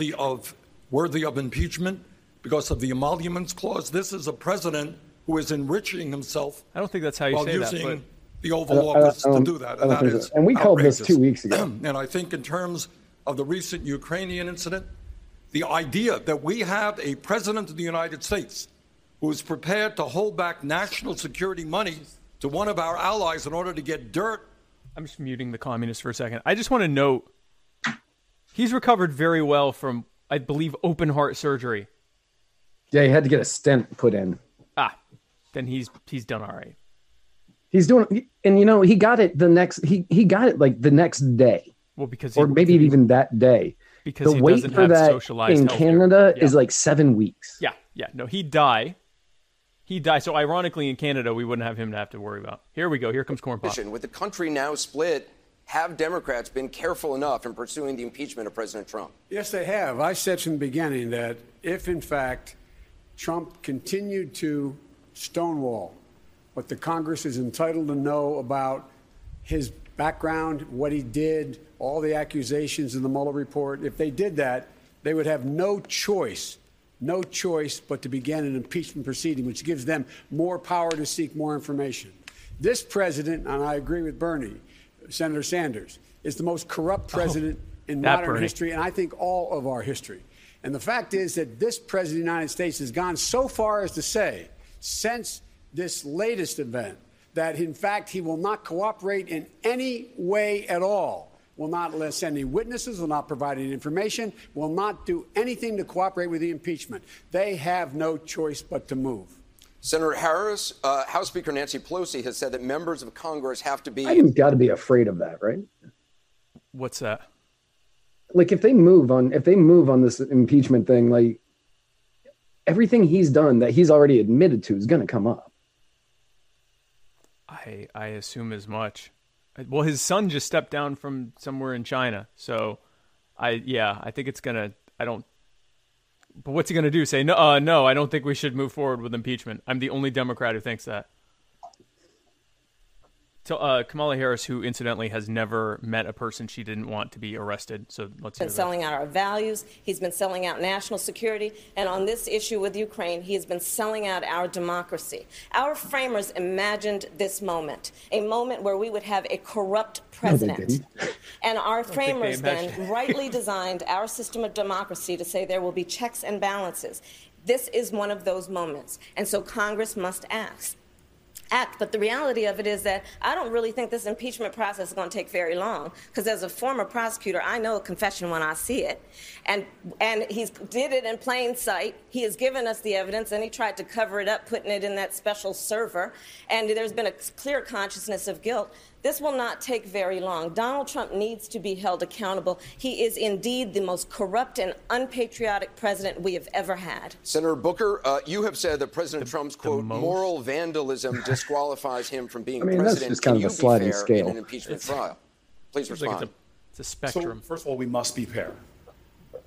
worthy of worthy of impeachment because of the emoluments clause. This is a president who is enriching himself. I don't think that's how you while say that. using But the Oval Office to do that. I don't That think is so. And we called this two weeks ago. and I think in terms of the recent Ukrainian incident, the idea that we have a president of the United States who is prepared to hold back national security money to one of our allies in order to get dirt I'm just muting the communist for a second. I just want to note he's recovered very well from, I believe, open heart surgery. Yeah, he had to get a stent put in. Ah, then he's he's done all right. He's doing, and you know, he got it the next. He he got it like the next day, Well, because or he, maybe even that day. because the he wait doesn't for have that socialized in healthcare. Canada Yeah. is like seven weeks. Yeah, yeah. No, he'd die. He'd die. So ironically, in Canada, we wouldn't have him to have to worry about. Here we go. Here comes corn pop. With the country now split, have Democrats been careful enough in pursuing the impeachment of President Trump? Yes, they have. I said from the beginning that if, in fact, Trump continued to stonewall what the Congress is entitled to know about his background, what he did, all the accusations in the Mueller report, if they did that, they would have no choice, no choice but to begin an impeachment proceeding, which gives them more power to seek more information. This president, and I agree with Bernie, Senator Sanders, is the most corrupt oh, president in modern Bernie. history, and I think all of our history. And the fact is that this president of the United States has gone so far as to say, since this latest event, that in fact he will not cooperate in any way at all, will not send any witnesses, will not provide any information, will not do anything to cooperate with the impeachment. They have no choice but to move. Senator Harris, uh, House Speaker Nancy Pelosi has said that members of Congress have to be. Biden's got to be afraid of that, right? What's that? Like if they move on, if they move on this impeachment thing, like everything he's done that he's already admitted to is going to come up. I I assume as much. Well, his son just stepped down from somewhere in China, so I yeah, I think it's gonna. I don't. But what's he gonna do? Say no? Uh, no, I don't think we should move forward with impeachment. I'm the only Democrat who thinks that. So, uh, Kamala Harris, who incidentally has never met a person she didn't want to be arrested. So let's hear been that. selling out our values. He's been selling out national security. And on this issue with Ukraine, he has been selling out our democracy. Our framers imagined this moment, a moment where we would have a corrupt president. didn't. and our framers then rightly designed our system of democracy to say there will be checks and balances. This is one of those moments. And so Congress must act act. But the reality of it is that I don't really think this impeachment process is going to take very long. Because as a former prosecutor, I know a confession when I see it, and and he's did it in plain sight. He has given us the evidence, and he tried to cover it up, putting it in that special server. And there's been a clear consciousness of guilt. This will not take very long. Donald Trump needs to be held accountable. He is indeed the most corrupt and unpatriotic president we have ever had. Senator Booker, uh, you have said that President Trump's quote most- moral vandalism disqualifies him from being I mean, that's president. just kind Can of a sliding scale. in an impeachment trial? Please Seems like respond. it's a, it's a So, spectrum. first of all, we must be fair.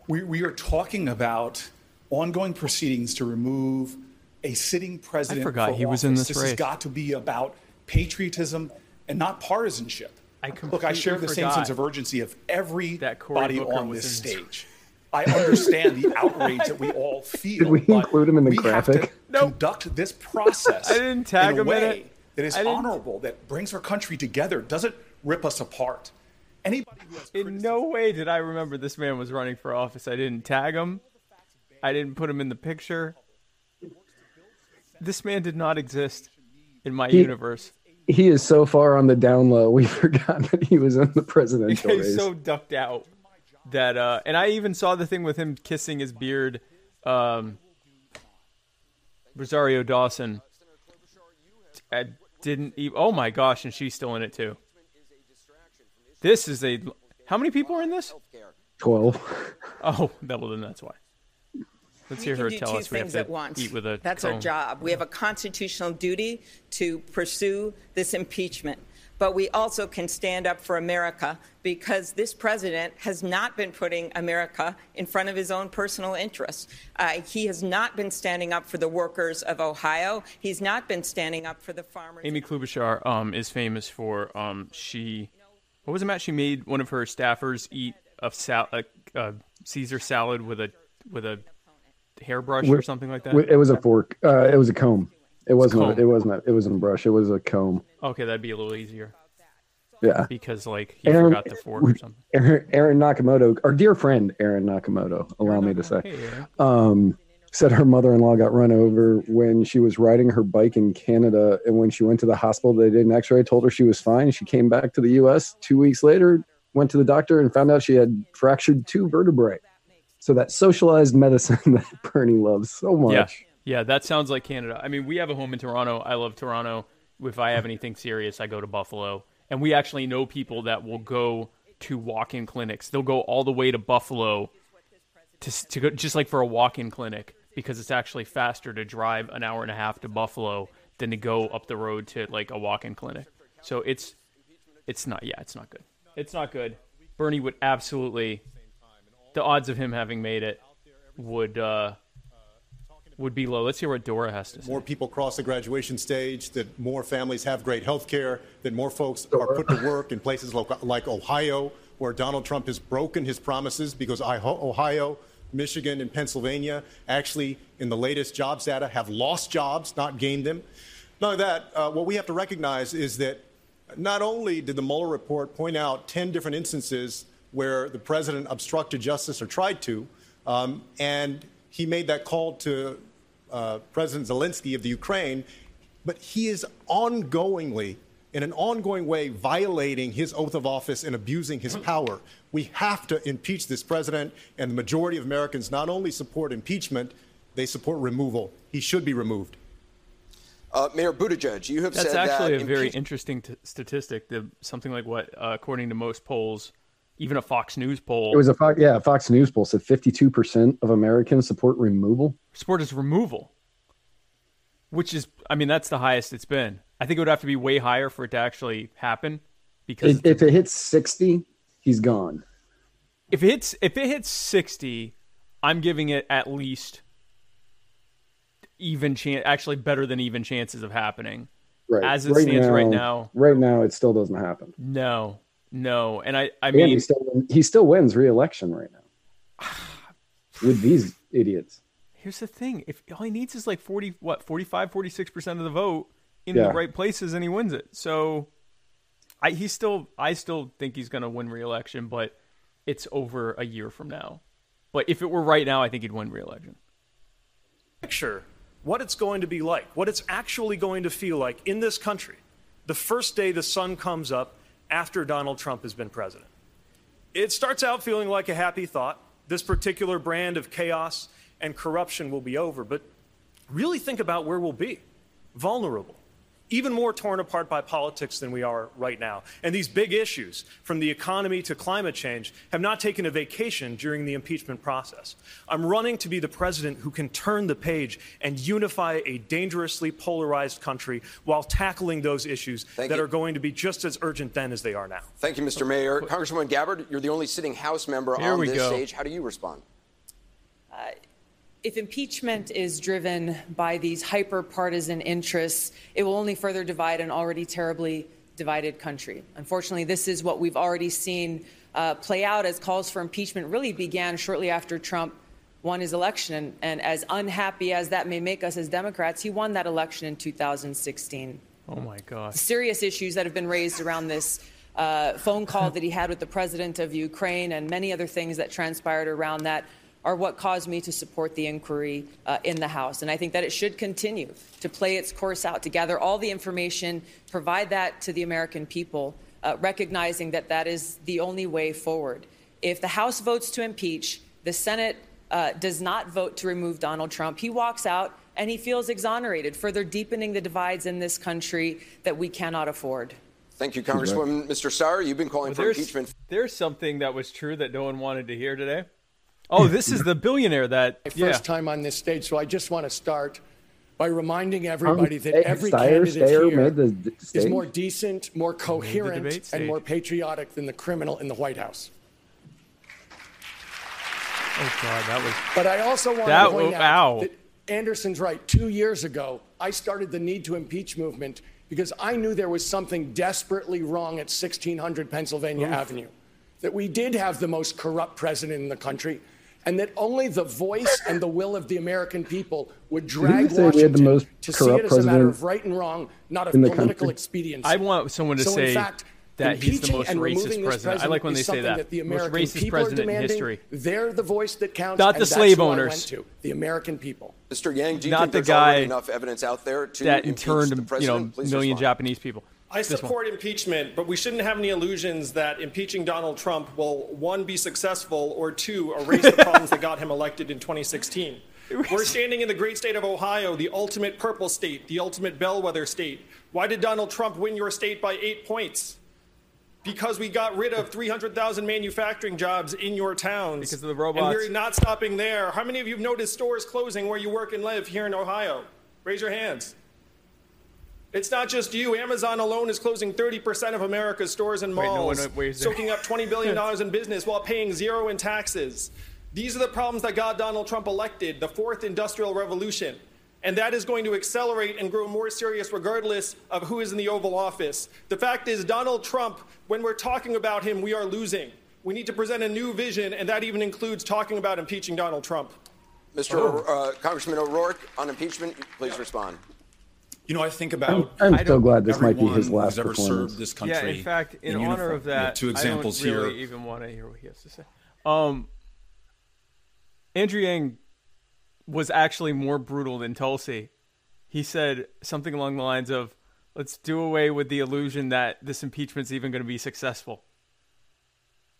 We, we are talking about ongoing proceedings to remove a sitting president. I forgot for he was in office. this This has got to be about patriotism and not partisanship. I Look, I share the same sense of urgency of that Cory everybody on this stage. I understand the outrage that we all feel. Did we include him in the we have to graphic? Nope. conduct this process I didn't tag in a him in way it. that is honorable, that brings our country together, doesn't rip us apart. Anybody who has In no way did I remember this man was running for office. I didn't tag him. I didn't put him in the picture. This man did not exist in my He- universe. He is so far on the down low. We forgot that he was in the presidential He's race. so ducked out that uh and I even saw the thing with him kissing his beard um Rosario Dawson I didn't even oh my gosh and she's still in it too this is a how many people are in this Twelve. oh double. well then that's why let's hear her tell two us we have things to at once. eat with a That's our job. We have a constitutional duty to pursue this impeachment. But we also can stand up for America because this president has not been putting America in front of his own personal interests. Uh, he has not been standing up for the workers of Ohio. He's not been standing up for the farmers. Amy Klobuchar um, is famous for um, she what was it Matt? She made one of her staffers eat a sal- a, a Caesar salad with a with a hairbrush or something like that? It was a fork. Uh, it was a comb. It wasn't. A, it wasn't. A, it wasn't a brush. It was a comb. Okay, that'd be a little easier Yeah. because like he Aaron- forgot the fork or something. Aaron, Aaron Nakamoto, our dear friend Aaron Nakamoto, allow me to say, Hey, um, said her mother-in-law got run over when she was riding her bike in Canada, and when she went to the hospital, they did an X-ray, told her she was fine. She came back to the U.S. two weeks later, went to the doctor, and found out she had fractured two vertebrae. So that socialized medicine that Bernie loves so much. Yeah, yeah, that sounds like Canada. I mean, we have a home in Toronto. I love Toronto. If I have anything serious, I go to Buffalo, and we actually know people that will go to walk-in clinics. They'll go all the way to Buffalo to to go just like for a walk-in clinic because it's actually faster to drive an hour and a half to Buffalo than to go up the road to like a walk-in clinic. So it's it's not yeah, it's not good. It's not good. Bernie would absolutely the odds of him having made it would uh would be low. Let's hear what Dora has to say. more people cross the graduation stage, that more families have great health care, that more folks are put to work in places like, like Ohio, where Donald Trump has broken his promises because Ohio, Michigan, and Pennsylvania actually, in the latest jobs data, have lost jobs, not gained them. Not only that, uh, what we have to recognize is that not only did the Mueller report point out 10 different instances where the president obstructed justice or tried to, um, and he made that call to uh, President Zelensky of the Ukraine, but he is ongoingly, in an ongoing way, violating his oath of office and abusing his power. We have to impeach this president, and the majority of Americans not only support impeachment, they support removal. He should be removed. Uh, Mayor Buttigieg, you have That's said actually that a very interesting t- statistic. The, something like what, uh, according to most polls, even a Fox News poll, It was a Fox, yeah, a Fox News poll said 52% of Americans support removal. support is removal, which is, I mean, that's the highest it's been. I think it would have to be way higher for it to actually happen, because If, if it hits 60, he's gone. if it hits if it hits sixty, I'm giving it at least even chance, actually better than even chances of happening. Right. As it stands right now, Right now, it still doesn't happen. no, no, and I I And mean he still, he still wins re-election right now. With these idiots. here's the thing if all he needs is like 40 what 45 46% of the vote in Yeah. the right places and he wins it. So i he still i still think he's going to win re-election but it's over a year from now. But if it were right now i think he'd win re-election. Picture what it's going to be like, what it's actually going to feel like in this country. The first day the sun comes up after Donald Trump has been president. It starts out feeling like a happy thought. This particular brand of chaos and corruption will be over, but really think about where we'll be vulnerable, even more torn apart by politics than we are right now. And these big issues, from the economy to climate change, have not taken a vacation during the impeachment process. I'm running to be the president who can turn the page and unify a dangerously polarized country while tackling those issues Thank that you. are going to be just as urgent then as they are now. Thank you, Mr. Mayor. Congresswoman Gabbard, you're the only sitting House member Here on we this go. stage. How do you respond? Uh, If impeachment is driven by these hyper partisan interests, it will only further divide an already terribly divided country. Unfortunately, this is what we've already seen uh, play out as calls for impeachment really began shortly after Trump won his election. And, and as unhappy as that may make us as Democrats, he won that election in 2016 oh my god serious issues that have been raised around this uh, phone call that he had with the president of Ukraine and many other things that transpired around that are what caused me to support the inquiry uh, in the House. And I think that it should continue to play its course out, to gather all the information, provide that to the American people, uh, recognizing that that is the only way forward. If the House votes to impeach, the Senate uh, does not vote to remove Donald Trump, he walks out and he feels exonerated, further deepening the divides in this country that we cannot afford. Thank you, Congresswoman. Mr. Steyer, you've been calling Well, for there's, impeachment. there's something that was true that no one wanted to hear today oh this is the billionaire that my yeah first time on this stage, so I just want to start by reminding everybody that every Steyer- candidate Steyer here made the is more decent, more coherent, and more patriotic than the criminal in the White House. oh god that was But I also want That- to point oh, out ow. that Anderson's right. Two years ago, I started the need to impeach movement because I knew there was something desperately wrong at 1600 Pennsylvania Avenue. That we did have the most corrupt president in the country, and that only the voice and the will of the American people would Didn't drag you say we had the Washington most to see corrupt it as a matter of right and wrong, not of in the political country? expediency. I want someone to so say fact, that he's the most racist this president. I like when they say something that. the Most racist people are president in demanding. history. They're the voice that counts. Not and the that's slave who I owners. went to, the American people. Mr. Yang, do you Not think the there's guy enough evidence out there to that impeach interned, the you know, million respond. Japanese people. I support impeachment, but we shouldn't have any illusions that impeaching Donald Trump will, one, be successful, or two, erase the problems that got him elected in 2016. We're standing in the great state of Ohio, the ultimate purple state, the ultimate bellwether state. Why did Donald Trump win your state by eight points? Because we got rid of 300,000 manufacturing jobs in your towns. Because of the robots. And we're not stopping there. How many of you have noticed stores closing where you work and live here in Ohio? Raise your hands. It's not just you. Amazon alone is closing 30% of America's stores and Wait, no malls, one raised their- soaking up $20 billion in business while paying zero in taxes. These are the problems that got Donald Trump elected, the fourth industrial revolution. And that is going to accelerate and grow more serious regardless of who is in the Oval Office. The fact is, Donald Trump, when we're talking about him, we are losing. We need to present a new vision, and that even includes talking about impeaching Donald Trump. Mr. Oh. Uh, Congressman O'Rourke, on impeachment, please respond. You know, I think I'm, about I'm I so glad this might be his last ever performance. served this Yeah, country. in fact, in, honor uniform. of We have that, two examples I don't really here. even want to hear what he has to say. Um, Andrew Yang was actually more brutal than Tulsi. He said something along the lines of, "Let's do away with the illusion that this impeachment's even going to be successful."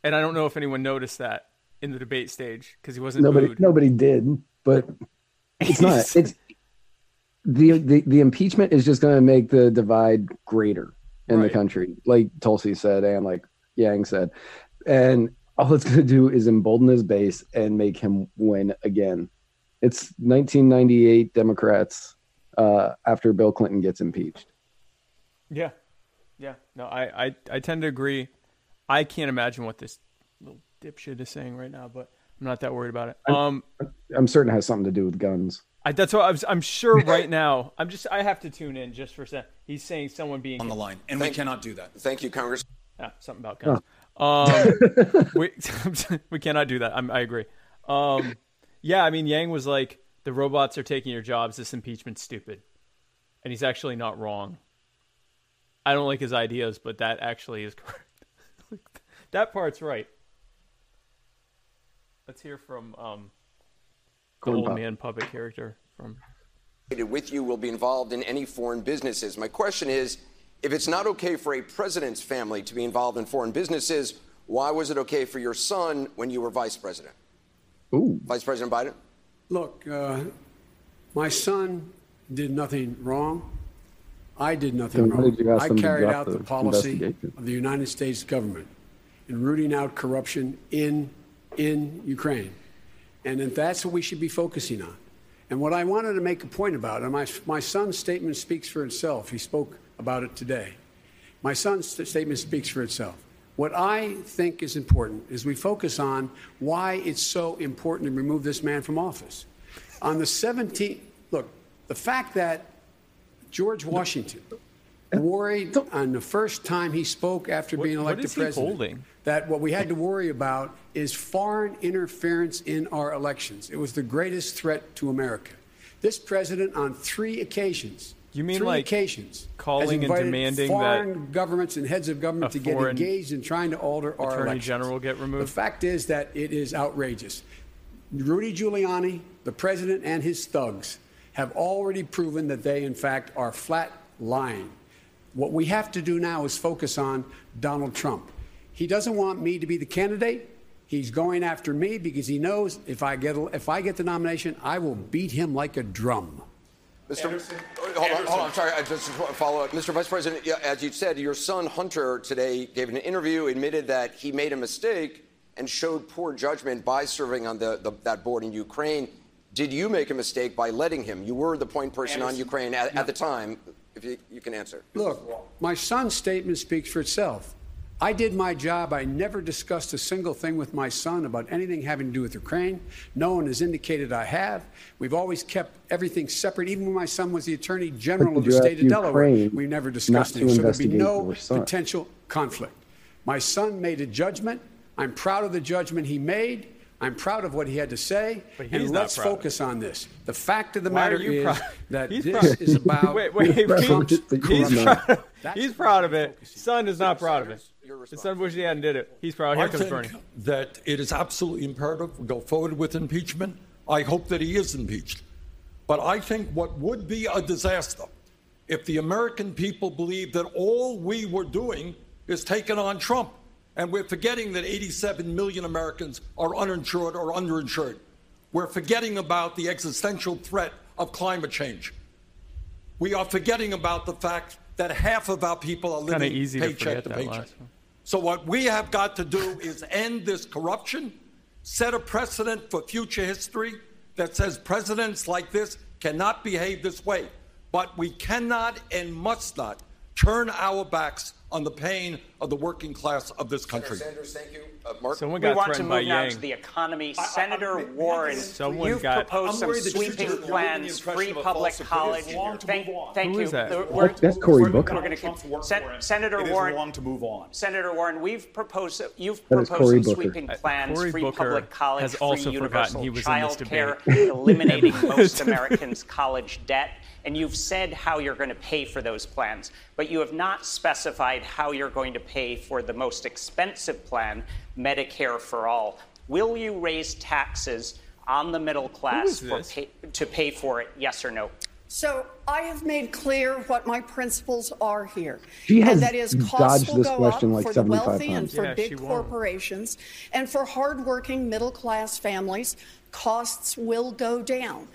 And I don't know if anyone noticed that in the debate stage because he wasn't nobody booed. nobody did but it's not it's the, the the impeachment is just going to make the divide greater in the country like tulsi said and like yang said and all it's going to do is embolden his base and make him win again it's 1998 democrats uh, after bill clinton gets impeached Yeah, yeah. No, I, I, I tend to agree. I can't imagine what this little dipshit is saying right now, but I'm not that worried about it. Um, i'm certain it has something to do with guns I, that's what I was, I'm sure right now. I'm just I have to tune in just for a second. He's saying someone being on the line, and Thank- we cannot do that. Thank you, Congress. Ah, something about guns. Um, we we cannot do that. I'm, I agree. Um, yeah, I mean Yang was like the robots are taking your jobs. This impeachment's stupid, and he's actually not wrong. I don't like his ideas, but that actually is correct. that part's right. Let's hear from um, the Corn old pop. man puppet character from with you will be involved in any foreign businesses. My question is if it's not okay for a president's family to be involved in foreign businesses, why was it okay for your son when you were vice president? Ooh. Vice President Biden? Look, uh, my son did nothing wrong. I did nothing Then why wrong. did you ask I carried out the the policy of the United States government in rooting out corruption in in Ukraine, and that's what we should be focusing on. And what I wanted to make a point about, and my my son's statement speaks for itself. He spoke about it today. My son's st- statement speaks for itself. What I think is important is we focus on why it's so important to remove this man from office. On the 17th, look, the fact that George Washington worried on the first time he spoke after What- being what elected is he president holding? That what we had to worry about is foreign interference in our elections. It was the greatest threat to America. This president, on three occasions, You mean three like occasions, calling and demanding foreign governments and heads of government to get engaged in trying to alter our attorney elections. general get removed? The fact is that it is outrageous. Rudy Giuliani, the president, and his thugs have already proven that they, in fact, are flat lying. What we have to do now is focus on Donald Trump. He doesn't want me to be the candidate. He's going after me because he knows if I get if I get the nomination, I will beat him like a drum. Mr. Oh, hold on, hold on. I'm sorry. I just want to follow up. Mr. Vice President, as you said, your son Hunter today gave an interview, admitted that he made a mistake and showed poor judgment by serving on the, the, that board in Ukraine. Did you make a mistake by letting him? You were the point person on Ukraine at, at the time. If you, you can answer. Look, my son's statement speaks for itself. I did my job. I never discussed a single thing with my son about anything having to do with Ukraine. No one has indicated I have. We've always kept everything separate. Even when my son was the Attorney General of the state ask of Delaware, Ukraine we never discussed to it. So there'd be no potential conflict. My son made a judgment. I'm proud of the judgment he made. I'm proud of what he had to say, But he's and not let's proud focus on this. The fact of the Why matter you is proud? that He's this proud. is about Wait, wait, He's proud Trump's of it, he's proud of- he's proud of it. Son is not proud of it. His son wished he hadn't did it. He's proud. Here I comes think Bernie. that it is absolutely imperative we go forward with impeachment. I hope that he is impeached. But I think what would be a disaster if the American people believe that all we were doing is taking on Trump. And we're forgetting that 87 million Americans are uninsured or underinsured. We're forgetting about the existential threat of climate change. We are forgetting about the fact that half of our people are living easy to paycheck forget to that paycheck. So what we have got to do is end this corruption, set a precedent for future history that says presidents like this cannot behave this way. But we cannot and must not turn our backs on the pain of the working class of this country. Senator Sanders, thank you. Uh, Mark? Someone We want to move by now Yang. to the economy. Senator Warren, Someone you've got- proposed some worried that you're- sweeping you're giving the plans, free public college. opinion. It's wrong to Thank, thank you. is that? The- That- we're- that's Cory we're- Booker. we're gonna Trump's con- Sen- for him. Senator It is Warren, wrong to move on. Senator Warren, we've proposed you've That is proposed some Booker. sweeping Uh, plans, Cory free Booker public college, has free also universal forgotten he was in child this care, eliminating most Americans' college debt. And you've said how you're going to pay for those plans, but you have not specified how you're going to pay for the most expensive plan, Medicare for all. Will you raise taxes on the middle class for pay, to pay for it? Yes or no? So I have made clear what my principles are here. She has and that is costs dodged will this go question up like for the 75 wealthy and for Yeah, she big won't. corporations. And for hardworking middle class families, costs will go down.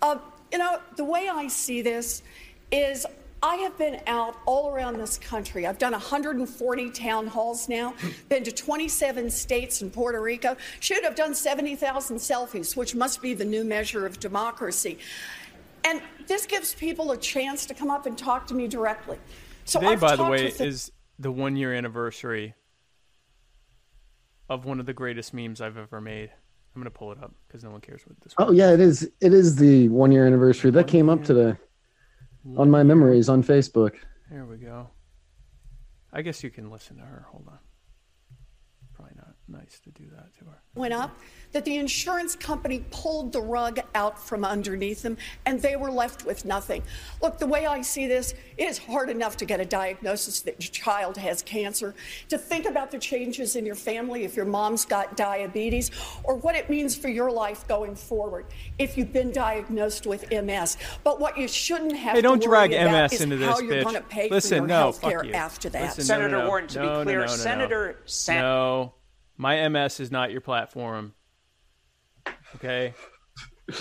Uh, you know, the way I see this is I have been out all around this country. I've done 140 town halls now, been to 27 states and Puerto Rico. Should have done 70,000 selfies, which must be the new measure of democracy. And this gives people a chance to come up and talk to me directly. So Today, I've by the way, the- is the one year anniversary of one of the greatest memes I've ever made. I'm gonna pull it up because no one cares what this. Oh yeah, it is. It is the one year anniversary that came up today on my memories on Facebook. There we go. I guess you can listen to her. Hold on. Probably not nice to do that to her. went up that the insurance company pulled the rug out from underneath them and they were left with nothing. Look, the way I see this, it is hard enough to get a diagnosis that your child has cancer, to think about the changes in your family if your mom's got diabetes, or what it means for your life going forward if you've been diagnosed with MS. But what you shouldn't have Hey, don't to worry drag about MS is into how this, you're going to pay Listen, for your no, health fuck care you. after that. Listen, no, Senator no, no. Warren, to be No, no, clear, no, no, no. Senator San- No, my MS is not your platform. Okay,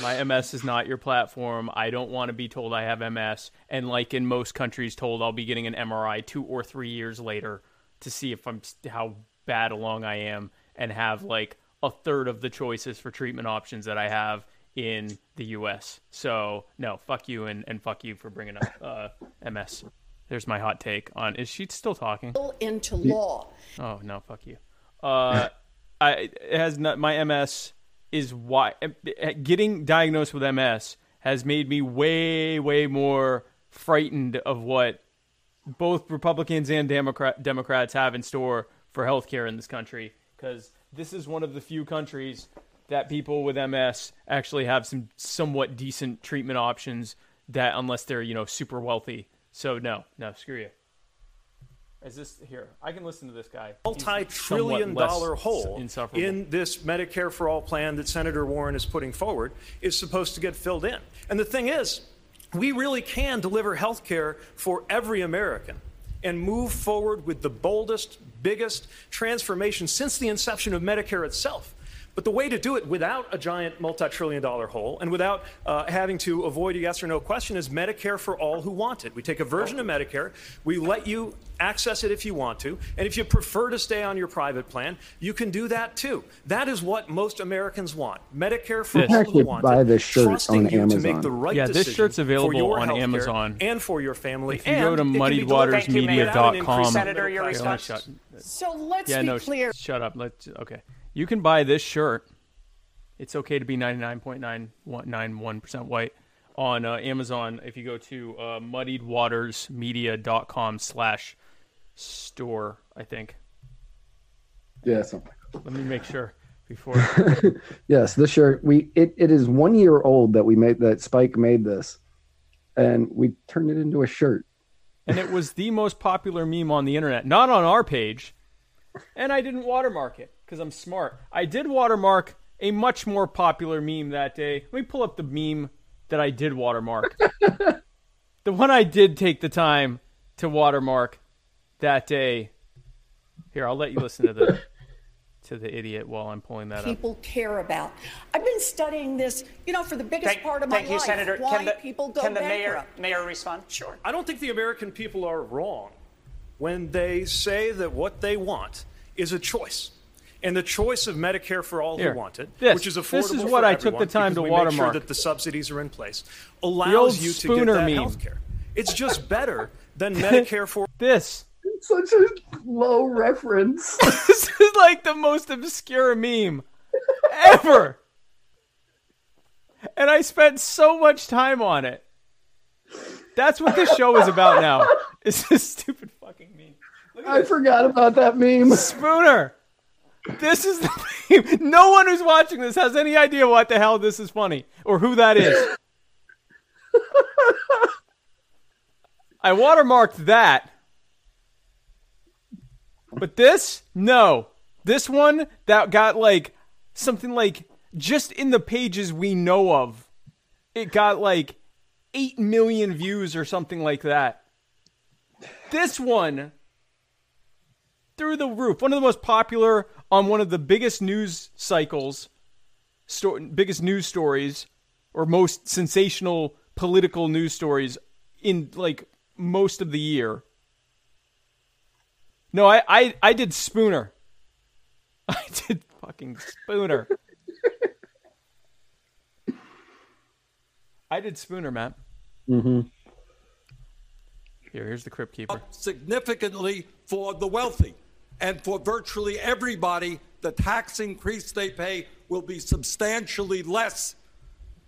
my MS is not your platform. I don't want to be told I have MS, and like in most countries, told I'll be getting an MRI two or three years later to see if I'm how bad along I am, and have like a third of the choices for treatment options that I have in the U.S. So no, fuck you, and, and fuck you for bringing up uh, MS. There's my hot take on. Is she still talking? into law. Oh no, fuck you. Uh, I it has not my MS is why getting diagnosed with MS has made me way way more frightened of what both Republicans and Democrat Democrats have in store for healthcare in this country because this is one of the few countries that people with MS actually have some somewhat decent treatment options that unless they're you know super wealthy. So no, no, screw you. Is this here? I can listen to this guy. Multi-trillion dollar hole in this Medicare for all plan that Senator Warren is putting forward is supposed to get filled in. And the thing is, we really can deliver health care for every American and move forward with the boldest, biggest transformation since the inception of Medicare itself. But the way to do it without a giant multi trillion dollar hole and without uh, having to avoid a yes or no question is Medicare for all who want it. We take a version of Medicare, we let you access it if you want to, and if you prefer to stay on your private plan, you can do that too. That is what most Americans want Medicare for This. all who want buy it, this shirt trusting on you to Amazon. make the right Yeah, this shirt's available on Amazon. and for your family. If you go to it can be delivered without muddywatersmedia.com. Senator, your response? shut- So let's yeah, be no, clear. sh- shut up. Let's okay. You can buy this shirt. It's okay to be 99.991% white on uh, Amazon if you go to uh, muddiedwatersmedia.com slash store, I think. Yeah, something. Let me make sure. before. yes, this shirt. We it, it is one year old that we made that Spike made this, and we turned it into a shirt. and it was the most popular meme on the internet, not on our page. And I didn't watermark it because I'm smart. I did watermark a much more popular meme that day. Let me pull up the meme that I did watermark. the one I did take the time to watermark that day. Here, I'll let you listen to the to the idiot while I'm pulling that up. people care about. I've been studying this, you know, for the biggest Thank, part of my life. thank you, life. Senator. Why can the, people go can the mayor, mayor respond? Sure. I don't think the American people are wrong when they say that what they want is a choice. And the choice of Medicare for all Here. who want it, This- which is this affordable is for what I took the time to we make sure watermark. that the subsidies are in place, allows you to get that meme. health care. It's just better than Medicare for this. Such a low reference. this is like the most obscure meme ever. And I spent so much time on it. That's what this show is about now. It's this stupid fucking meme. I forgot about that meme. Spooner. This is the. No one who's watching this has any idea what the hell this is funny or who that is. I watermarked that. But this, no. This one that got like something like just in the pages we know of, it got like 8 million views or something like that. This one through the roof. One of the most popular on one of the biggest news cycles, sto- biggest news stories, or most sensational political news stories in like most of the year. No, I, I, I did Spooner. I did fucking Spooner. I did Spooner, Matt. Mm-hmm. Here, here's the Crypt Keeper. significantly for the wealthy. And for virtually everybody, the tax increase they pay will be substantially less,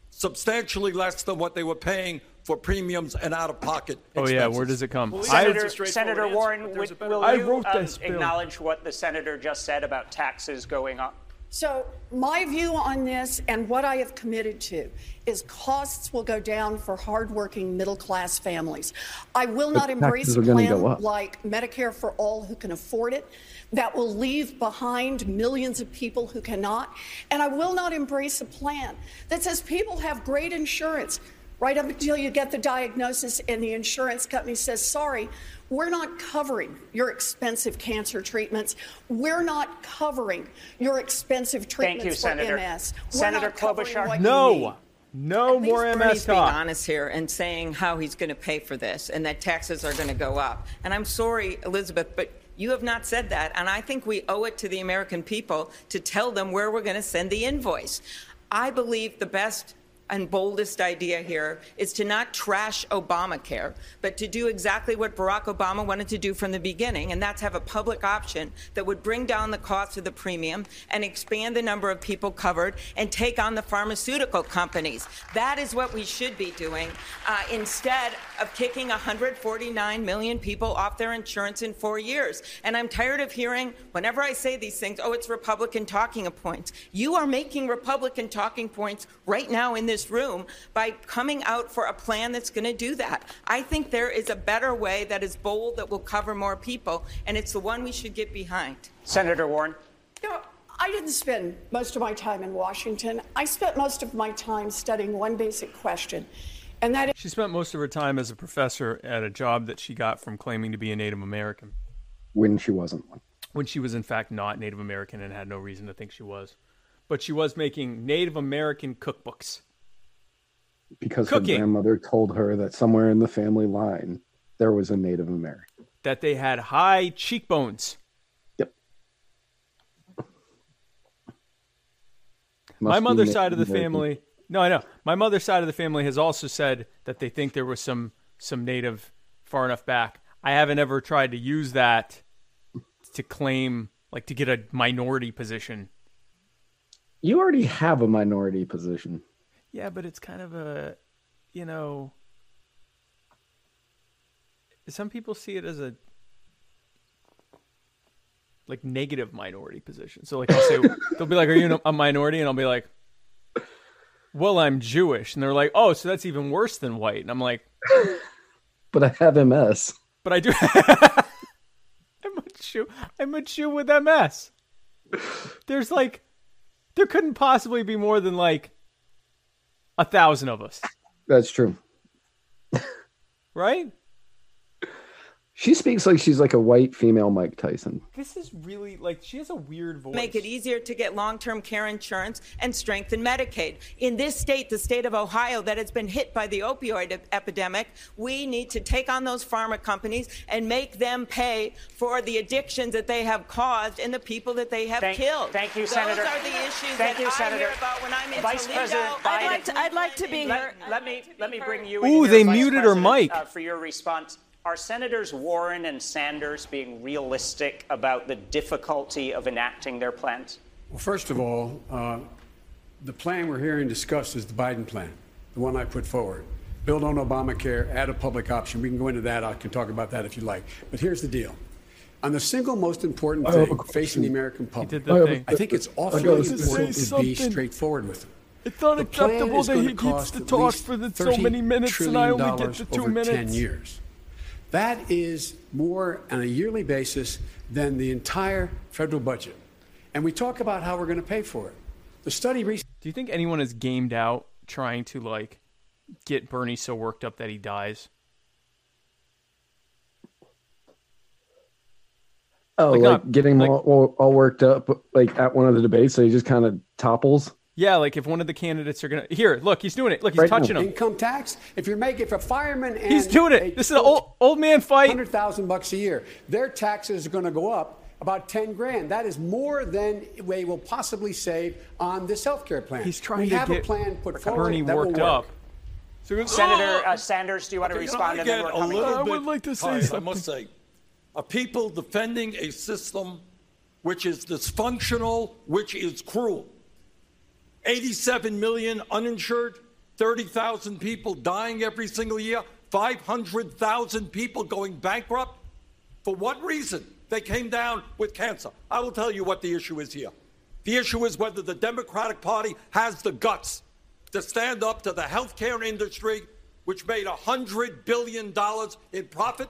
substantially less than what they were paying for premiums and out of pocket. expenses. Oh yeah, where does it come? Well, I- Senator, Senator Warren, would, will I you um, this bill. acknowledge what the senator just said about taxes going up? So, my view on this and what I have committed to is costs will go down for hardworking middle class families. I will But not embrace a plan like Medicare for all who can afford it that will leave behind millions of people who cannot. And I will not embrace a plan that says people have great insurance right up until you get the diagnosis and the insurance company says, sorry, we're not covering your expensive cancer treatments. We're not covering your expensive Thank treatments you, for Senator. MS. We're Senator not covering Klobuchar. what you. No, no more Bernie's MS being talk. honest here and saying how he's going to pay for this and that taxes are going to go up. And I'm sorry, Elizabeth, but you have not said that. And I think we owe it to the American people to tell them where we're going to send the invoice. I believe the best and boldest idea here is to not trash Obamacare, but to do exactly what Barack Obama wanted to do from the beginning, and that's have a public option that would bring down the cost of the premium and expand the number of people covered and take on the pharmaceutical companies. That is what we should be doing uh, instead of kicking 149 million people off their insurance in four years. And I'm tired of hearing, whenever I say these things, oh, it's Republican talking points. You are making Republican talking points right now in this room by coming out for a plan that's going to do that. I think there is a better way that is bold that will cover more people, and it's the one we should get behind. Senator Warren. You know, I didn't spend most of my time in Washington. I spent most of my time studying one basic question, and that is She spent most of her time as a professor at a job that she got from claiming to be a Native American, When she wasn't one. when she was in fact not Native American and had no reason to think she was. But she was making Native American cookbooks. Because Cooking. her grandmother told her that somewhere in the family line there was a Native American. that they had high cheekbones. Yep. My Must be mother's side of the American. family. No, I know. My mother's side of the family has also said that they think there was some some native far enough back. I haven't ever tried to use that to claim like to get a minority position. You already have a minority position. Yeah, but it's kind of a you know some people see it as a like negative minority position. So like I'll say they'll be like, "Are you a minority?" And I'll be like, "Well, I'm Jewish," and they're like, "Oh, so that's even worse than white." And I'm like, But I have MS. "But I do." I'm a Jew. I'm a Jew with MS. There's like, there couldn't possibly be more than like a thousand of us, That's true. right? She speaks like she's like a white female Mike Tyson. This is really like she has a weird voice. Make it easier to get long term care insurance and strengthen Medicaid. In this state, the state of Ohio, that has been hit by the opioid epidemic, we need to take on those pharma companies and make them pay for the addictions that they have caused and the people that they have Thank- killed. thank you, those Senator. are the issues Thank that you, I Senator. hear about when I'm in Vice Toledo. President I'd Biden- like to, I'd like to be let, heard. let me let me bring you. Ooh, in here, they Vice muted her President, mic. uh, for your response. Are Senators Warren and Sanders being realistic about the difficulty of enacting their plans? Well, first of all, uh, the plan we're hearing discussed is the Biden plan, the one I put forward. Build on Obamacare, add a public option. We can go into that. I can talk about that if you like. But here's the deal. On the single most important I thing facing the American public, the I thing. I think it's awfully I gotta important to be straightforward with them. It's unacceptable is that he gets cost to at talk for the, so many minutes, and I only get the two over minutes. 10 years. That is more on a yearly basis than the entire federal budget. And we talk about how we're going to pay for it. The study recently Do you think anyone is gamed out trying to like get Bernie so worked up that he dies? Oh, Like, like, not- getting like- all, all, all worked up like at one of the debates, so he just kind of topples. Yeah, like if one of the candidates are gonna here, look, he's doing it. Look, he's Right now. touching him. income tax, if you're making for a fireman and He's doing it. This is an old old man fight. hundred thousand bucks a year, their taxes are going to go up about ten grand. That is more than they will possibly save on this health care plan. He's trying we to have get a plan put forward Bernie that worked will work. up. So he Senator uh, Sanders, do you want to respond? I and get a little to- I would like to say tired, I must say, of people defending a system which is dysfunctional, which is cruel. 87 million uninsured, 30,000 people dying every single year, 500,000 people going bankrupt. For what reason? They came down with cancer. I will tell you what the issue is here. The issue is whether the Democratic Party has the guts to stand up to the healthcare industry, which made $100 billion in profit,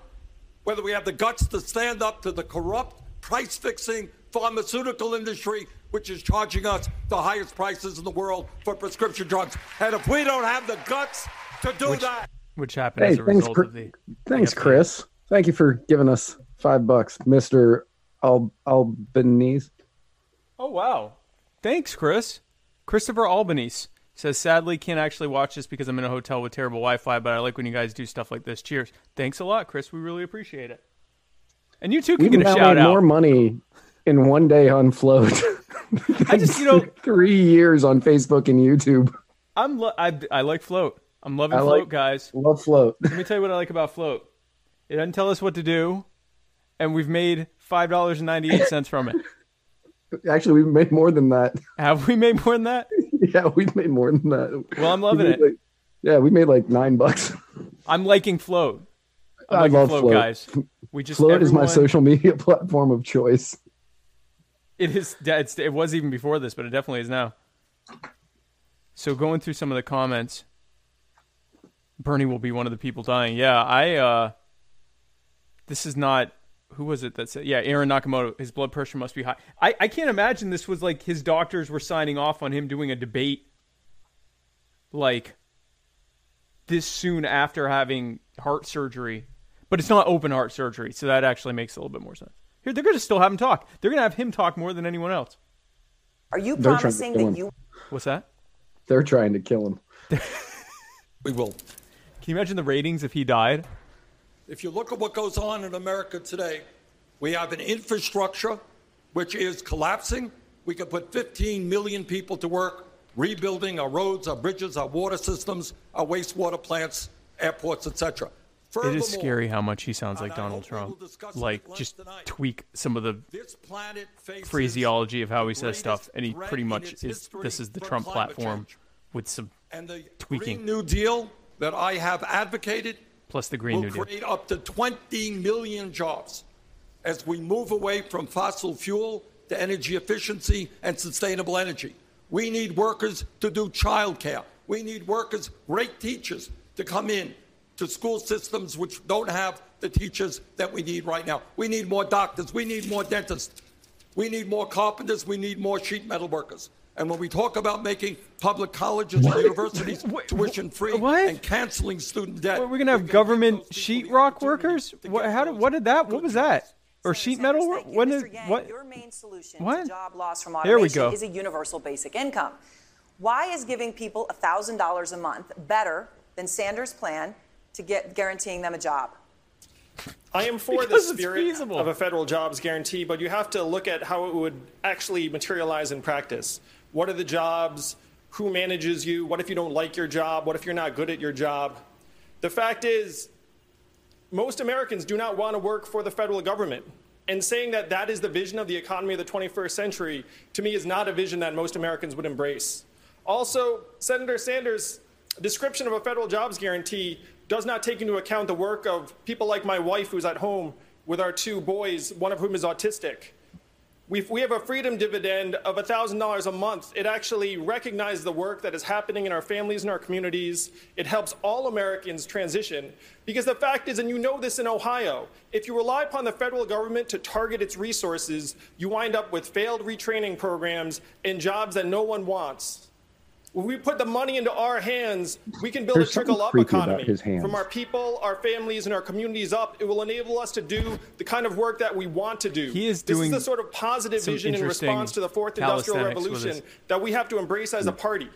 whether we have the guts to stand up to the corrupt, price fixing pharmaceutical industry, which is charging us the highest prices in the world for prescription drugs. And if we don't have the guts to do that, which happened Hey, as a thanks, result Chri- of the thanks, the- Chris. Thank you for giving us five bucks, Mister Al- Albanese. Oh wow. Thanks, Chris. Christopher Albanese says sadly can't actually watch this because I'm in a hotel with terrible Wi-Fi, but I like when you guys do stuff like this. Cheers. Thanks a lot, Chris. We really appreciate it. And you too can We've get a now shout made out. more money in one day on Flote. I just you know three years on Facebook and YouTube. I'm lo- I I like Flote. I'm loving I Flote, like- guys. Love Flote. Let me tell you what I like about Flote. It doesn't tell us what to do, and we've made five dollars and ninety eight cents from it. Actually, we've made more than that. Have we made more than that? yeah, we've made more than that. Well, I'm loving it. like- yeah, we made like nine bucks. I'm liking Flote. I'm I liking love Flote, Flote. guys. We just Flote is my social media platform of choice. It is. It was even before this, but it definitely is now. So going through some of the comments, Bernie will be one of the people dying. Yeah, I. uh This is not. Who was it that said? Yeah, Aaron Nakamoto. His blood pressure must be high. I I can't imagine this was like his doctors were signing off on him doing a debate. Like. This soon after having heart surgery, but it's not open heart surgery, so that actually makes a little bit more sense. Here, they're going to still have him talk. They're going to have him talk more than anyone else. Are you They're trying to promising that him. you What's that? They're trying to kill him. we will. Can you imagine the ratings if he died? If you look at what goes on in America today, we have an infrastructure which is collapsing. We could put 15 million people to work rebuilding our roads, our bridges, our water systems, our wastewater plants, airports, etc. It is scary how much he sounds like Donald Trump. Like, just tweak some of the phraseology of how he says stuff, and he pretty much is. This is the Trump platform with some And the tweaking, Green New Deal that I have advocated plus the Green will New Deal. create up to 20 million jobs. as we move away from fossil fuel to energy efficiency and sustainable energy. We need workers to do childcare. We need workers, great teachers, to come in to school systems which don't have the teachers that we need right now. We need more doctors. We need more dentists. We need more carpenters. We need more sheet metal workers. And when we talk about making public colleges and universities tuition free and canceling student debt, We're gonna have government sheetrock workers. What? How did? What did that? What was that? Or sheet metal? work? What? Did, what? Your main solution What? to job loss from There we go. is a universal basic income. Why is giving people $1,000 a month better than Sanders' plan to get guaranteeing them a job? I am for the Because it's spirit of a federal jobs guarantee, but you have to look at how it would actually materialize in practice. What are the jobs? Who manages you? What if you don't like your job? What if you're not good at your job? The fact is, most Americans do not want to work for the federal government. And saying that that is the vision of the economy of the 21st century, to me, is not a vision that most Americans would embrace. Also, Senator Sanders' description of a federal jobs guarantee does not take into account the work of people like my wife, who's at home with our two boys, one of whom is autistic. we we have a freedom dividend of $1,000 a month. It actually recognizes the work that is happening in our families and our communities. It helps all Americans transition. Because the fact is, and you know this in Ohio, if you rely upon the federal government to target its resources, you wind up with failed retraining programs and jobs that no one wants. When we put the money into our hands, we can build There's a trickle up something creepy about economy. From our people, our families, and our communities up, it will enable us to do the kind of work that we want to do. He is this doing is the sort of positive vision in response to the fourth industrial revolution that we have to embrace as a party.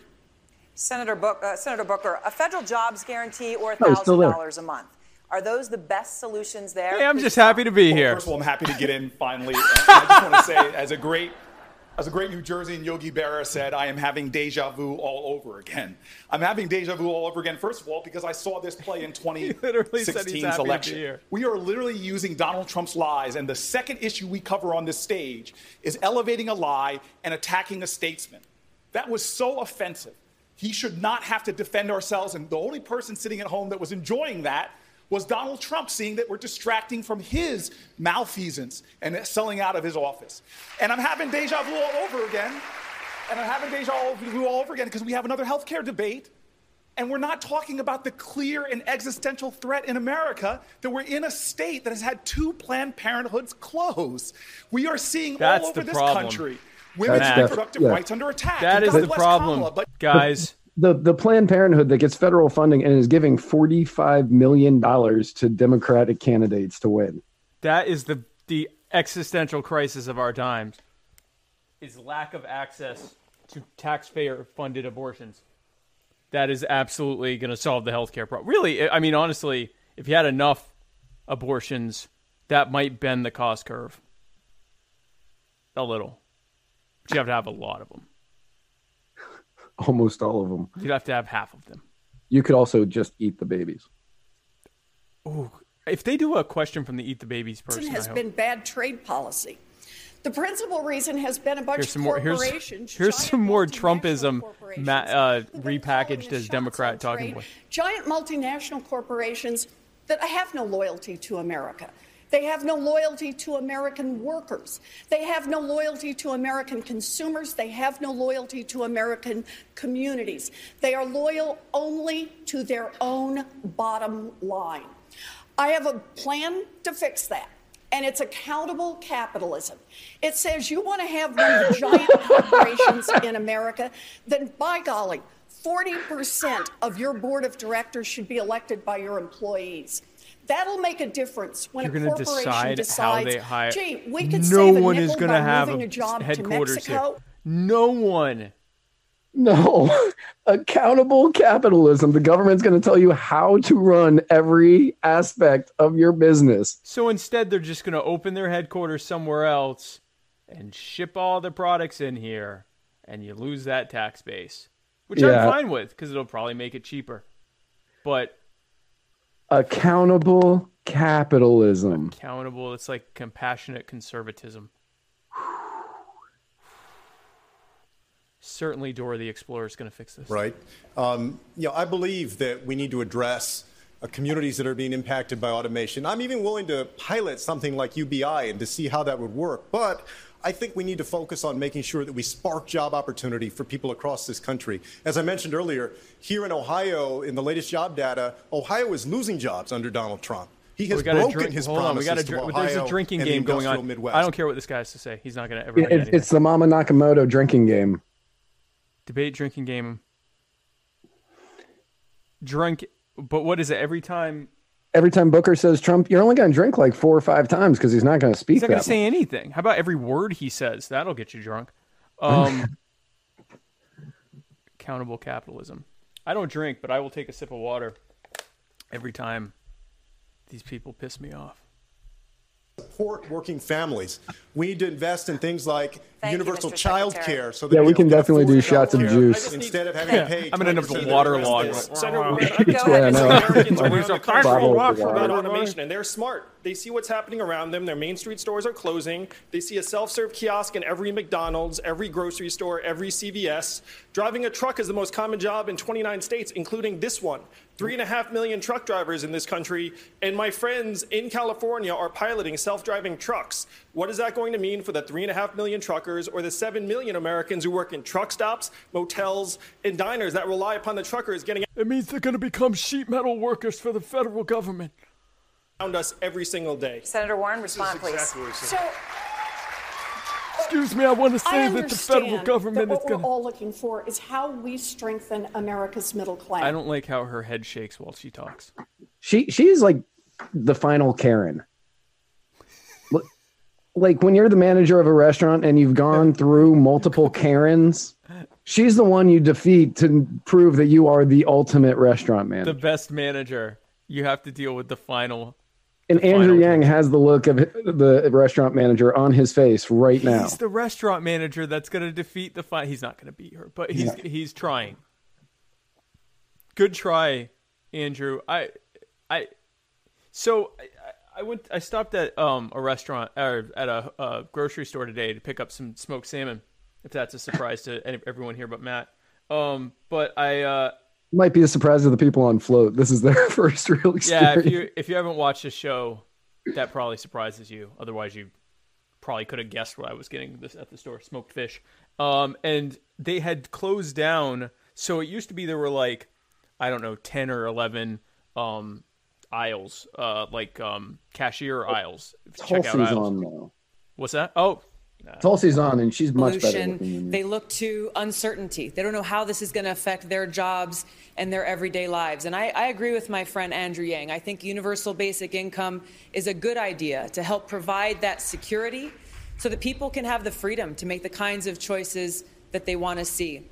Senator, Book, uh, Senator Booker, a federal jobs guarantee or Oh, he's $1,000 a month. Are those the best solutions there? Hey, I'm just happy to be here. First of all, I'm happy to get in finally. I just want to say, as a great, as a great New Jerseyan, Yogi Berra said, I am having deja vu all over again. I'm having deja vu all over again. First of all, because I saw this play in literally 2016's happy to be election. We are literally using Donald Trump's lies, and the second issue we cover on this stage is elevating a lie and attacking a statesman. That was so offensive. He should not have to defend ourselves, and the only person sitting at home that was enjoying that was Donald Trump, seeing that we're distracting from his malfeasance and selling out of his office. And I'm having deja vu all over again. And I'm having deja vu all over again because we have another healthcare debate. And we're not talking about the clear and existential threat in America that we're in a state that has had two Planned Parenthoods close. We are seeing That's all over the this problem. country women's That's def- reproductive yeah. rights under attack. That And is the problem, Kamala, but guys. The the Planned Parenthood that gets federal funding and is giving forty five million dollars to Democratic candidates to win. That is the the existential crisis of our times. Is lack of access to taxpayer funded abortions. That is absolutely going to solve the healthcare problem. Really, I mean, honestly, if you had enough abortions, that might bend the cost curve a little. But you have to have a lot of them. Almost all of them. You'd have to have half of them. You could also just eat the babies. Ooh, if they do a question from the Eat the Babies person, has I hope. been bad trade policy. The principal reason has been a bunch Here's of some more. Here's corporations, here's giant some more Trumpism, ma- uh, repackaged as Democrat talking trade, point. giant multinational corporations that have no loyalty to America. They have no loyalty to American workers. They have no loyalty to American consumers. They have no loyalty to American communities. They are loyal only to their own bottom line. I have a plan to fix that. And it's accountable capitalism. It says you want to have one of the giant corporations in America, then by golly, 40% of your board of directors should be elected by your employees. That'll make a difference when You're a corporation decide decides, how they hire. gee, we could no save a one nickel is going to have moving a a job to headquarters Mexico. here. No one. No, accountable capitalism. The government's going to tell you how to run every aspect of your business. So instead, they're just going to open their headquarters somewhere else and ship all the products in here, and you lose that tax base, which Yeah. I'm fine with because it'll probably make it cheaper. But Accountable capitalism. accountable, it's like compassionate conservatism. Certainly, Dora the Explorer is going to fix this. right? Um, you know, I believe that we need to address uh, communities that are being impacted by automation. I'm even willing to pilot something like UBI and to see how that would work. But I think we need to focus on making sure that we spark job opportunity for people across this country. As I mentioned earlier, here in Ohio, in the latest job data, Ohio is losing jobs under Donald Trump. He has broken drink, his hold on, we promises gotta to Ohio There's a drinking and the game going industrial on. Midwest. I don't care what this guy has to say. He's not going to ever. It- win it's, it's the Mama Nakamoto drinking game. debate drinking game. Drink, but what is it? Every time Every time Booker says Trump, you're only going to drink like four or five times because he's not going to speak he's not going to say anything. How about every word he says? That'll get you drunk. Um, accountable capitalism. I don't drink, but I will take a sip of water every time these people piss me off. Support working families. We need to invest in things like Thank universal Mr. child Secretary. care so that Yeah, we can definitely do shots of juice. instead of having Yeah, to pay. I'm gonna end up with of waterlogged. Senator Go Warren, ahead. Americans I know. around the There's a country bottle talk about automation, and they're smart. They see what's happening around them. Their main street stores are closing. They see a self-serve kiosk in every McDonald's, every grocery store, every CVS. Driving a truck is the most common job in 29 states, including this one. Three and a half million truck drivers in this country, and my friends in California are piloting self-driving trucks. What is that going to mean for the three and a half million truckers or the seven million Americans who work in truck stops, motels, and diners that rely upon the truckers getting It means they're going to become sheet metal workers for the federal government. around us every single day? Senator Warren, respond, please. So Excuse me, I want to say that the federal understand government that is what going we're all looking for is how we strengthen America's middle class. I don't like how her head shakes while she talks. She she's like the final Karen. Like when you're the manager of a restaurant and you've gone through multiple Karens, she's the one you defeat to prove that you are the ultimate restaurant man. The best manager, you have to deal with the final. And the Andrew final- Yang has the look of the restaurant manager on his face right now. He's the restaurant manager that's going to defeat the fight. He's not going to beat her, but he's he's trying. Good try, Andrew. I I so I, went I stopped at um a restaurant or at a, a grocery store today to pick up some smoked salmon. If that's a surprise to any, everyone here but Matt. Um, but I uh Might be a surprise to the people on Flote. This is their first real experience. yeah, if you if you haven't watched the show, that probably surprises you. Otherwise, you probably could have guessed what I was getting this at the store: smoked fish. Um, and they had closed down. So it used to be there were like I don't know, ten or eleven um aisles, uh, like um cashier aisles, checkout Tulsi's aisles. on now. What's that? Oh, Tulsi's on, and she's much better looking than you. They look to uncertainty. They don't know how this is going to affect their jobs and their everyday lives. And I, I agree with my friend Andrew Yang. I think universal basic income is a good idea to help provide that security so that people can have the freedom to make the kinds of choices that they want to see.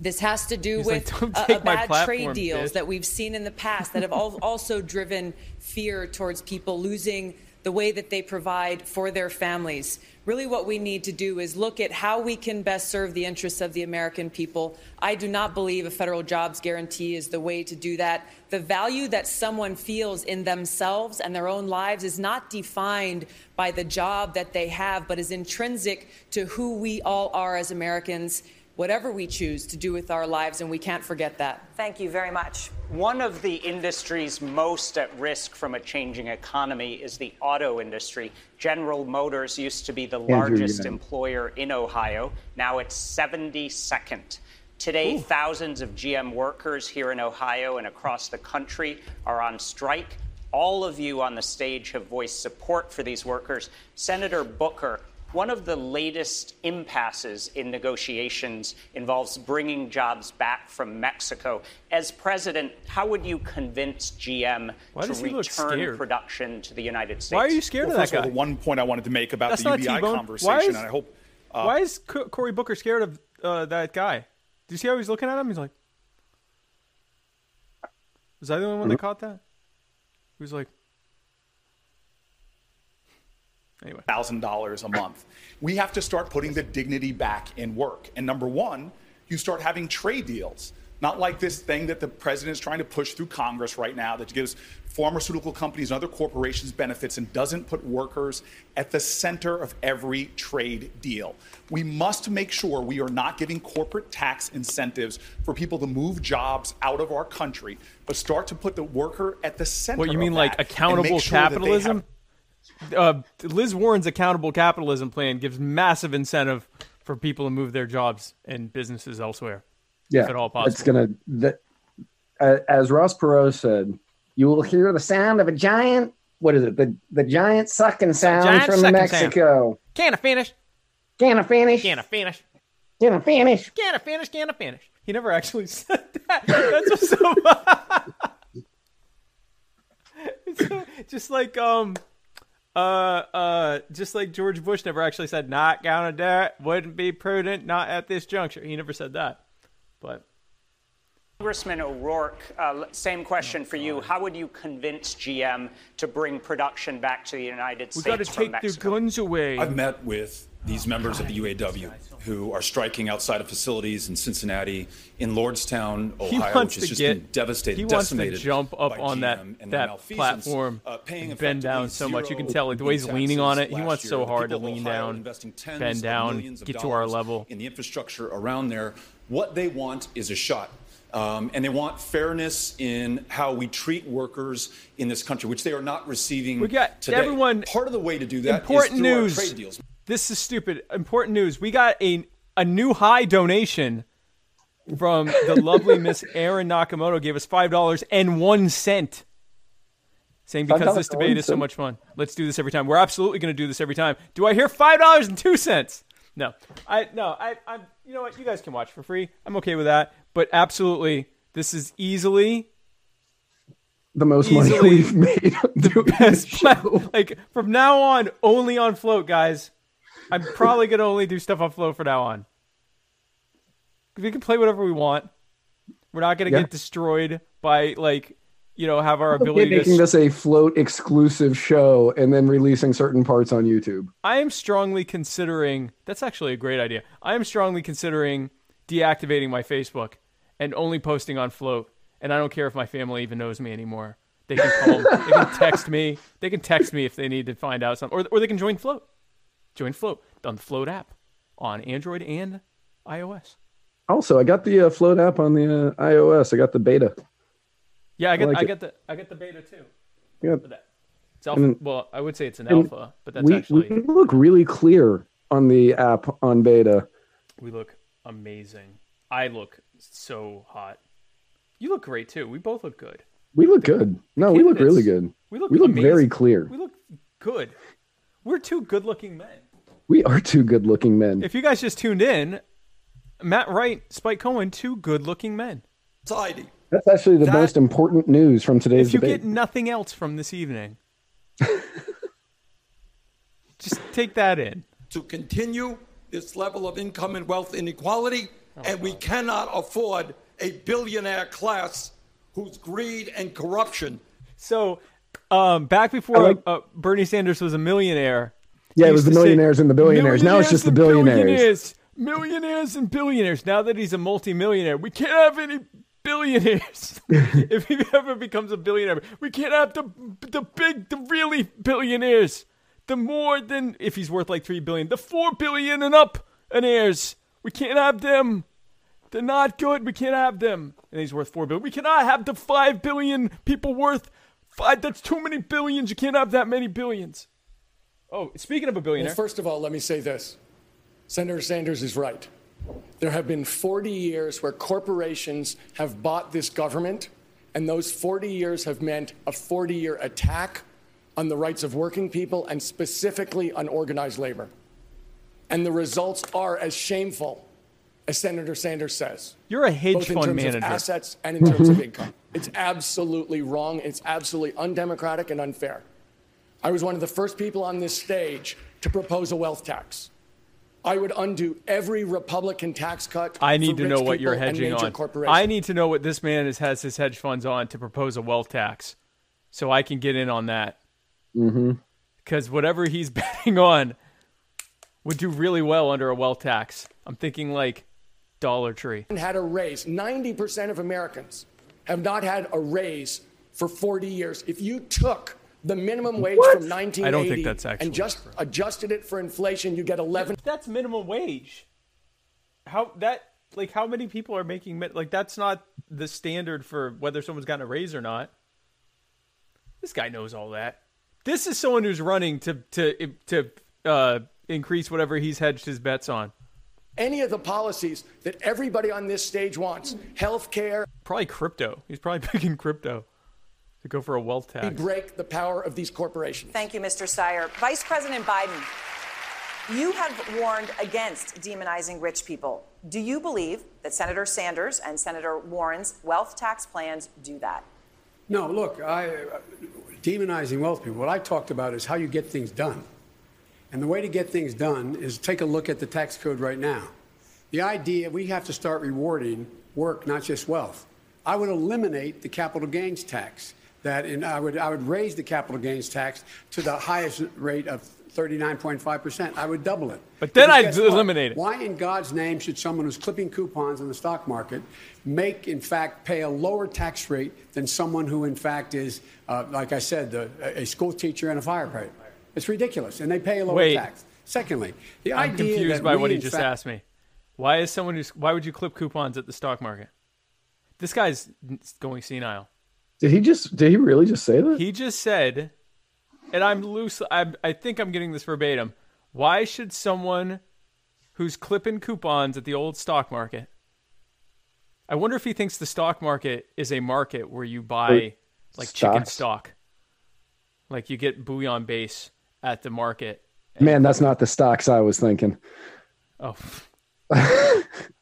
This has to do He's with like, uh, bad platform, trade deals bitch." that we've seen in the past that have al- also driven fear towards people losing the way that they provide for their families. Really, what we need to do is look at how we can best serve the interests of the American people. I do not believe a federal jobs guarantee is the way to do that. The value that someone feels in themselves and their own lives is not defined by the job that they have, but is intrinsic to who we all are as Americans, whatever we choose to do with our lives, and we can't forget that. Thank you very much. One of the industries most at risk from a changing economy is the auto industry. General Motors used to be the Andrew largest Yang. employer in Ohio. Now it's 72nd. Today, thousands of GM workers here in Ohio and across the country are on strike. All of you on the stage have voiced support for these workers. Senator Booker, one of the latest impasses in negotiations involves bringing jobs back from Mexico. As president, how would you convince GM Why to does he look return production to the United States? why are you scared Well, of first that of guy? all, the one point I wanted to make about That's the not UBI T-Bone. conversation, Why is- and I hope uh, Why is Co- Cory Booker scared of uh, that guy? Do you see how he's looking at him? He's like, was I the only one that caught that? He was like, anyway. thousand dollars a month. We have to start putting the dignity back in work. And number one, you start having trade deals. Not like this thing that the president is trying to push through Congress right now that gives pharmaceutical companies and other corporations benefits and doesn't put workers at the center of every trade deal. We must make sure we are not giving corporate tax incentives for people to move jobs out of our country, but start to put the worker at the center. What you mean, like that and make accountable sure capitalism? Uh, Liz Warren's accountable capitalism plan gives massive incentive for people to move their jobs and businesses elsewhere, Yeah, if at all possible. it's gonna. That, uh, as Ross Perot said, you will hear the sound of a giant. What is it? The the giant sucking sound giant from sucking Mexico. Can I finish? Can I finish? Can I finish? Can I finish? Can I finish? Can I finish? He never actually said that. That's what's so. So- just like um, uh, uh, just like George Bush never actually said not gonna do it. Wouldn't be prudent. Not at this juncture. He never said that. But Congressman O'Rourke, uh, same question for you. How would you convince GM to bring production back to the United we States got to from take their guns away. I've met with these members of the UAW who are striking outside of facilities in Cincinnati, in Lordstown, Ohio, which has just get- been devastated, he wants to decimated. jump up on that- GM and that platform uh, and bend down so much. You can tell, like, the way he's leaning on it, he wants year. so hard to lean Ohio down, bend down, get to our level. in the infrastructure around there. What they want is a shot. Um, and they want fairness in how we treat workers in this country, which they are not receiving We got today. everyone. Part of the way to do that is important through news. our trade deals. This is stupid. Important news. We got a a new high donation from the lovely Miss Erin Nakamoto. Gave us five dollars and one cent. Saying because this debate is so much fun. Let's do this every time. We're absolutely going to do this every time. Do I hear five dollars and two cents? No, I no, I, I'm. You know what? You guys can watch for free. I'm okay with that. But absolutely, this is easily The most money we've made this best show. like from now on only on Flote guys i'm probably gonna only do stuff on Flote from now on. We can play whatever we want. We're not gonna Yeah. get destroyed by like you know have our Okay, ability making to this a Flote exclusive show and then releasing certain parts on YouTube. i am strongly considering that's actually a great idea. I am strongly considering deactivating my facebook and only posting on Flote. And i don't care if my family even knows me anymore. They can call they can text me. They can text me if they need to find out something or, or they can join Flote join Flote on the Flote app on android and ios Also, I got the uh, Flote app on the uh, iOS. I got the beta. yeah i get like I get the i get the beta too Yeah. it's alpha, well i would say it's an alpha but that's we, actually we look really clear on the app on beta. we look amazing i look so hot you look great too we both look good We look good. No, we look really good. we look we look amazing. very clear. we look good we're two good looking men We are two good looking men. If you guys just tuned in, Matt Wright, Spike Cohen, two good-looking men. Society. That's actually the most important news from today's If you debate. get nothing else from this evening, just take that in. to continue this level of income and wealth inequality, and we cannot afford a billionaire class whose greed and corruption. So, um, back before like- uh, Bernie Sanders was a millionaire. Yeah, it was the millionaires and the billionaires. Now it's just the billionaires. Millionaires, millionaires and billionaires. Now that he's a multimillionaire, we can't have any billionaires. if he ever becomes a billionaire, we can't have the the big, the really billionaires. The more than if he's worth like three billion, the four billion and up and heirs. We can't have them. They're not good. We can't have them. And he's worth four billion. We cannot have the five billion people worth five. That's too many billions. You can't have that many billions. Oh, speaking of a billionaire, Well, first of all, let me say this Senator Sanders is right. There have been 40 years where corporations have bought this government, and those 40 years have meant a 40 year attack on the rights of working people and specifically on organized labor. And the results are as shameful as Senator Sanders says. You're a hedge both in fund terms manager. of assets and in terms of income. It's absolutely wrong. It's absolutely undemocratic and unfair. I was one of the first people on this stage to propose a wealth tax. I would undo every Republican tax cut. I need for to know what you're hedging on. I need to know what this man is, has his hedge funds on to propose a wealth tax, so I can get in on that. Mm-hmm. Because whatever he's betting on would do really well under a wealth tax. I'm thinking like Dollar Tree. had a raise. 90% of Americans have not had a raise for 40 years. If you took the minimum wage What? from 1980 I don't think that's actually and just adjusted it for inflation, you get 11. That's minimum wage. How that like how many people are making like that's not the standard for whether someone's gotten a raise or not. This guy knows all that. This is someone who's running to to to uh, increase whatever he's hedged his bets on. Any of the policies that everybody on this stage wants, health care, Probably crypto. He's probably picking crypto to go for a wealth tax. we break the power of these corporations. Thank you, Mr. Steyer. Vice President Biden, you have warned against demonizing rich people. Do you believe that Senator Sanders and Senator Warren's wealth tax plans do that? No, look, I, uh, demonizing wealth people, what I talked about is how you get things done. And the way to get things done is take a look at the tax code right now. The idea we have to start rewarding work, not just wealth. I would eliminate the capital gains tax. That and I would I would raise the capital gains tax to the highest rate of 39.5 percent. I would double it. But then I'd guess what? eliminate it. Why in God's name should someone who's clipping coupons in the stock market make, in fact, pay a lower tax rate than someone who, in fact, is, uh, like I said, the, a school teacher and a firefighter? It's ridiculous, and they pay a lower Wait. tax. Secondly, the I'm idea confused by what he just fact- asked me. Why is someone who's why would you clip coupons at the stock market? This guy's going senile. Did he just? Did he really just say that? He just said, and I'm loose. I I think I'm getting this verbatim. Why should someone who's clipping coupons at the old stock market? I wonder if he thinks the stock market is a market where you buy like chicken stock, like you get bouillon base at the market. Man, that's not the stocks I was thinking. Oh,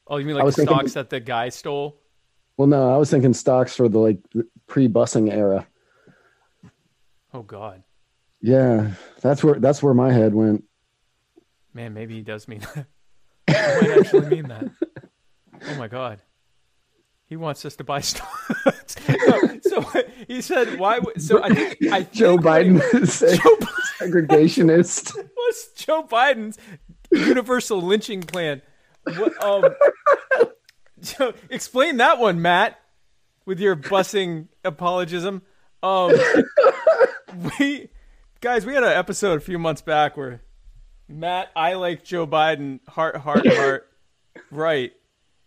oh, you mean like the thinking- stocks that the guy stole? Well, no, I was thinking stocks for the like pre-busing era. Oh God, Yeah, that's where that's where my head went. man, maybe he does mean that. he might actually mean that. Oh my God. He wants us to buy stocks. No, so he said, "Why?" would- So I think I think Joe Biden is a segregationist. What's Joe Biden's universal lynching plan. What, um, Explain that one, Matt, with your bussing apologism. Um, we guys, we had an episode a few months back where Matt, I like Joe Biden, heart, heart, heart, right,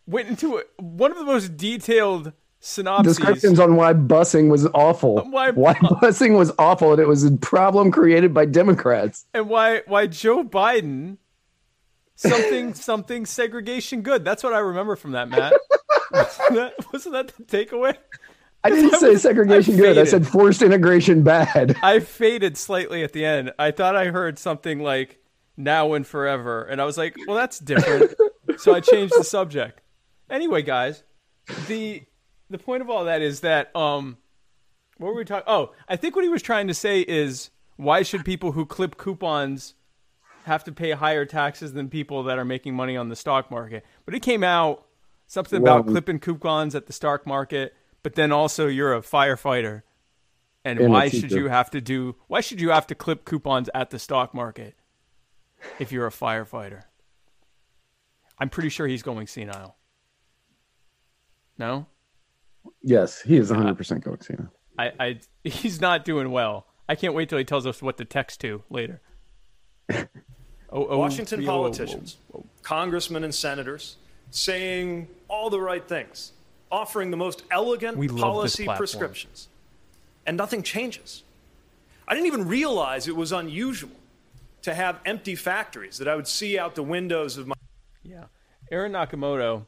went into a, one of the most detailed synopses. Descriptions on why busing was awful. Why- busing was awful, and it was a problem created by Democrats. and why why Joe Biden something something segregation good. That's what I remember from that, Matt. wasn't, that, wasn't that the takeaway? I didn't say segregation I good. I said forced integration bad. I faded slightly at the end. I thought I heard something like now and forever, and I was like, well, that's different. so I changed the subject. Anyway, guys, the the point of all that is that um, what were we talking? Oh, I think what he was trying to say is why should people who clip coupons have to pay higher taxes than people that are making money on the stock market? But it came out something about clipping coupons at the stock market, but then also you're a firefighter. And, And why should you have to do why should you have to clip coupons at the stock market if you're a firefighter? I'm pretty sure he's going senile. No? Yes, he is 100 percent going senile. I, I he's not doing well. I can't wait till he tells us what to text to later. Oh, oh, Washington oh, oh, oh, politicians, congressmen and senators, saying all the right things, offering the most elegant policy prescriptions, and nothing changes. I didn't even realize it was unusual to have empty factories that I would see out the windows of my. Yeah. Aaron Nakamoto,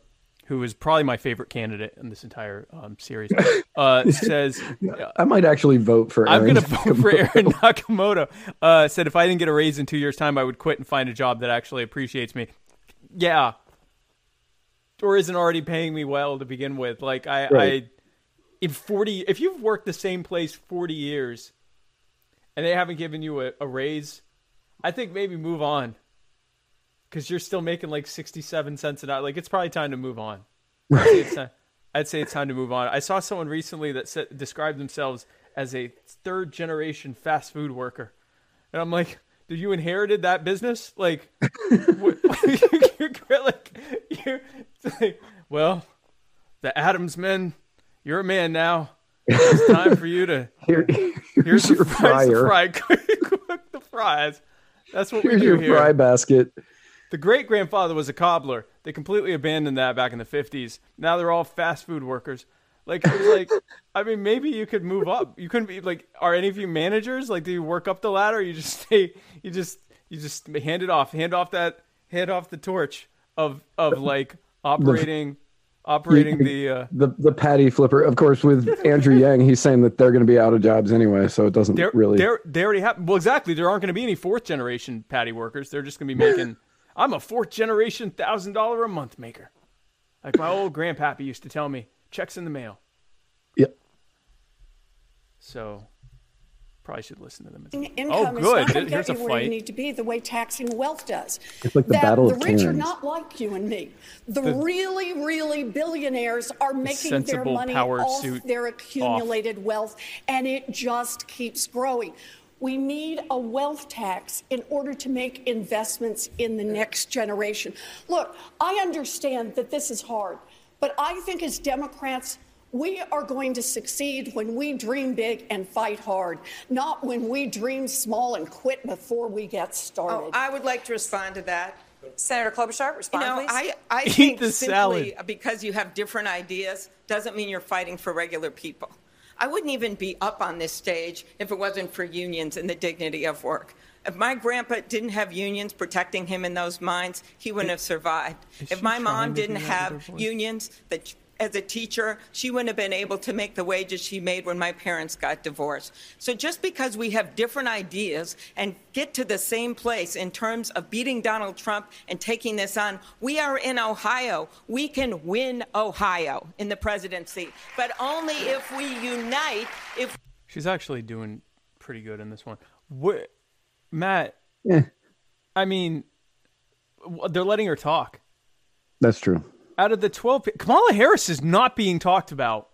who is probably my favorite candidate in this entire um, series, uh, says I might actually vote for. I'm Aaron going to vote for Aaron Nakamoto. Uh, said if I didn't get a raise in two years' time, I would quit and find a job that actually appreciates me. Yeah, or isn't already paying me well to begin with. Like I, Right. I, in forty, if you've worked the same place forty years, and they haven't given you a, a raise, I think maybe move on. Because you're still making like sixty-seven cents an hour. Like it's probably time to move on. I'd say it's time, I'd say it's time to move on. I saw someone recently that said, described themselves as a third generation fast food worker, and I'm like, did you inherited that business? Like, what, you're, like you're, like, well, the Adams men, you're a man now. It's time for you to. Here, here's the your fries. The fryer. fry, cook the fries. That's what Here's we do Here's your here. fry basket. The great grandfather was a cobbler. They completely abandoned that back in the 50s. Now they're all fast food workers. Like, like, I mean, maybe you could move up. You couldn't be like, are any of you managers? Like, do you work up the ladder? Or you just stay, you just, you just hand it off, hand off that, hand off the torch of, of like operating, operating the, uh, the the patty flipper. Of course, with Andrew Yang, he's saying that they're going to be out of jobs anyway, so it doesn't they're, really. they're, they already have, well, exactly. There aren't going to be any fourth generation patty workers. They're just going to be making, I'm a fourth generation thousand dollar a month maker. Like my old grandpappy used to tell me, checks in the mail. Yep. So probably should listen to them. In- oh, Income is good. not Here's get a you where you need to be the way taxing wealth does. It's like the that Battle the of rich are not like you and me. The, The- really, really billionaires are making their money power off suit their accumulated wealth, and it just keeps growing. We need a wealth tax in order to make investments in the next generation. Look, I understand that this is hard, but I think as Democrats, we are going to succeed when we dream big and fight hard, not when we dream small and quit before we get started. Oh, I would like to respond to that. Senator Klobuchar, respond, you know, please. I, I Eat think the simply salad. because you have different ideas doesn't mean you're fighting for regular people. I wouldn't even be up on this stage if it wasn't for unions and the dignity of work. If my grandpa didn't have unions protecting him in those mines, he wouldn't have survived. If my mom didn't have unions that as a teacher, she wouldn't have been able to make the wages she made when my parents got divorced. So just because we have different ideas and get to the same place in terms of beating Donald Trump and taking this on, we are in Ohio. We can win Ohio in the presidency, but only if we unite, if She's actually doing pretty good in this one. What, Matt? Yeah. I mean, they're letting her talk. That's true. Out of the twelve, Kamala Harris is not being talked about.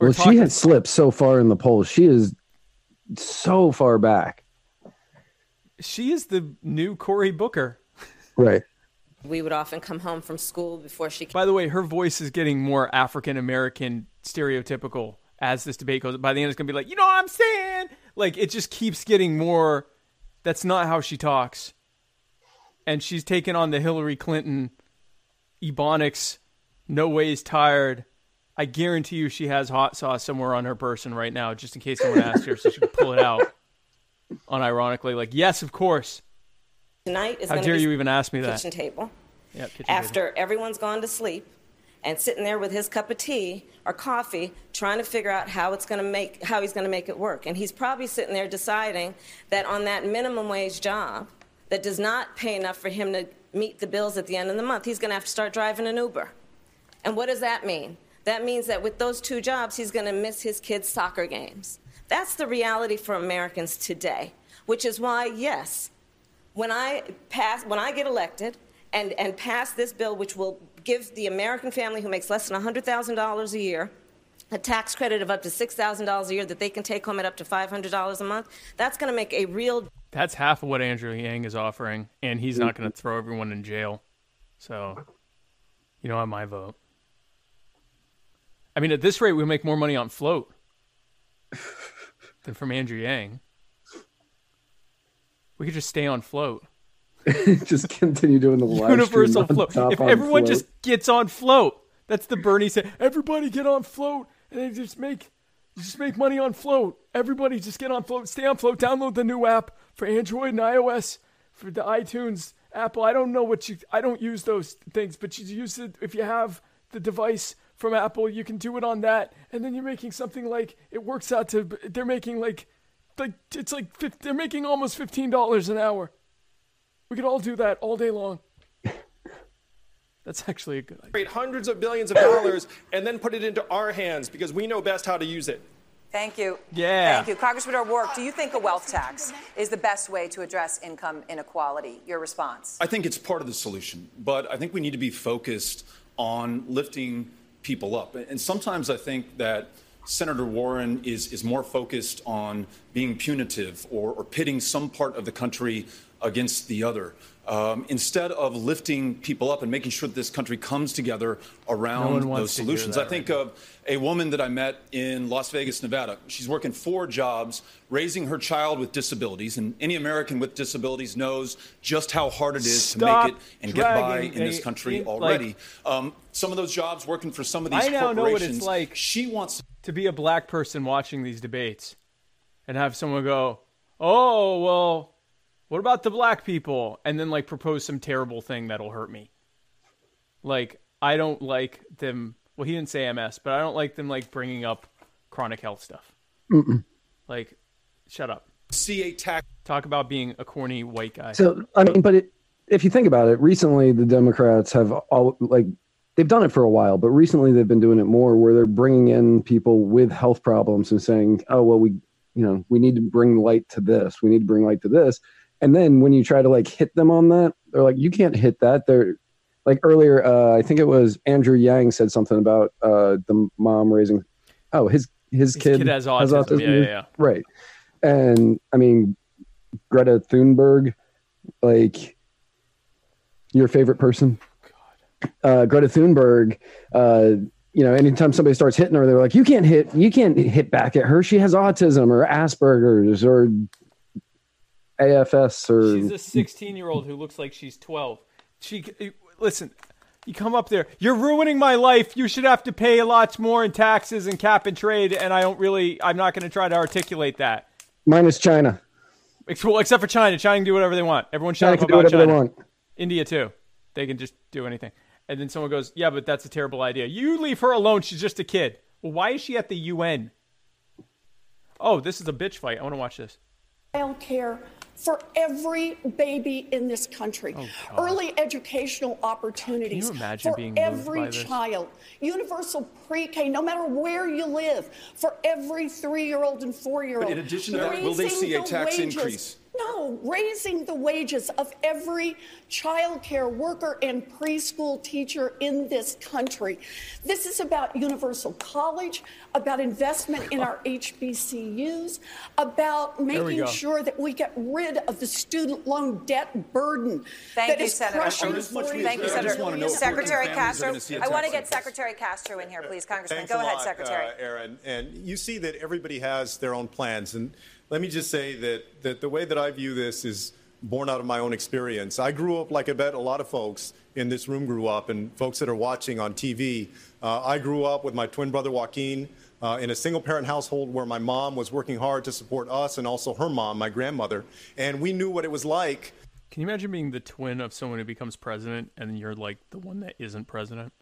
Or Well, she talking- has slipped so far in the polls. She is so far back. She is the new Cory Booker. Right. We would often come home from school before she Came. By the way, her voice is getting more African American stereotypical as this debate goes. By the end, it's gonna be like, you know what I'm saying? Like it just keeps getting more. That's not how she talks. And she's taken on the Hillary Clinton, Ebonics, no ways tired. I guarantee you, she has hot sauce somewhere on her person right now, just in case someone asks her, so she can pull it out. Unironically, like, yes, of course. tonight is How dare be you even ask me that? kitchen table. Yep, kitchen after everyone's gone to sleep and sitting there with his cup of tea or coffee trying to figure out how it's going to make how he's going to make it work and he's probably sitting there deciding that on that minimum wage job that does not pay enough for him to meet the bills at the end of the month. He's going to have to start driving an uber. And what does that mean? That means that with those two jobs he's going to miss his kids soccer games. That's the reality for americans today which is why yes when I pass, when I get elected and, and pass this bill, which will give the American family who makes less than $100,000 a year a tax credit of up to $6,000 a year that they can take home at up to $500 a month, that's going to make a real That's half of what Andrew Yang is offering, and he's not going to throw everyone in jail. So, you know, I my vote. I mean, at this rate, we make more money on Flote than from Andrew Yang. We could just stay on Flote. just continue doing the live Universal stream Flote. nonstop If on everyone Flote. just gets on Flote, that's the Bernie said. Everybody get on Flote, and they just make just make money on Flote. Everybody just get on Flote. Stay on Flote. Download the new app for Android and iOS for the iTunes, Apple. I don't know what you. I don't use those things, but you use it if you have the device from Apple. You can do it on that, and then you're making something like it works out to. They're making like like it's like they're making almost fifteen dollars an hour. We could all do that all day long. That's actually a good idea. Create hundreds of billions of dollars and then put it into our hands because we know best how to use it. Thank you. Yeah. Thank you. Congressman O'Rourke, do you think a wealth tax is the best way to address income inequality? Your response? I think it's part of the solution, but I think we need to be focused on lifting people up. And sometimes I think that Senator Warren is, is more focused on being punitive or, or pitting some part of the country against the other. Um, instead of lifting people up and making sure that this country comes together around wants those solutions. I think of a woman that I met in Las Vegas, Nevada. She's working four jobs, raising her child with disabilities, and any American with disabilities knows just how hard it is Stop to make it and get by in this country like- already. um, some of those jobs working for some of these I now know what it's like. She wants to be a black person watching these debates and have someone go, "Oh, well, what about the black people?" and then like propose some terrible thing that'll hurt me. Like I don't like them. Well, he didn't say MS, but I don't like them like bringing up chronic health stuff. Mm-mm. Like, shut up. See a tax. Talk about being a corny white guy. So I mean, but it, if you think about it, recently the Democrats have all like they've done it for a while, but recently they've been doing it more, where they're bringing in people with health problems and saying, "Oh well, we you know we need to bring light to this. We need to bring light to this." And then when you try to like hit them on that, they're like, "You can't hit that." They're like earlier, uh, I think it was Andrew Yang said something about uh, the mom raising. Oh, his his, kid has autism. Yeah, yeah, yeah. Right. And I mean, Greta Thunberg, like your favorite person? Uh, Greta Thunberg, uh, you know, anytime somebody starts hitting her, they're like, you can't hit, you can't hit back at her. She has autism or Asperger's or AFS or. She's a 16 year old who looks like she's 12. She eh, listen. You come up there. You're ruining my life. You should have to pay lots more in taxes and cap and trade. And I don't really. I'm not going to try to articulate that. minus China. Well, except for China. China can do whatever they want. Everyone shut China up can do about whatever they want. India too. They can just do anything. And then someone goes, "Yeah, but that's a terrible idea. You leave her alone. She's just a kid." Well, why is she at the UN? Oh, this is a bitch fight. I want to watch this. child care for every baby in this country. Oh, Early educational opportunities Can you imagine for being moved every by this? child. Universal pre-K, no matter where you live, for every three-year-old and four-year-old. But in addition to that, will they see a tax wages- increase? No, raising the wages of every child care worker and preschool teacher in this country. This is about universal college, about investment in our HBCUs, about making sure that we get rid of the student loan debt burden Thank that you, is Senator. crushing Thank you, 40 Senator. Secretary are Castro. gonna see a I want to get. Secretary Castro in here, please. Congressman, Thanks go a ahead, lot, Secretary. Uh, Aaron. And you see that everybody has their own plans. And let me just say that, that the way that I view this is born out of my own experience. I grew up like I bet a lot of folks in this room grew up, and folks that are watching on TV. Uh, I grew up with my twin brother Joaquin. Uh, in a single parent household where my mom was working hard to support us and also her mom, my grandmother. And we knew what it was like Can you imagine being the twin of someone who becomes president and you're like the one that isn't president?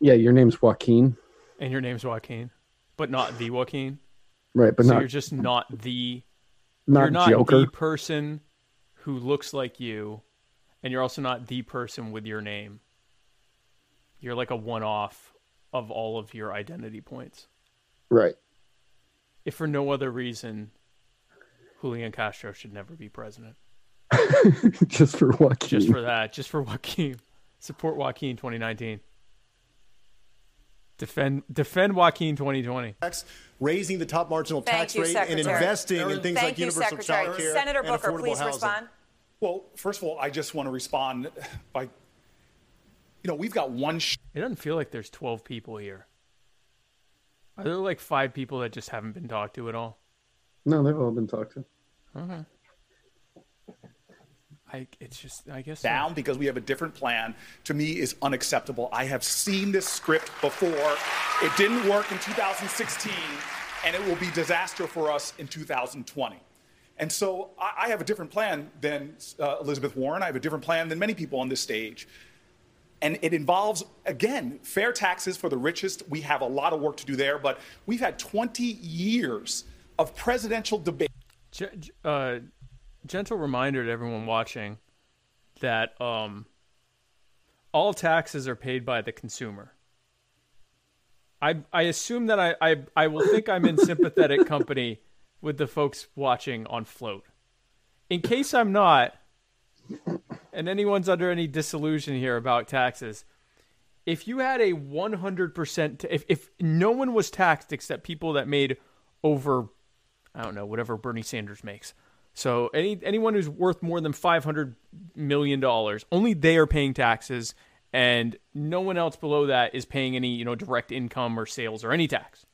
Yeah, your name's Joaquin. And your name's Joaquin, but not the Joaquin. Right, but so not- you're just not the Not you're not Joker. the person who looks like you, and you're also not the person with your name. You're like a one-off of all of your identity points. Right. If for no other reason, Julian Castro should never be president. Just for Joaquin. Just for that. Just for Joaquin. Support Joaquin 2019. Defend defend Joaquin 2020. raising the top marginal Thank tax you, rate, and investing in things Thank like you, universal Secretary. child care Senator and Booker, affordable please housing. respond. Well, first of all, I just want to respond by, you know, we've got one. Sh- It doesn't feel like there's 12 people here. Are there like five people that just haven't been talked to at all? No, they've all been talked to. Okay. I it's just I guess so. down because we have a different plan to me is unacceptable. I have seen this script before. It didn't work in 2016, and it will be disaster for us in 2020. And so I, I have a different plan than uh, Elizabeth Warren. I have a different plan than many people on this stage. And it involves, again, fair taxes for the richest. We have a lot of work to do there, but we've had 20 years of presidential debate. Uh, gentle reminder to everyone watching that um, all taxes are paid by the consumer. I I assume that I, I I will think I'm in sympathetic company with the folks watching on Flote. In case I'm not, and anyone's under any disillusion here about taxes, if you had a 100% t- if if no one was taxed except people that made over I don't know whatever Bernie Sanders makes So any anyone who's worth more than five hundred million dollars, only they are paying taxes, and no one else below that is paying any you know direct income or sales or any tax.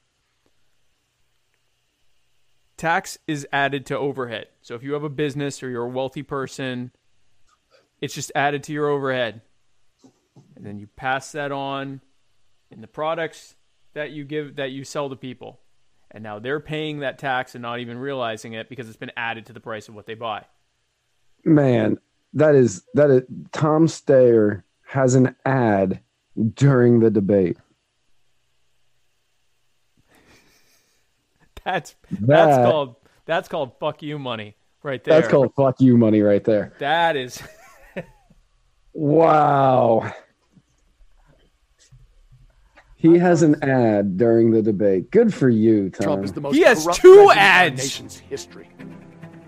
Tax is added to overhead. So if you have a business or you're a wealthy person, it's just added to your overhead, and then you pass that on in the products that you give that you sell to people and now they're paying that tax and not even realizing it because it's been added to the price of what they buy. Man, that is that is Tom Steyer has an ad during the debate. That's That- that's called that's called fuck you money right there. That's called fuck you money right there. That is Wow. He has an ad during the debate. Good for you, Tom. Trump is the most He has two president in our ads. nation's history.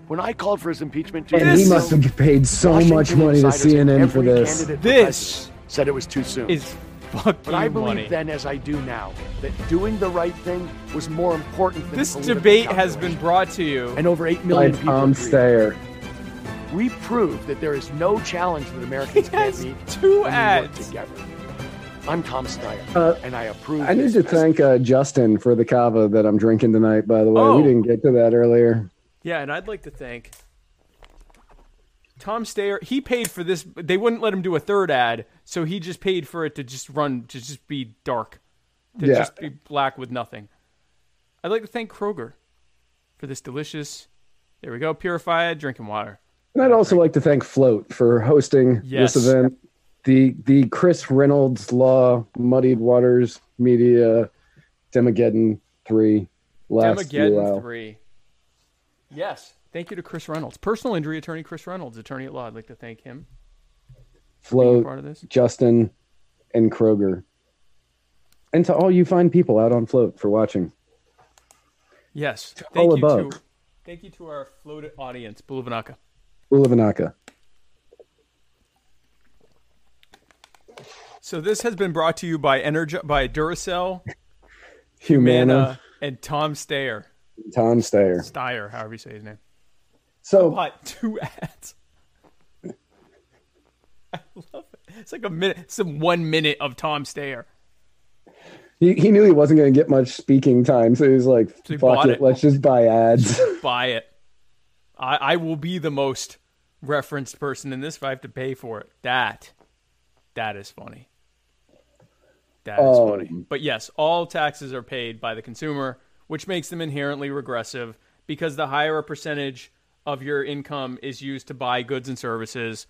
When I called for his impeachment two and years he ago, must have paid so Washington much money to insiders and CNN for every this. candidate for This president said it was too soon. is fuck but I believe money. then, as I do now, that doing the right thing was more important than This political debate has been calculation. brought to you. and over eight By million people Tom agreed. Steyer. We proved that there is no challenge that Americans can't has meet two when we ads. work together. I'm Tom Steyer, Uh, and I approve. I need to message. thank uh, Justin for the cava that I'm drinking tonight, by the way. Oh. We didn't get to that earlier. Yeah, and I'd like to thank Tom Steyer. He paid for this. They wouldn't let him do a third ad, so he just paid for it to just run to just be dark, to Yeah. just be black with nothing. I'd like to thank Kroger for this delicious. There we go, purified drinking water. And I'd also like to thank Flote for hosting Yes. this event. The the Chris Reynolds Law Muddied Waters Media Demageddon three last Demageddon three. Yes, thank you to Chris Reynolds, personal injury attorney Chris Reynolds, attorney at law. I'd like to thank him. Flote, part of this. Justin, and Kroger. And to all you fine people out on Flote for watching. Yes, all thank you above. to thank you to our floated audience, Buluvanaka. Ulavanaka. So this has been brought to you by Energi- by Duracell, Humana, Mana, and Tom Steyer. Tom Steyer. Steyer, however you say his name. So But two ads. I love it. It's like a minute, some one minute of Tom Steyer. he, he knew he wasn't going to get much speaking time, so he was like, So he "Fuck it, it. let's just buy ads." Buy it. I, I will be the most referenced person in this if I have to pay for it. That, that is funny. That is Um, funny. But yes, all taxes are paid by the consumer, which makes them inherently regressive because the higher a percentage of your income is used to buy goods and services,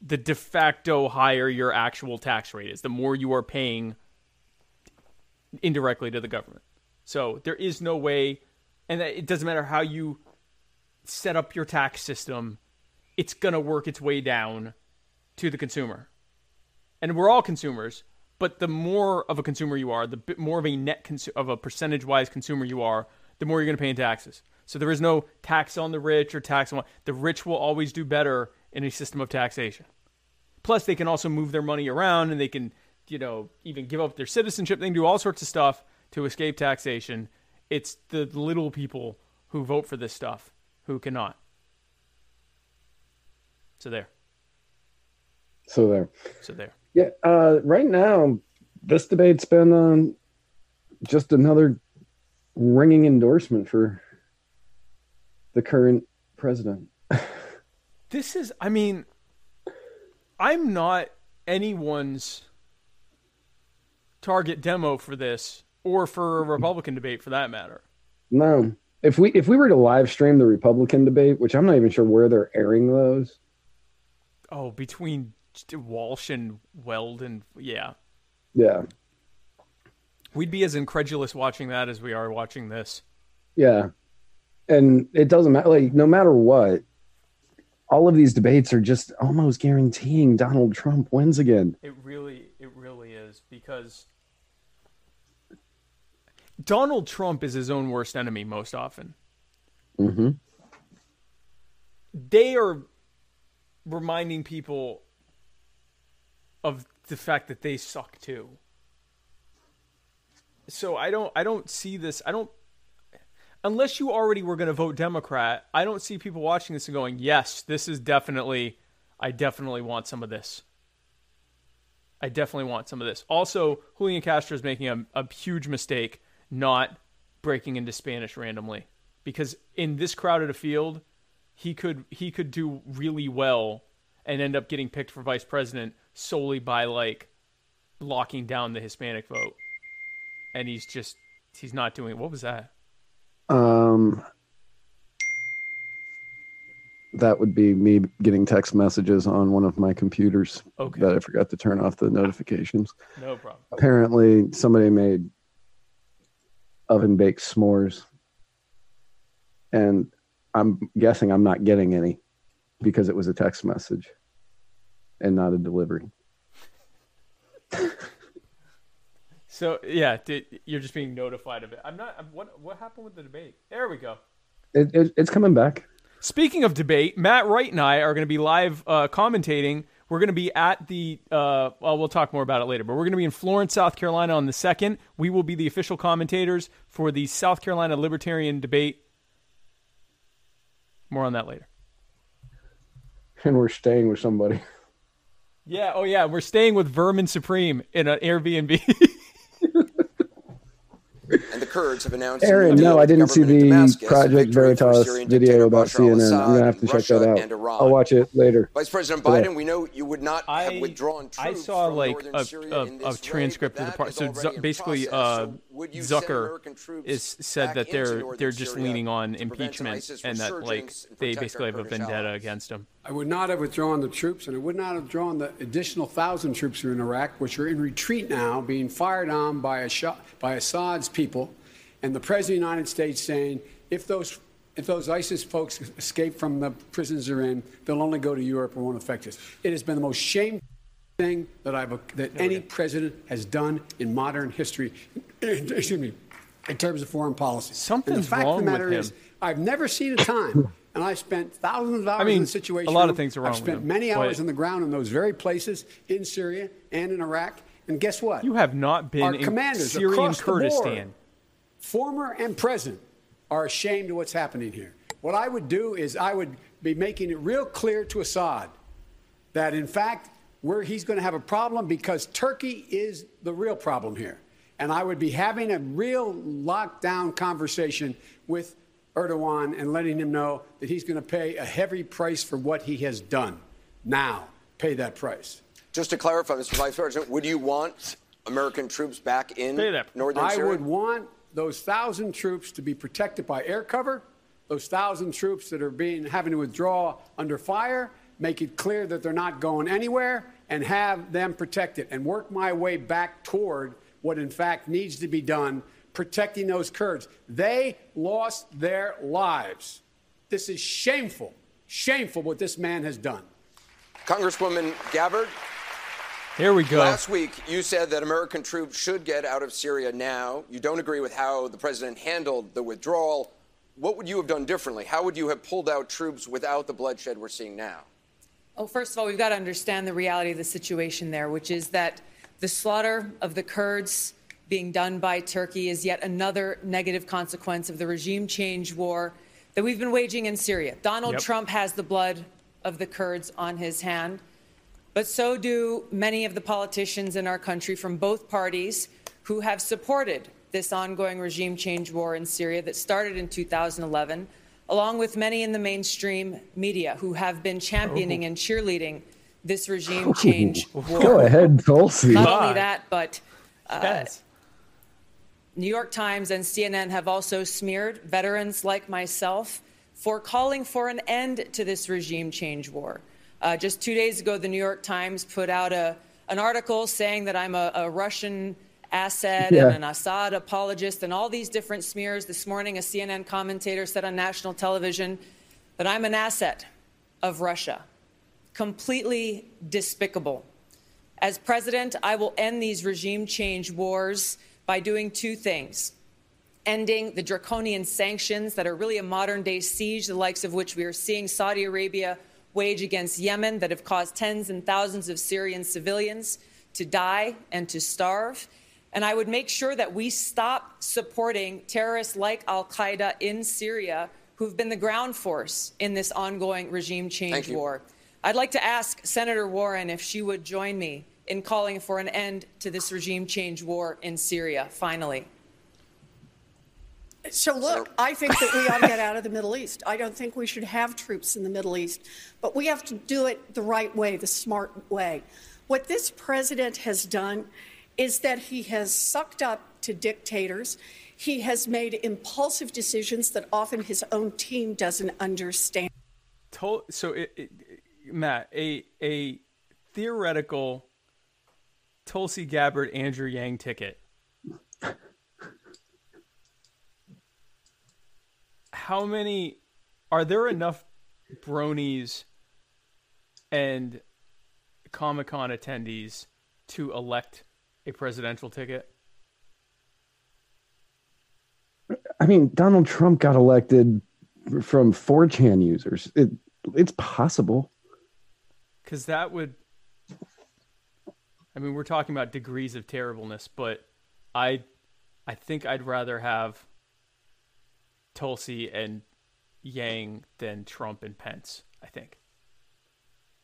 the de facto higher your actual tax rate is. The more you are paying indirectly to the government. So there is no way, and it doesn't matter how you set up your tax system, it's going to work its way down to the consumer. And we're all consumers, but the more of a consumer you are, the bit more of a net consu- of a percentage wise consumer you are, the more you're going to pay in taxes. So there is no tax on the rich or tax on the rich will always do better in a system of taxation. Plus, they can also move their money around and they can, you know, even give up their citizenship. They can do all sorts of stuff to escape taxation. It's the little people who vote for this stuff who cannot. So there. so there. So there. Yeah, uh, right now, this debate's been um, just another ringing endorsement for the current president. This is, I mean, I'm not anyone's target demo for this or for a Republican debate for that matter. No, if we if we were to live stream the Republican debate, which I'm not even sure where they're airing those, Oh, between Walsh and Weld and yeah. yeah, We'd be as incredulous watching that as we are watching this. yeah, and it doesn't matter. Like no matter what, all of these debates are just almost guaranteeing Donald Trump wins again. It really, it really is because Donald Trump is his own worst enemy most often. Mm-hmm. They are reminding people of the fact that they suck too. So I don't, I don't see this. I don't. unless you already were going to vote Democrat, I don't see people watching this and going, "Yes, this is definitely I definitely want some of this." I definitely want some of this. Also, Julian Castro is making a, a huge mistake not breaking into Spanish randomly because in this crowded a field, he could he could do really well and end up getting picked for vice president solely by like locking down the Hispanic vote. And he's just he's not doing what was that? Um, that would be me getting text messages on one of my computers Okay. that I forgot to turn off the notifications. No problem. Apparently, somebody made oven baked s'mores, and I'm guessing I'm not getting any because it was a text message and not a delivery. So yeah, you're just being notified of it. I'm not. I'm, what what happened with the debate? There we go. It, it, it's coming back. Speaking of debate, Matt Wright and I are going to be live uh, commentating. We're going to be at the. Uh, well, we'll talk more about it later. But we're going to be in Florence, South Carolina, on the second. We will be the official commentators for the South Carolina Libertarian debate. More on that later. And we're staying with somebody. Yeah. Oh yeah. We're staying with Vermin Supreme in an Airbnb. And the Kurds have announced. Aaron, no, I didn't see the Damascus, Project victory for Veritas video about CNN. I'm gonna have to check Russia that out. I'll watch it later. Vice President today. Biden, we know you would not have withdrawn troops I saw from like northern a, Syria a, in a this transcript way, of the part. So is already Zu- in basically, uh, So would you send Zucker is said that they're they're just Syria leaning on to impeachment and that like they basically have a vendetta allies? against him. I would not have withdrawn the troops, and I would not have drawn the additional thousand troops who are in Iraq, which are in retreat now, being fired on by, a shot, by Assad's people, and the President of the United States saying, if those if those ISIS folks escape from the prisons they're in, they'll only go to Europe and won't affect us. It has been the most shameful thing that I've that oh, any president has done in modern history. Excuse me, in terms of foreign policy. Something's and the fact wrong of the with matter is. I've never seen a time, and I spent thousands of hours mean, in the situation. a lot of things are wrong I've spent many hours but- on the ground in those very places in Syria and in Iraq. And guess what? You have not been Our in commanders Syrian across the board, Kurdistan. former and present, are ashamed of what's happening here. What I would do is I would be making it real clear to Assad that, in fact, where he's going to have a problem because Turkey is the real problem here. And I would be having a real lockdown conversation with Erdogan and letting him know that he's going to pay a heavy price for what he has done. Now, pay that price. Just to clarify, Mr. Vice President, would you want American troops back in northern Syria? I would want those thousand troops to be protected by air cover. Those thousand troops that are being having to withdraw under fire, make it clear that they're not going anywhere, and have them protected, and work my way back toward what in fact needs to be done, protecting those Kurds. They lost their lives. This is shameful, shameful what this man has done. Congresswoman Gabbard, Here we go. last week you said that American troops should get out of Syria now. You don't agree with how the president handled the withdrawal. What would you have done differently? How would you have pulled out troops without the bloodshed we're seeing now? Oh, first of all, we've got to understand the reality of the situation there, which is that the slaughter of the Kurds being done by Turkey is yet another negative consequence of the regime change war that we've been waging in Syria. Donald Yep. Trump has the blood of the Kurds on his hand, but so do many of the politicians in our country from both parties who have supported this ongoing regime change war in Syria that started in 2011, along with many in the mainstream media who have been championing Oh. and cheerleading this regime change war. Go ahead, Tulsi. Not only that, but uh, New York Times and CNN have also smeared veterans like myself for calling for an end to this regime change war. Uh, just two days ago, the New York Times put out a, an article saying that I'm a, a Russian asset Yeah. and an Assad apologist and all these different smears. This morning, a CNN commentator said on national television that I'm an asset of Russia. Completely despicable. As president, I will end these regime change wars by doing two things ending the draconian sanctions that are really a modern day siege, the likes of which we are seeing Saudi Arabia wage against Yemen, that have caused tens and thousands of Syrian civilians to die and to starve, And I would make sure that we stop supporting terrorists like Al Qaeda in Syria, who've been the ground force in this ongoing regime change war. I'd like to ask Senator Warren if she would join me in calling for an end to this regime change war in Syria, finally. So, look, I think that we ought to get out of the Middle East. I don't think we should have troops in the Middle East, but we have to do it the right way, the smart way. What this president has done is that he has sucked up to dictators. He has made impulsive decisions that often his own team doesn't understand. So, it, it, Matt, a a theoretical Tulsi Gabbard Andrew Yang ticket. How many are there enough bronies and Comic Con attendees to elect a presidential ticket? I mean, Donald Trump got elected from 4chan users. It, it's possible. Because that would. I mean, we're talking about degrees of terribleness, but I, I think I'd rather have Tulsi and Yang than Trump and Pence. I think.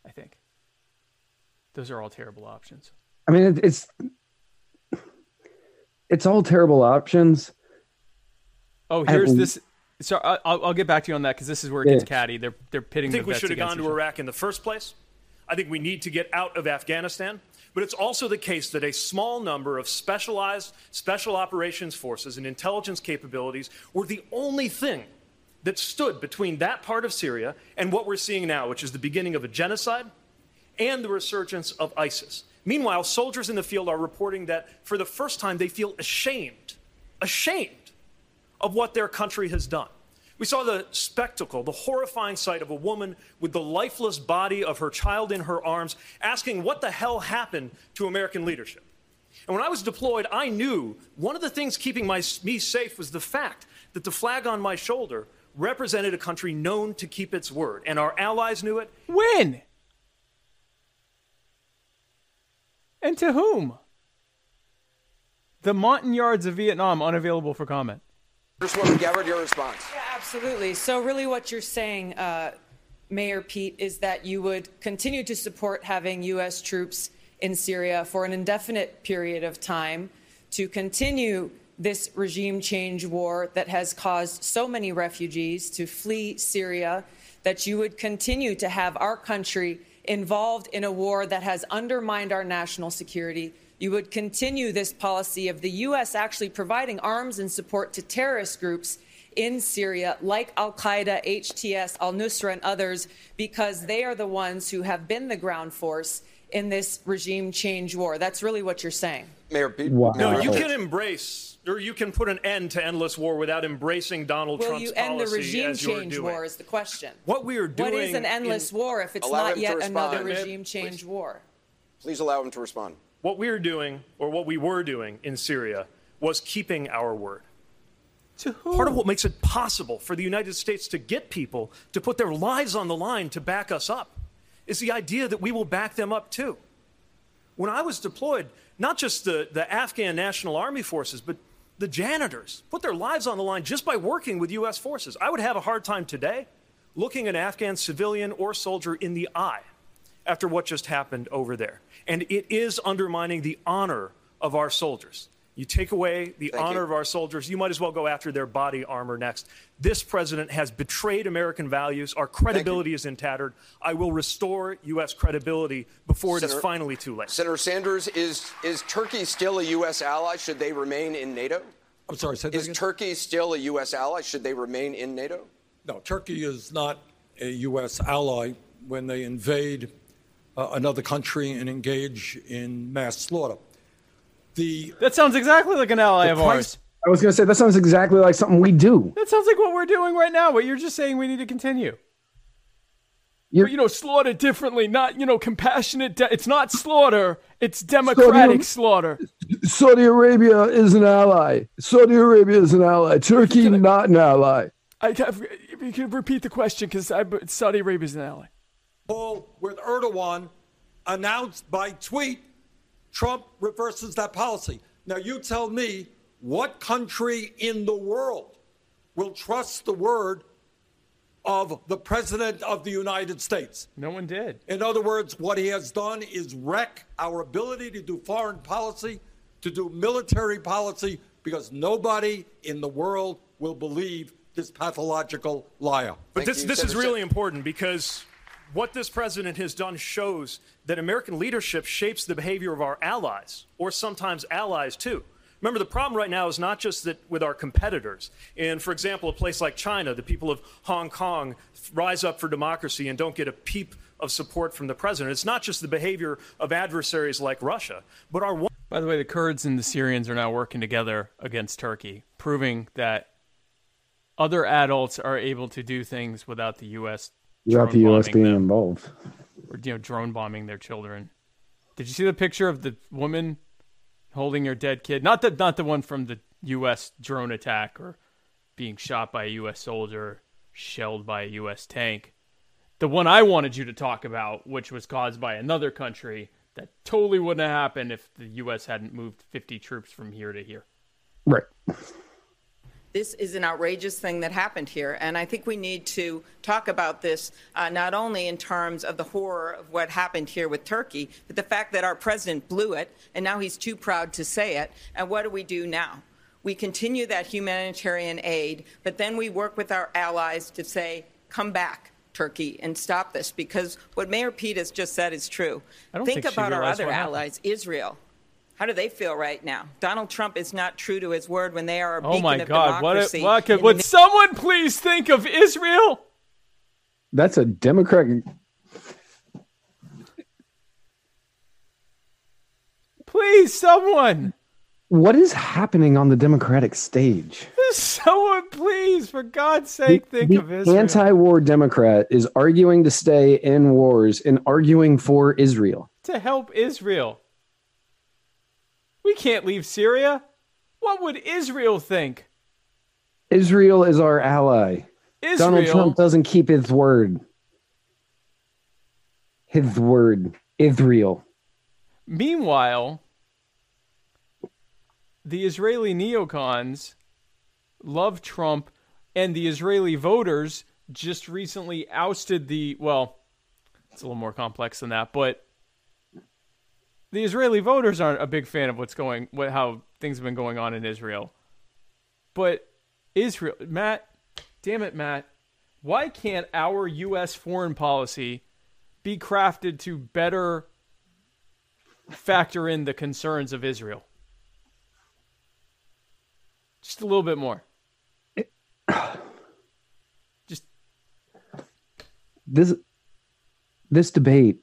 I think. Those are all terrible options. I mean, it's it's all terrible options. Oh, here's this. So I- I'll, I'll get back to you on that because this is where it gets Yeah. catty. They're they're pitting. I think the we should have gone to. Iraq in the first place. I think we need to get out of Afghanistan. But it's also the case that a small number of specialized special operations forces and intelligence capabilities were the only thing that stood between that part of Syria and what we're seeing now, which is the beginning of a genocide and the resurgence of ISIS. Meanwhile, soldiers in the field are reporting that for the first time they feel ashamed, ashamed of what their country has done. We saw the spectacle, the horrifying sight of a woman with the lifeless body of her child in her arms asking what the hell happened to American leadership. And when I was deployed, I knew one of the things keeping my, me safe was the fact that the flag on my shoulder represented a country known to keep its word. And our allies knew it. When? And to whom? The Montagnards of Vietnam unavailable for comment. Congresswoman Gabbard, your response. Yeah, absolutely. So, really, what you're saying, uh, Mayor Pete, is that you would continue to support having U.S. troops in Syria for an indefinite period of time to continue this regime change war that has caused so many refugees to flee Syria, that you would continue to have our country involved in a war that has undermined our national security. You would continue this policy of the U.S. actually providing arms and support to terrorist groups in Syria, like Al Qaeda, HTS, Al Nusra, and others, because they are the ones who have been the ground force in this regime change war. That's really what you're saying. Mayor Pete. Wow. No, you can embrace, or you can put an end to endless war without embracing Donald Will Trump's you end the regime change doing. war? Is the question. What we are doing What is an endless in- war if it's Allow not yet another regime change war? Please allow him to respond. What we are doing, or what we were doing in Syria, was keeping our word. To who? Part of what makes it possible for the United States to get people to put their lives on the line to back us up is the idea that we will back them up too. When I was deployed, not just the, the Afghan National Army forces, but the janitors put their lives on the line just by working with U.S. forces. I would have a hard time today looking an Afghan civilian or soldier in the eye after what just happened over there. And it is undermining the honor of our soldiers. You take away the Thank honor you. of our soldiers, you might as well go after their body armor next. This president has betrayed American values. Our credibility is in tattered. I will restore U.S. credibility before it is finally too late. Senator Sanders, is is Turkey still a U.S. ally? Should they remain in NATO? I'm sorry, say that Is again? Turkey still a U.S. ally? Should they remain in NATO? No, Turkey is not a U.S. ally when they invade uh, another country and engage in mass slaughter. The That sounds exactly like an ally of price- ours. I was going to say that sounds exactly like something we do. That sounds like what we're doing right now. What you're just saying we need to continue. You're- But, you know, slaughter differently, not you know compassionate. De- it's not slaughter. It's democratic slaughter. Saudi Arabia is an ally. Saudi Arabia is an ally. Turkey, not an ally. I have, if you could repeat the question because Saudi Arabia is an ally. Poll with Erdogan announced by tweet, Trump reverses that policy. Now, you tell me what country in the world will trust the word of the President of the United States? No one did. In other words, what he has done is wreck our ability to do foreign policy, to do military policy, because nobody in the world will believe this pathological liar. But this, this is really important because what this president has done shows that American leadership shapes the behavior of our allies, or sometimes allies too. Remember, the problem right now is not just that with our competitors. In, for example, a place like China, the people of Hong Kong rise up for democracy and don't get a peep of support from the president. It's not just the behavior of adversaries like Russia, but our. One- By the way, the Kurds and the Syrians are now working together against Turkey, proving that other adults are able to do things without the U.S. Without the U.S. being them, involved. or you know, drone bombing their children. Did you see the picture of the woman holding her dead kid? Not the not the one from the U.S. drone attack or being shot by a U.S. soldier, shelled by a U.S. tank. The one I wanted you to talk about, which was caused by another country, that totally wouldn't have happened if the U.S. hadn't moved 50 troops from here to here. Right. This is an outrageous thing that happened here, and I think we need to talk about this uh, not only in terms of the horror of what happened here with Turkey, but the fact that our president blew it, and now he's too proud to say it. And what do we do now? We continue that humanitarian aid, but then we work with our allies to say, come back. Turkey and stop this because what Mayor Pete has just said is true. I don't Think think about our other happened. allies, Israel. How do they feel right now? Donald Trump is not true to his word when they are a Oh beacon my of God! What? democracy. A, what could, in would the someone please think of Israel? That's a Democrat. Please, someone. What is happening on the Democratic stage? Someone, please, for God's sake, think the of Israel. anti-war Democrat is arguing to stay in wars and arguing for Israel. to help Israel. We can't leave Syria. What would Israel think? Israel is our ally. Donald Trump doesn't keep his word. His word, Israel. Meanwhile, the Israeli neocons love Trump, and the Israeli voters just recently ousted the. Well, it's a little more complex than that, but the Israeli voters aren't a big fan of what's going, what how things have been going on in Israel. But Israel, Matt, damn it, Matt, why can't our U.S. foreign policy be crafted to better factor in the concerns of Israel? Just a little bit more. Just This this debate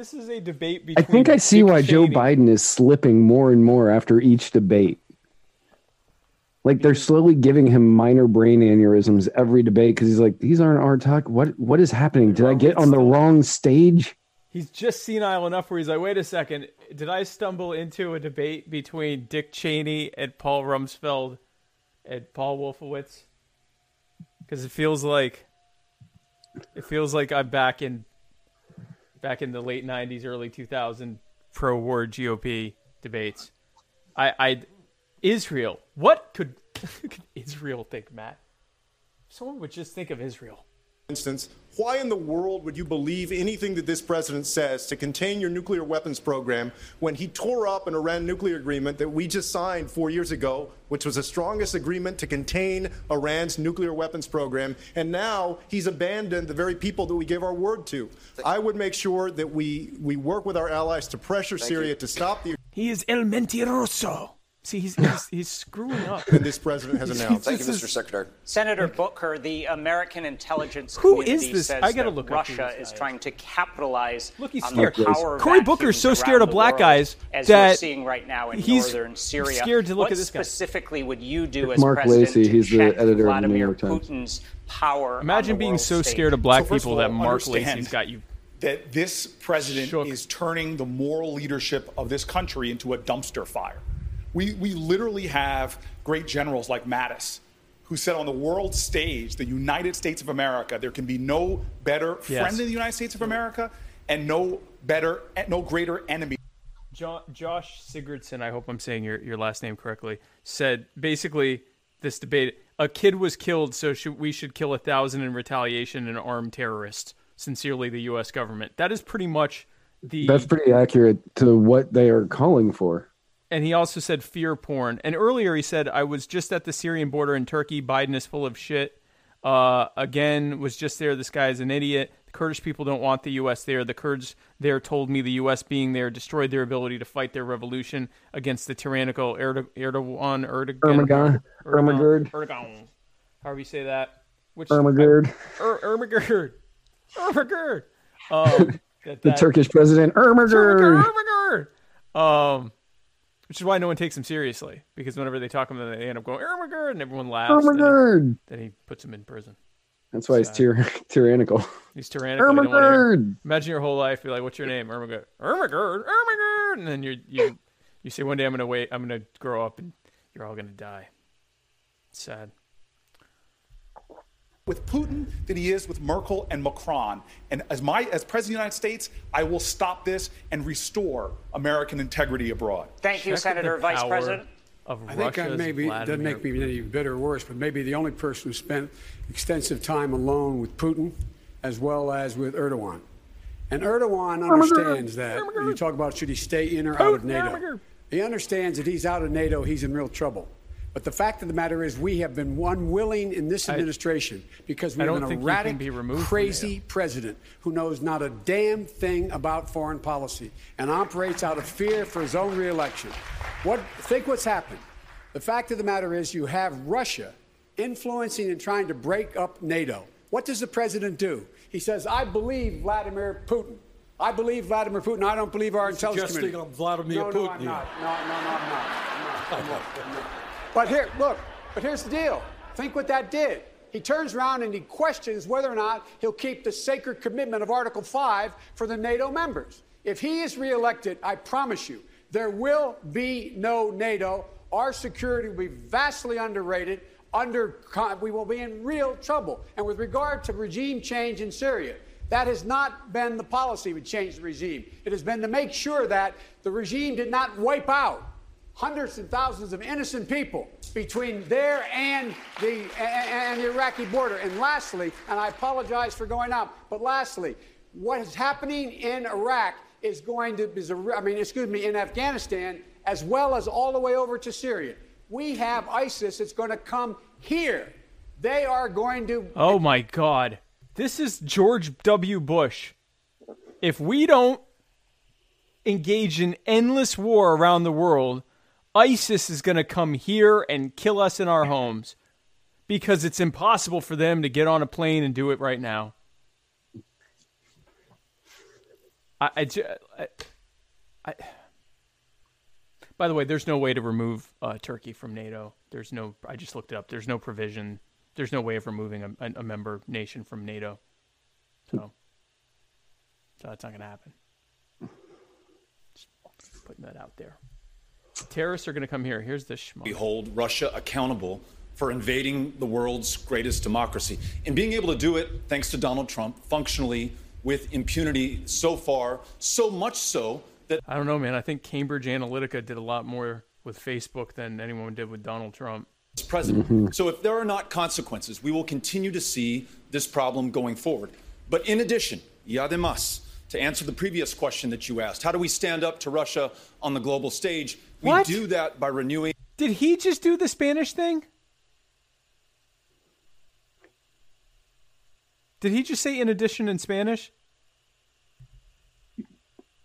this is a debate between. I think I see why Joe Biden is slipping more and more after each debate. Like they're slowly giving him minor brain aneurysms every debate because he's like, these aren't our talk. What what is happening? Did I get on the wrong stage? He's just senile enough where he's like, wait a second, did I stumble into a debate between Dick Cheney and Paul Rumsfeld and Paul Wolfowitz? Because it feels like it feels like I'm back in back in the late '90s, early 2000 pro-war GOP debates. I, I Israel. What could, could Israel think, Matt? Someone would just think of Israel. Instance, why in the world would you believe anything that this president says to contain your nuclear weapons program when he tore up an Iran nuclear agreement that we just signed four years ago, which was the strongest agreement to contain Iran's nuclear weapons program, and now he's abandoned the very people that we gave our word to? I would make sure that we, we work with our allies to pressure Syria to stop the. He is El Mentiroso. See, he's he's, he's screwing up. And this president has announced. Thank you, Mr. Secretary. Senator Booker, the American intelligence Who community is this? says I gotta look up Russia is guy trying to capitalize Look, he's on scared. the power Cory vacuums Booker's so scared of black guys as that we're seeing right now in he's northern Syria. scared to look what at this guy. specifically would you do as Mark president Lacey, to he's the check editor of the New Vladimir York Times. Putin's power? on Imagine the being world so stage? scared of black So people of that Mark understand Lacey's got you. that this president is turning the moral leadership of this country into a dumpster fire. We, we literally have great generals like Mattis, who said on the world stage, the United States of America, there can be no better Yes. friend in the United States of America and no better, no greater enemy. Jo- Josh Sigurdson, I hope I'm saying your, your last name correctly, said basically this debate a kid was killed, so should, we should kill a thousand in retaliation and arm terrorists. Sincerely, the U.S. government. That is pretty much the. That's pretty accurate to what they are calling for. And he also said fear porn. And earlier he said, I was just at the Syrian border in Turkey. Biden is full of shit. Uh, again, was just there. This guy is an idiot. The Kurdish people don't want the U.S. there. The Kurds there told me the U.S. being there destroyed their ability to fight their revolution against the tyrannical Erdo- Erdogan. Erdogan. Ermagerd. Erdogan. However you say that. Which Ermagerd. Er, Ermagerd. Ermagerd. Um, that, The Turkish president Ermagerd. Ermagerd. Um, which is why no one takes him seriously because whenever they talk him, they end up going Ermagerd, and everyone laughs. Ermagerd. Then he puts him in prison. That's why he's tyr- tyrannical. He's tyrannical. you don't wanna hear- Ermagerd. Imagine your whole life. You're like, "What's your name?" Ermagerd. Ermagerd. Ermagerd. And then you you you say one day I'm gonna wait. I'm gonna grow up and you're all gonna die. It's sad. With Putin than he is with Merkel and Macron. And as my as president of the United States, I will stop this and restore American integrity abroad. Thank you, Senator Vice President. Of I think I maybe doesn't make me any better or worse, but maybe the only person who spent extensive time alone with Putin, as well as with Erdogan. And Erdogan understands that. You talk about should he stay in or out of NATO. He understands that he's out of NATO, he's in real trouble. But the fact of the matter is, we have been unwilling in this administration because we I have don't an think erratic, be removed crazy president who knows not a damn thing about foreign policy and operates out of fear for his own reelection. What think what's happened? The fact of the matter is, you have Russia influencing and trying to break up NATO. What does the president do? He says, "I believe Vladimir Putin." I believe Vladimir Putin. I don't believe our intelligence suggesting community. I'm Vladimir no, Putin No, I'm not. No, no, no, I'm not. I'm not. I'm not. I'm not. But here, look. But here's the deal. Think what that did. He turns around and he questions whether or not he'll keep the sacred commitment of Article 5 for the NATO members. If he is reelected, I promise you, there will be no NATO. Our security will be vastly underrated. Under, we will be in real trouble. And with regard to regime change in Syria, that has not been the policy to change the regime. It has been to make sure that the regime did not wipe out hundreds and thousands of innocent people between there and the and, the Iraqi border. And lastly, and I apologize for going out, but lastly, what is happening in Iraq is going to is I mean, excuse me, in Afghanistan as well as all the way over to Syria. We have ISIS that's going to come here. They are going to Oh my God. This is George W. Bush. If we don't engage in endless war around the world, ISIS is going to come here and kill us in our homes because it's impossible for them to get on a plane and do it right now. I, I, I, I by the way, there's no way to remove uh, Turkey from NATO. There's no. I just looked it up. There's no provision. There's no way of removing a, a, member nation from NATO. So, so that's not going to happen. Just putting that out there. Terrorists are going to come here. Here's the schmuck. We hold Russia accountable for invading the world's greatest democracy. And being able to do it, thanks to Donald Trump, functionally with impunity so far, so much so that. I don't know, man. I think Cambridge Analytica did a lot more with Facebook than anyone did with Donald Trump. As president. Mm-hmm. So if there are not consequences, we will continue to see this problem going forward. But in addition, y además, to answer the previous question that you asked, how do we stand up to Russia on the global stage? We What? do that by renewing. Did he just do the Spanish thing? Did he just say in addition in Spanish?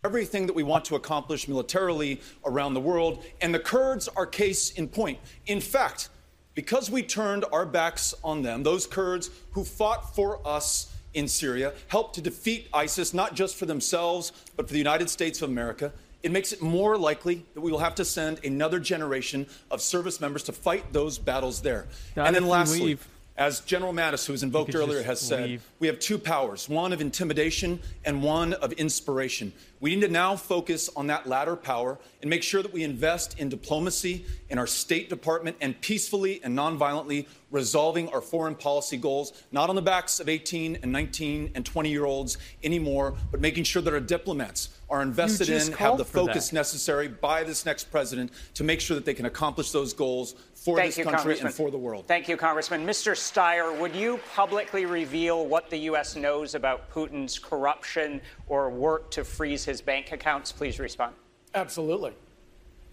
everything that we want to accomplish militarily around the world, and the Kurds are case in point. In fact, because we turned our backs on them, those Kurds who fought for us in Syria helped to defeat ISIS, not just for themselves, but for the United States of America. It makes it more likely that we will have to send another generation of service members to fight those battles there. Not and then lastly, leave. As General Mattis, who was invoked earlier, has said, leave. we have two powers one of intimidation and one of inspiration. We need to now focus on that latter power and make sure that we invest in diplomacy, in our State Department, and peacefully and nonviolently resolving our foreign policy goals, not on the backs of 18 and 19 and 20 year olds anymore, but making sure that our diplomats are invested in, have the for that. focus necessary by this next president to make sure that they can accomplish those goals for Thank this you, country Congressman. and for the world. Thank you, Congressman. Mr. Steyer, would you publicly reveal what the U.S. knows about Putin's corruption or work to freeze his bank accounts? Please respond. Absolutely.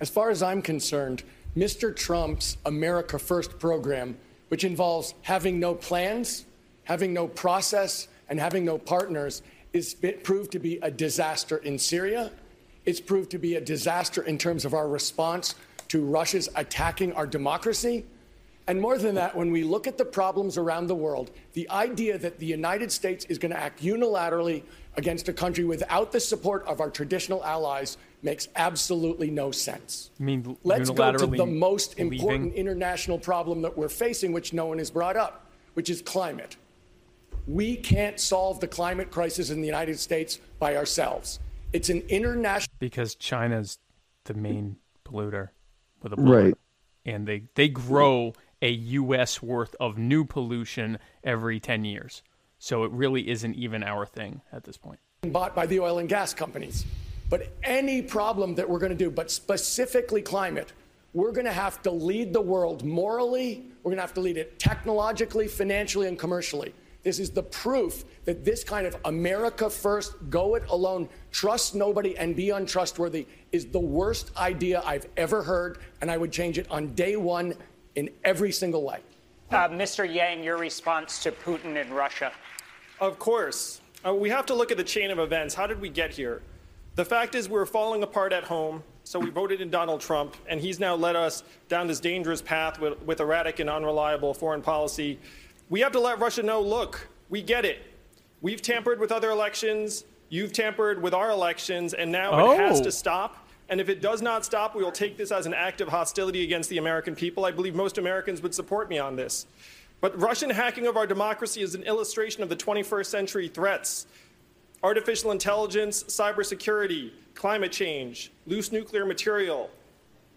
As far as I'm concerned, Mr. Trump's America First program, which involves having no plans, having no process, and having no partners, is proved to be a disaster in Syria. It's proved to be a disaster in terms of our response to Russia's attacking our democracy. And more than that, when we look at the problems around the world, the idea that the United States is going to act unilaterally against a country without the support of our traditional allies makes absolutely no sense. I mean, Let's go to the most leaving? important international problem that we're facing, which no one has brought up, which is climate. We can't solve the climate crisis in the United States by ourselves. It's an international. because China's the main polluter with a Right. and they they grow a U.S. worth of new pollution every ten years. So it really isn't even our thing at this point. bought by the oil and gas companies. But any problem that we're going to do, but specifically climate, we're going to have to lead the world morally, we're going to have to lead it technologically, financially, and commercially. This is the proof that this kind of America first, go it alone, trust nobody, and be untrustworthy is the worst idea I've ever heard, and I would change it on day one in every single way. Uh, Mr. Yang, your response to Putin and Russia. Of course. Uh, we have to look at the chain of events. How did we get here? The fact is, we're falling apart at home, so we voted in Donald Trump, and he's now led us down this dangerous path with, with erratic and unreliable foreign policy. We have to let Russia know look, we get it. We've tampered with other elections, you've tampered with our elections, and now it has Oh. to stop. And if it does not stop, we will take this as an act of hostility against the American people. I believe most Americans would support me on this. But Russian hacking of our democracy is an illustration of the 21st century threats artificial intelligence, cybersecurity, climate change, loose nuclear material,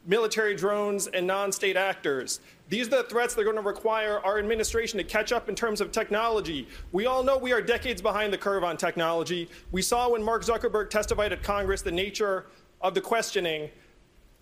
military drones, and non state actors. These are the threats that are going to require our administration to catch up in terms of technology. We all know we are decades behind the curve on technology. We saw when Mark Zuckerberg testified at Congress the nature of the questioning.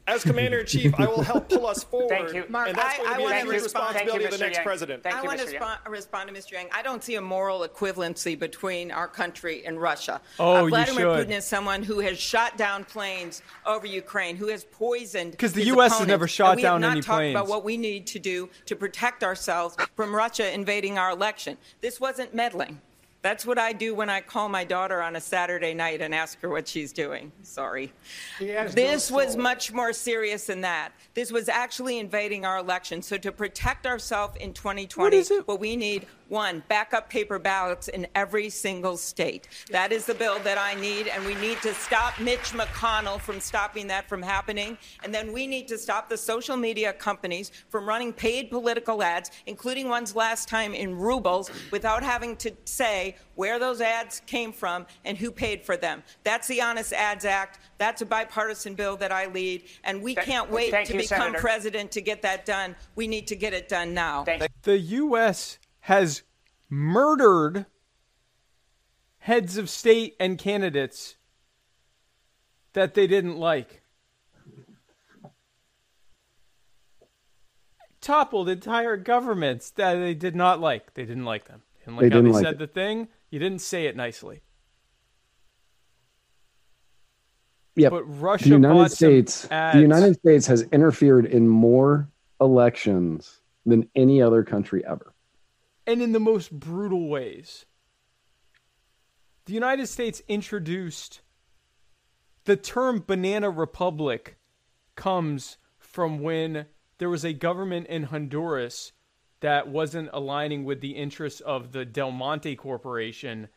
As Commander in Chief, I will help pull us forward. Thank you. Mark, and that's I- going to be wanna huge respond- Thank you, responsibility of the next Yang. president. Thank I you, want to Mr. Yang. respond, respond to Mr. Yang. I don't see a moral equivalency between our country and Russia. Oh, uh, you Vladimir should. Putin is someone who has shot down planes over Ukraine, who has poisoned. Because the his US has never shot And we have not talked about what we need to do to protect ourselves from Russia invading our election. This wasn't meddling. That's what I do when I call my daughter on a Saturday night and ask her what she's doing. Sorry. This no was much more serious than that. This was actually invading our election. So to protect ourselves in 2020, is what we need one, backup paper ballots in every single state. That is the bill that I need, and we need to stop Mitch McConnell from stopping that from happening. And then we need to stop the social media companies from running paid political ads, including ones last time in rubles, without having to say where those ads came from and who paid for them. That's the Honest Ads Act. That's a bipartisan bill that I lead, and we Thank- can't wait thank to you, become Senator. president to get that done. We need to get it done now. Thank The U.S. has murdered heads of state and candidates that they didn't like. Toppled entire governments that they did not like. They didn't like them. They didn't like They how didn't they like said it. the thing. You didn't say it nicely. Yep. But Russia the United States, the United States has interfered in more elections than any other country ever. And in the most brutal ways. The United States introduced the term banana republic comes from when there was a government in Honduras that wasn't aligning with the interests of the Del Monte Corporation.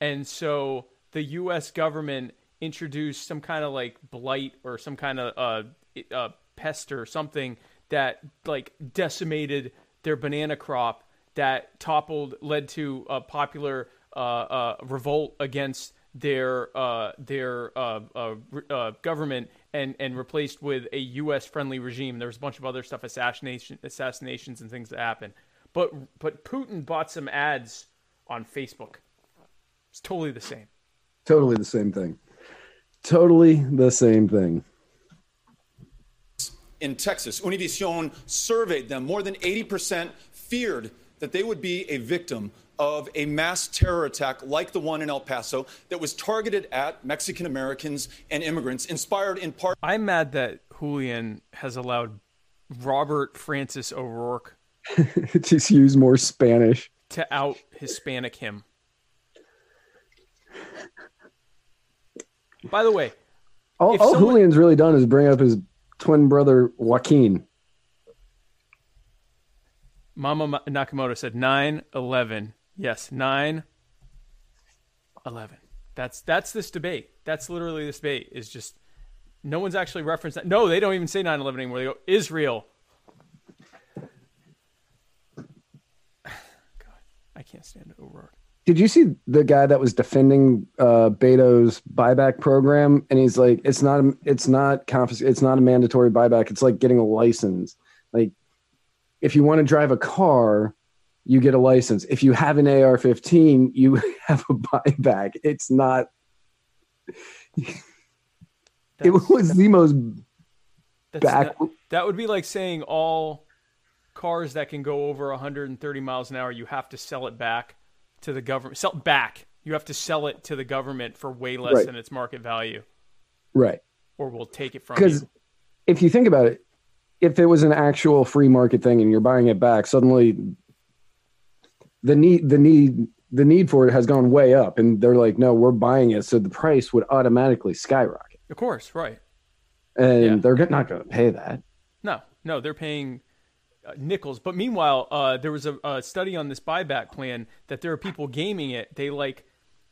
And so the US government introduced some kind of like blight or some kind of uh, uh, pest or something that like decimated their banana crop that toppled led to a popular uh, uh, revolt against their uh, their uh, uh, uh, government and and replaced with a U.S. friendly regime. There was a bunch of other stuff, assassination assassinations and things that happened. But but Putin bought some ads on Facebook. It's totally the same. Totally the same thing. Totally the same thing. in Texas. Univision surveyed them. More than 80% feared that they would be a victim of a mass terror attack like the one in El Paso that was targeted at Mexican Americans and immigrants, inspired in part. I'm mad that Julian has allowed Robert Francis O'Rourke Just use more Spanish. to out Hispanic him. By the way, All, all someone- Julian's really done is bring up his twin brother Joaquin. Mama Nakamoto said 9 11. Yes, 9 11. That's that's this debate. That's literally this debate is just no one's actually referenced that. No, they don't even say 9 11 anymore. They go Israel. God, I can't stand O'Rourke. Did you see the guy that was defending uh, Beto's buyback program? And he's like, "It's not, it's not confis- It's not a mandatory buyback. It's like getting a license. Like, if you want to drive a car, you get a license. If you have an AR-15, you have a buyback. It's not. it was the most That's back. not- that would be like saying all cars that can go over 130 miles an hour, you have to sell it back to the government. Sell it back. You have to sell it to the government for way less Right. than its market value, right. or we'll take it from Because if you think about it, if it was an actual free market thing and you're buying it back, suddenly the need the need the need for it has gone way up, and they're like, no, we're buying it, so the price would automatically skyrocket, Of course, right? and Yeah. they're not going to pay that. No, no, they're paying uh, nickels. But meanwhile, uh, there was a, a study on this buyback plan that there are people gaming it. They like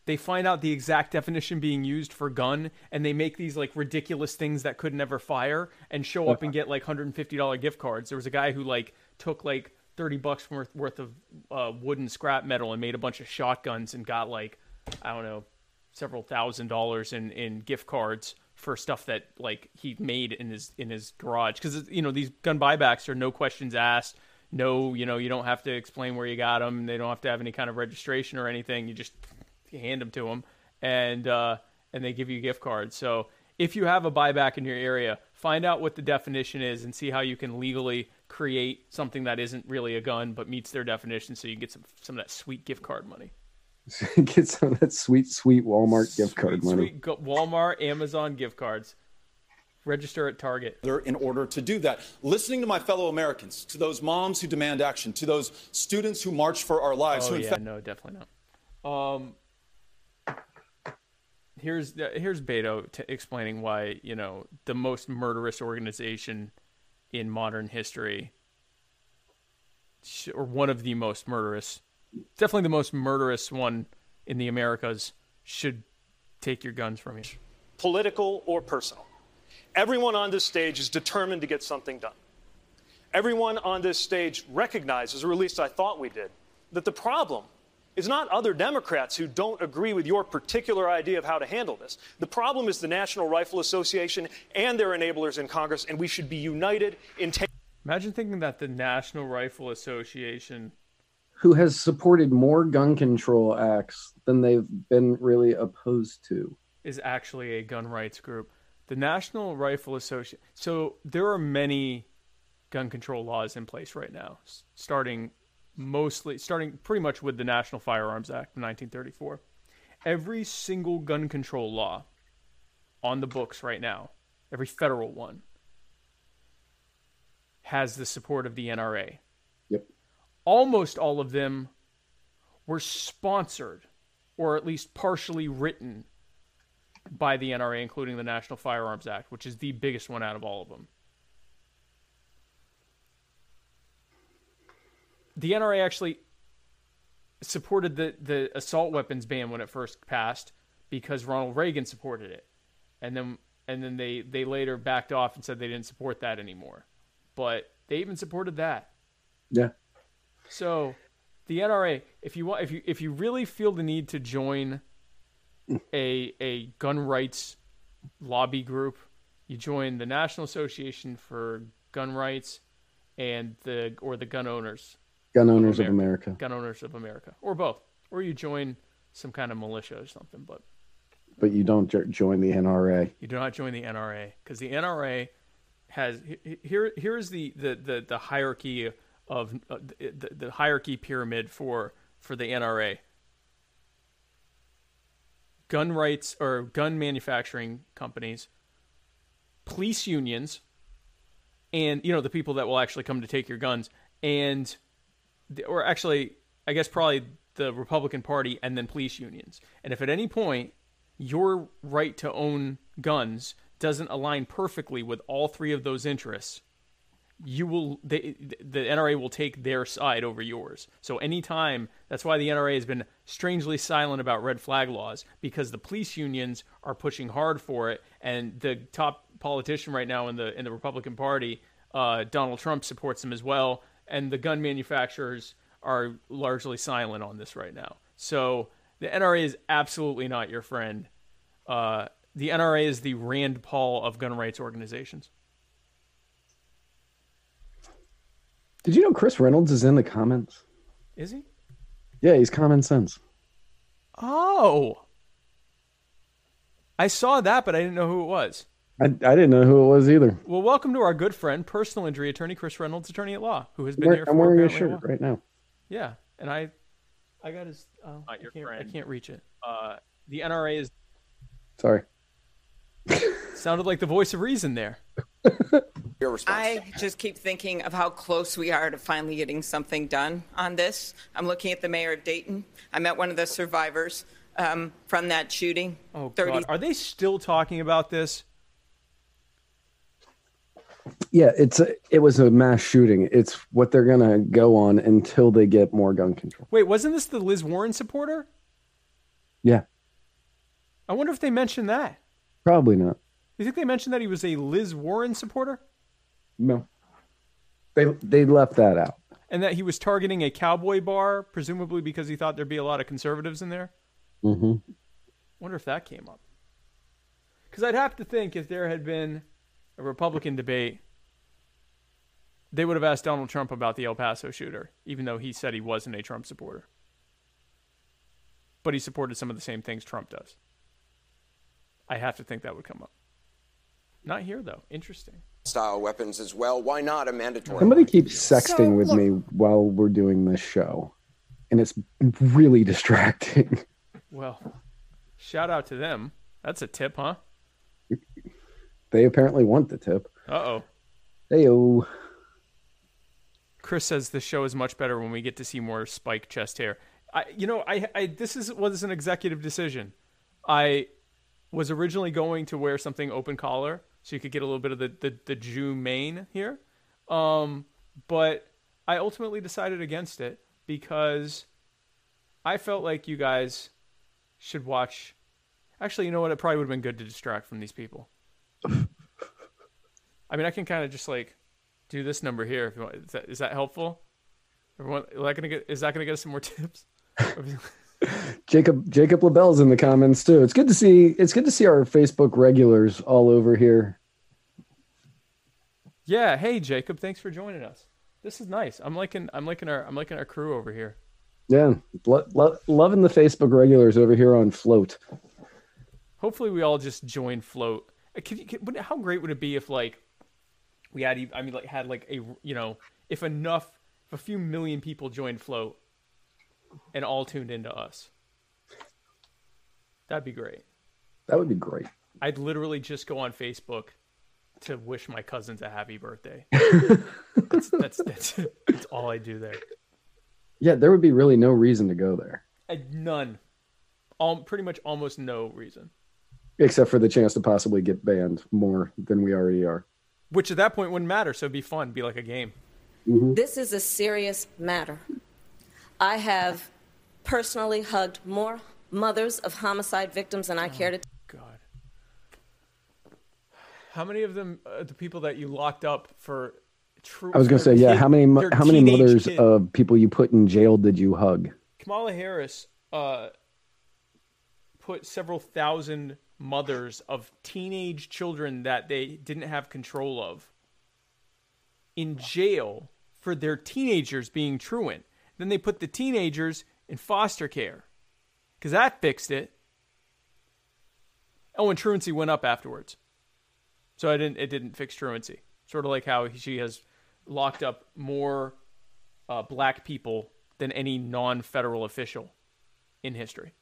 they find out the exact definition being used for gun, and they make these like ridiculous things that could never fire, and show up and get like hundred and fifty dollar gift cards. There was a guy who like took like thirty bucks worth worth of uh, wooden scrap metal and made a bunch of shotguns and got like I don't know several thousand dollars in in gift cards for stuff that like he made in his in his garage. Because you know these gun buybacks are no questions asked. No you know you don't have to explain where you got them they don't have to have any kind of registration or anything. You just hand them to them and uh and they give you gift cards so if you have a buyback in your area find out what the definition is and see how you can legally create something that isn't really a gun but meets their definition so you can get some some of that sweet gift card money get some of that sweet, sweet Walmart gift card money. Sweet go- Walmart, Amazon gift cards. Register at Target. in order to do that. Listening to my fellow Americans, to those moms who demand action, to those students who march for our lives, Oh who yeah, fact no, definitely not. Um, here's here's Beto t- explaining why you know the most murderous organization in modern history, or one of the most murderous, definitely the most murderous one in the Americas, should take your guns from you. political or personal. Everyone on this stage is determined to get something done. Everyone on this stage recognizes, or at least I thought we did, that the problem is not other Democrats who don't agree with your particular idea of how to handle this. The problem is the National Rifle Association and their enablers in Congress, and we should be united in taking. Imagine thinking that the National Rifle Association Who has supported more gun control acts than they've been really opposed to? is actually a gun rights group. The National Rifle Association. So there are many gun control laws in place right now, starting mostly, starting pretty much with the National Firearms Act of 1934. Every single gun control law on the books right now, every federal one, has the support of the NRA. Yep. Almost all of them were sponsored or at least partially written by the NRA, including the National Firearms Act, which is the biggest one out of all of them. The NRA actually supported the, the assault weapons ban when it first passed because Ronald Reagan supported it. And then and then they, they later backed off and said they didn't support that anymore. But they even supported that. Yeah. So the NRA, if you want, if you if you really feel the need to join a a gun rights lobby group, you join the National Association for Gun Rights and the or the Gun Owners Gun Owners of America. Gun Owners of America, or both, or you join some kind of militia or something. But But you don't join the NRA. you do not join the NRA because the NRA has he- he- here here is the the the, the hierarchy of uh, the, the, hierarchy pyramid for for the NRA. Gun rights or gun manufacturing companies, police unions, and you know the people that will actually come to take your guns, and or actually, I guess probably the Republican Party and then police unions. And if at any point your right to own guns doesn't align perfectly with all three of those interests, you will they, the NRA will take their side over yours. So anytime that's why the NRA has been strangely silent about red flag laws because the police unions are pushing hard for it, and the top politician right now in the in the Republican Party, uh, Donald Trump supports them as well, and the gun manufacturers are largely silent on this right now. So the NRA is absolutely not your friend. Uh, the NRA is the Rand Paul of gun rights organizations. Did you know Chris Reynolds is in the comments? Is he? Yeah, he's common sense. Oh. I saw that, but I didn't know who it was. I, I didn't know who it was either. Well, welcome to our good friend, personal injury attorney Chris Reynolds, attorney at law, who has been Wear- here. I'm for wearing his a shirt while. right now. Yeah, and I, I got his. Oh, Not your I can't, friend. I can't reach it. Uh, the NRA is Sorry. sounded like the voice of reason there. Your response. I just keep thinking of how close we are to finally getting something done on this. I'm looking at the mayor of Dayton. I met one of the survivors um, from that shooting. Oh 30 God, are they still talking about this? Yeah, it's a, it was a mass shooting. It's what they're gonna go on until they get more gun control. Wait, wasn't this the Liz Warren supporter? Yeah, I wonder if they mentioned that. probably not. You think they mentioned that he was a Liz Warren supporter No, they they left that out. and that he was targeting a cowboy bar, presumably because he thought there'd be a lot of conservatives in there? Mm-hmm. Wonder if that came up. Because I'd have to think if there had been a Republican debate, they would have asked Donald Trump about the El Paso shooter, even though he said he wasn't a Trump supporter. But he supported some of the same things Trump does. I have to think that would come up. Not here, though. Interesting. Style weapons as well. Why not a mandatory? Somebody keeps sexting So, with look- me while we're doing this show, and it's really distracting. Well, shout out to them. That's a tip, huh? They apparently want the tip. Uh oh. Hey oh. Chris says the show is much better when we get to see more spike chest hair. I, you know, I, I this is was an executive decision. I was originally going to wear something open collar so you could get a little bit of the the, the Jew mane here, um, but I ultimately decided against it because I felt like you guys should watch. Actually, you know what? It probably would have been good to distract from these people. I mean, I can kind of just like do this number here if you want. Is that, is that helpful? Everyone, is that gonna get? Is that gonna get us some more tips? Jacob Jacob LaBelle's in the comments too. It's good to see it's good to see our Facebook regulars all over here. yeah. Hey, Jacob. Thanks for joining us. This is nice. I'm liking. I'm liking our. I'm liking our crew over here. Yeah, lo- lo- loving the Facebook regulars over here on Flote. Hopefully, we all just join Flote. Could you, could, how great would it be if like we had? I mean, like had like a you know if enough if a few million people joined Flote and all tuned into us. That'd be great. That would be great. I'd literally just go on Facebook to wish my cousins a happy birthday. that's, that's, that's, that's all I do there. Yeah, there would be really no reason to go there Uh, none. All, pretty much almost no reason. Except for the chance to possibly get banned more than we already are. Which at that point wouldn't matter, so it'd be fun, be like a game. This is a serious matter. I have personally hugged more mothers of homicide victims than I care to. God. How many of them, uh, the people that you locked up for True, I was going to say, they're yeah. How many mo- how many mothers kids. of people you put in jail did you hug? Kamala Harris uh, put several thousand mothers of teenage children that they didn't have control of in jail for their teenagers being truant. Then they put the teenagers in foster care because that fixed it. Oh, and truancy went up afterwards. So I didn't. It didn't fix truancy. Sort of like how she has locked up more uh, black people than any non-federal official in history.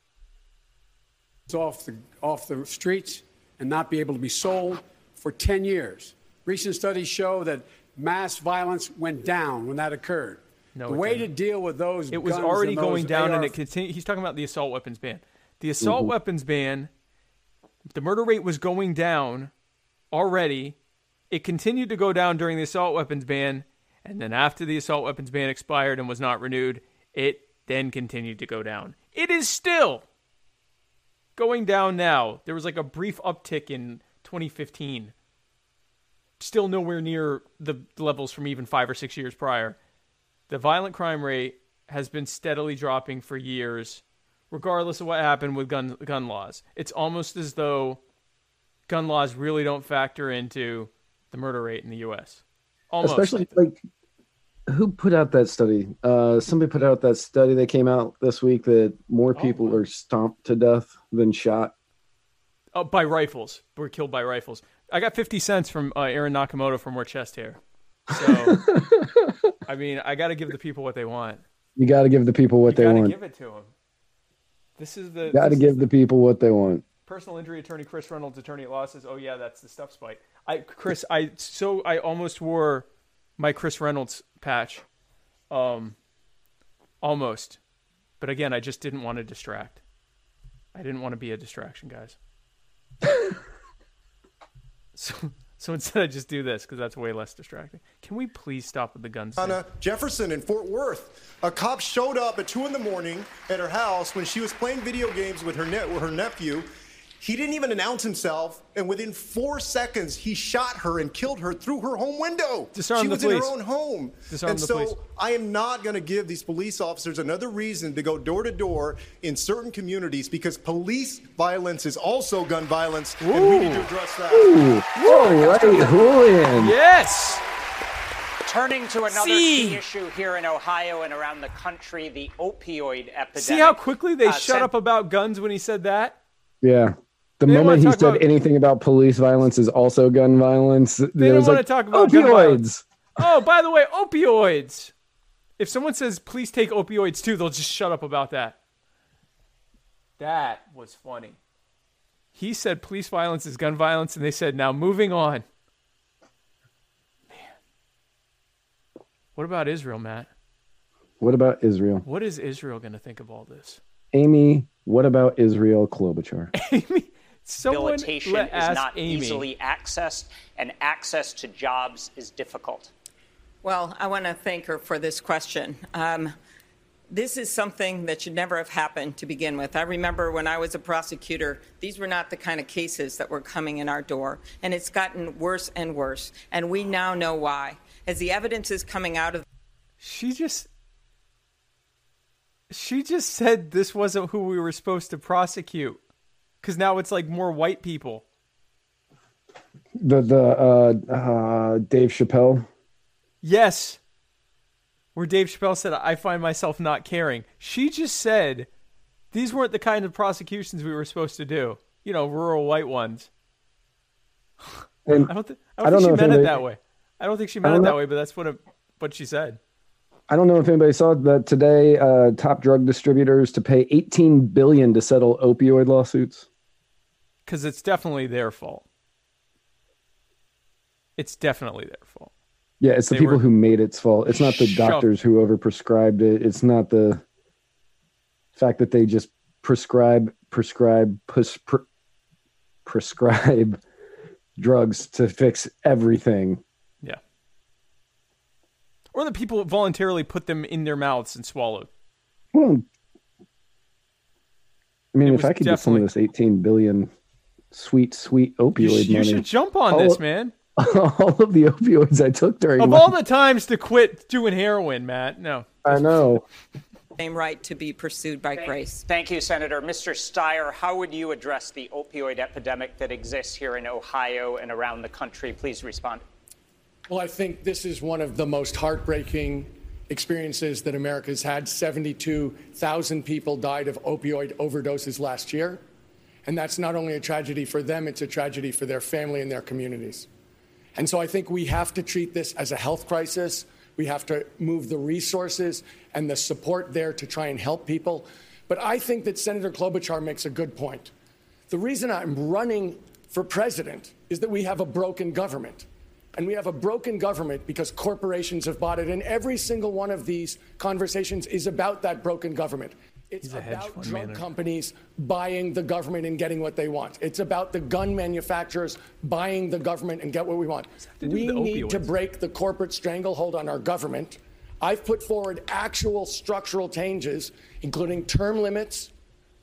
Off the, off the streets and not be able to be sold for 10 years. Recent studies show that mass violence went down when that occurred. No, the way didn't. to deal with those It was already going down, and it continued. He's talking about the assault weapons ban. The assault Mhm. weapons ban, the murder rate was going down already. It continued to go down during the assault weapons ban, and then after the assault weapons ban expired and was not renewed, it then continued to go down. It is still going down now. There was like a brief uptick in 2015. Still nowhere near the levels from even five or six years prior. The violent crime rate has been steadily dropping for years, regardless of what happened with gun gun laws. It's almost as though gun laws really don't factor into the murder rate in the U.S. Almost. Especially like who put out that study? Uh, somebody put out that study that came out this week that more Oh, people are stomped to death than shot. Oh, by rifles. Were killed by rifles. I got 50 cents from uh, Aaron Nakamoto from More Chest Hair. So, I mean, I got to give the people what they want. You got to give the people what you they got to want. give it to them. This is the Got to give the people what they want. personal injury attorney Chris Reynolds, attorney at law, says, "Oh yeah, that's the stuff spike." I Chris, I so I almost wore my Chris Reynolds patch, um, almost, but again, I just didn't want to distract. I didn't want to be a distraction, guys. so so instead, I just do this because that's way less distracting. Can we please stop with the guns? Anna Jefferson in Fort Worth. A cop showed up at 2 in the morning at her house when she was playing video games with her, ne- with her nephew. He didn't even announce himself, and within four seconds, he shot her and killed her through her home window. Disarm she the was in her own home. Disarm and the so police. I am not going to give these police officers another reason to go door to door in certain communities because police violence is also gun violence, and we need to address that. Ooh, all right, Julian. Yes. Turning to another See. key issue here in Ohio and around the country, the opioid epidemic. See how quickly they Uh, shut Sen- up about guns when he said that? Yeah. The They moment he said about- anything about police violence is also gun violence, They there don't was want like to talk about opioids. Oh, by the way, opioids. If someone says please take opioids too, they'll just shut up about that. That was funny. He said police violence is gun violence, and they said now moving on. Man, what about Israel, Matt? What about Israel? What is Israel going to think of all this? Amy, what about Israel Klobuchar? Someone Rehabilitation let is not Amy. easily accessed, and access to jobs is difficult. Well, I want to thank her for this question. Um, this is something that should never have happened to begin with. I remember when I was a prosecutor, these were not the kind of cases that were coming in our door, and it's gotten worse and worse. And we now know why. As the evidence is coming out of She just she just said this wasn't who we were supposed to prosecute because now it's like more white people. The the uh, uh, Dave Chappelle. Yes, where Dave Chappelle said, "I find myself not caring." She just said these weren't the kind of prosecutions we were supposed to do. You know, rural white ones. And I don't, th- I I don't, don't think she meant it anybody- that way. I don't think she meant it that know- way, but that's what it, what she said. I don't know if anybody saw that today. Uh, top drug distributors to pay 18 billion to settle opioid lawsuits. Because it's definitely their fault. It's definitely their fault. Yeah, it's the They people who made its fault. It's not the shoved- doctors who overprescribed it. It's not the fact that they just prescribe prescribe pres- pre- prescribe drugs to fix everything. Yeah. Or the people voluntarily put them in their mouths and swallowed. Well, I mean, It if I could get some of this 18 billion sweet, sweet opioid You, sh- you money, should jump on all this, of- man. all of the opioids I took during Of my- all the times to quit doing heroin, Matt, no. I know. Same right to be pursued by grace. Thank you, Senator. Mr. Steyer, how would you address the opioid epidemic that exists here in Ohio and around the country? Please respond. Well, I think this is one of the most heartbreaking experiences that America has had. 72,000 people died of opioid overdoses last year. And that's not only a tragedy for them, it's a tragedy for their family and their communities. And so I think we have to treat this as a health crisis. We have to move the resources and the support there to try and help people. But I think that Senator Klobuchar makes a good point. The reason I'm running for president is that we have a broken government. And we have a broken government because corporations have bought it. And every single one of these conversations is about that broken government. It's about drug companies buying the government and getting what they want. It's about the gun manufacturers buying the government and get what we want. We need to break the corporate stranglehold on our government. I've put forward actual structural changes, including term limits,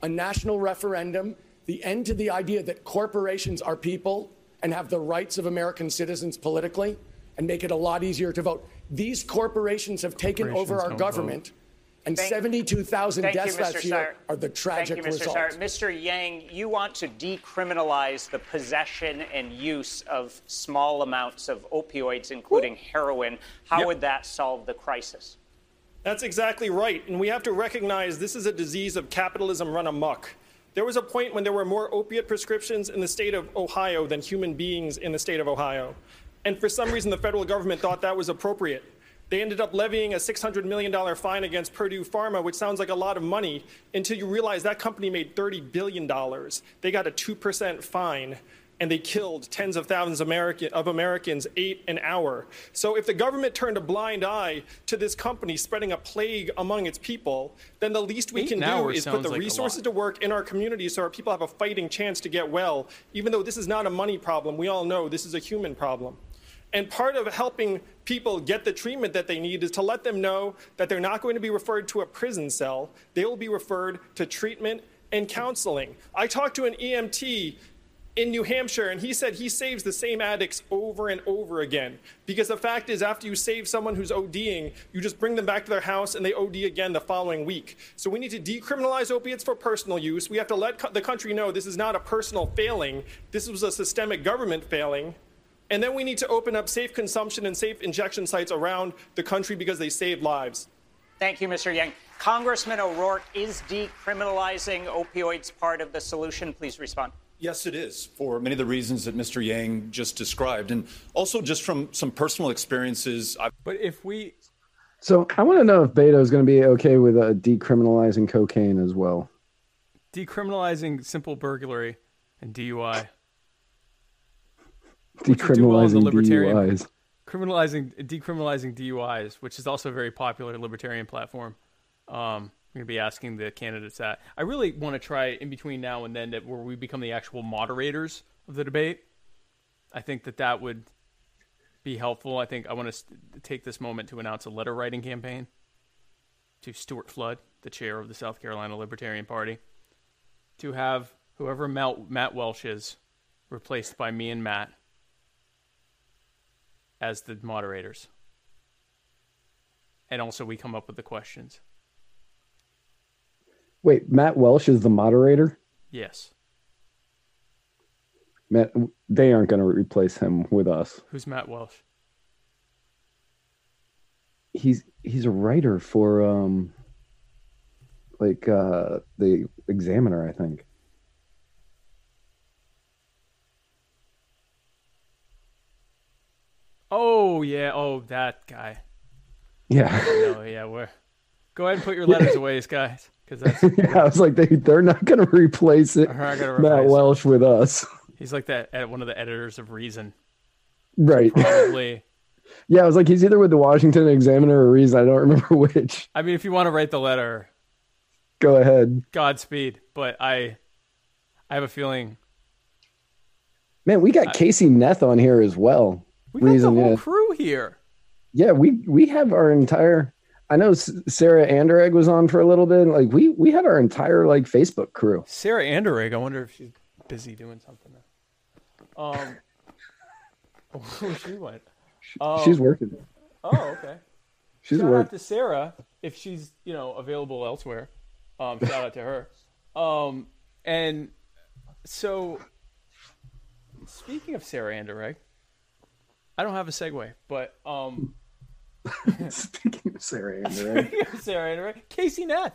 a national referendum, the end to the idea that corporations are people and have the rights of American citizens politically, and make it a lot easier to vote. These corporations have taken over our don't government, and 72,000 Thank you, deaths Mr. last year Steyer. are the tragic Thank you, Mr. result. Steyer. Mr. Yang, you want to decriminalize the possession and use of small amounts of opioids, including heroin. How Yep. would that solve the crisis? That's exactly right. And we have to recognize this is a disease of capitalism run amok. There was a point when there were more opiate prescriptions in the state of Ohio than human beings in the state of Ohio. And for some reason, the federal government thought that was appropriate. They ended up levying a $600 million fine against Purdue Pharma, which sounds like a lot of money, until you realize that company made $30 billion. They got a 2% fine, and they killed tens of thousands American, of Americans eight an hour. So if the government turned a blind eye to this company spreading a plague among its people, then the least we Eight can do is put the like resources to work in our communities so our people have a fighting chance to get well. Even though this is not a money problem, we all know this is a human problem. And part of helping people get the treatment that they need is to let them know that they're not going to be referred to a prison cell. They will be referred to treatment and counseling. I talked to an EMT in New Hampshire, and he said he saves the same addicts over and over again. Because the fact is, after you save someone who's ODing, you just bring them back to their house and they OD again the following week. So we need to decriminalize opiates for personal use. We have to let co- the country know this is not a personal failing, this was a systemic government failing. And then we need to open up safe consumption and safe injection sites around the country because they save lives. Thank you, Mr. Yang. Congressman O'Rourke, is decriminalizing opioids part of the solution? Please respond. Yes, it is, for many of the reasons that Mr. Yang just described. And also just from some personal experiences. I've- But if we So I want to know if Beto is going to be okay with uh, decriminalizing cocaine as well. decriminalizing simple burglary and DUI, Which would do well Decriminalizing DUIs. criminalizing decriminalizing DUIs, which is also a very popular libertarian platform. Um, I'm going to be asking the candidates that. I really want to try in between now and then that where we become the actual moderators of the debate. I think that that would be helpful. I think I want to take this moment to announce a letter writing campaign to Stuart Flood, the chair of the South Carolina Libertarian Party, to have whoever Matt, Matt Welch is replaced by me and Matt as the moderators. And also, we come up with the questions. Wait, Matt Welch is the moderator. Yes. Matt, they aren't going to replace him with us. Who's Matt Welch? He's he's a writer for um, like uh, the Examiner, I think. Oh yeah. Oh, that guy. Yeah. No, yeah. We're go ahead and put your letters away, guys, because that's yeah, I was like, they they're not going to replace it. They're not gonna Matt replace. Welch with us, he's like that at one of the editors of Reason. right? Probably. yeah, I was like, he's either with the Washington Examiner or Reason. I don't remember which. I mean, if you want to write the letter, Go ahead, Godspeed. But I, I have a feeling man. We got Casey Neth on here as well. we got Reason, the whole yeah. crew here. Yeah, we we have our entire. I know Sarah Anderegg was on for a little bit. Like we we had our entire like Facebook crew. Sarah Anderegg. I wonder if she's busy doing something. Um, Where she went. she's Um, working. Oh, okay. She's shout working. out to Sarah if she's you know available elsewhere. Um, shout out to her. Um, and so speaking of Sarah Anderegg, I don't have a segue, but um, Speaking of Sarah Anderegg. speaking of Sarah Anderegg, Casey Neff.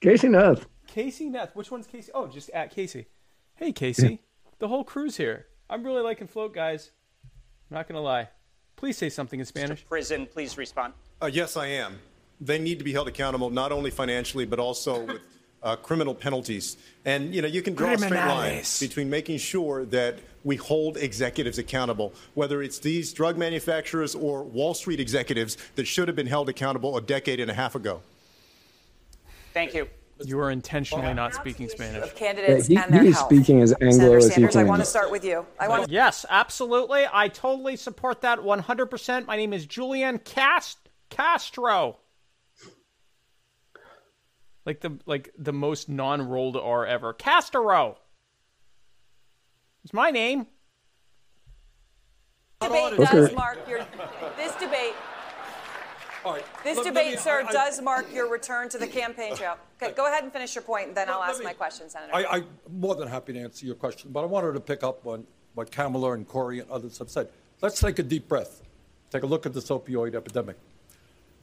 Casey Neff. Casey Neff. Which one's Casey? Oh, just at Casey. Hey, Casey. The whole crew's here. I'm really liking Flote, guys. I'm not gonna lie. Please say something in Spanish. Prison, please respond. Uh, yes, I am. They need to be held accountable not only financially but also with uh, criminal penalties. And you know, you can draw a straight line between making sure that we hold executives accountable, whether it's these drug manufacturers or Wall Street executives that should have been held accountable a decade and a half ago. Thank you. You are intentionally not speaking Spanish. Of candidates Yeah, he- and their he is health. speaking as Anglo Senator as he Sanders, I want to start with you. I want to Yes, absolutely. I totally support that 100%. My name is Julian Cast- Castro. Like the like the most non-rolled R ever. Castro. It's my name. debate Okay. does mark your this debate this let- let debate, me- sir, I- I- does mark your return to the campaign trail. Okay, go ahead and finish your point, and then I'll ask my question, Senator. I, I'm more than happy to answer your question, but I wanted to pick up on what Kamala and Cory and others have said. Let's take a deep breath. Take a look at this opioid epidemic.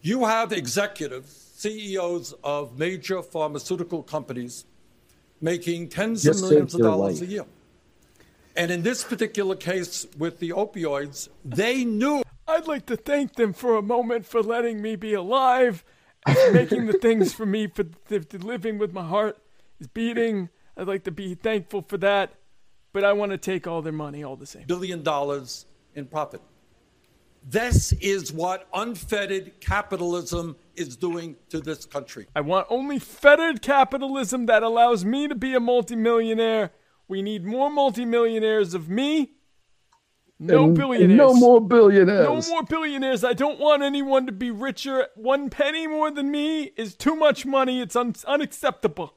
You have executives, CEOs of major pharmaceutical companies making tens Just of millions of dollars life. a year. And in this particular case with the opioids, they knew. I'd like to thank them for a moment for letting me be alive, and making the things for me for the, the living with my heart is beating. I'd like to be thankful for that, but I want to take all their money all the same. billion dollars in profit. This is what unfettered capitalism is doing to this country. I want only fettered capitalism that allows me to be a multimillionaire. We need more multimillionaires of me. No And- and billionaires. no more billionaires. No more billionaires. I don't want anyone to be richer. One penny more than me is too much money. It's un- unacceptable.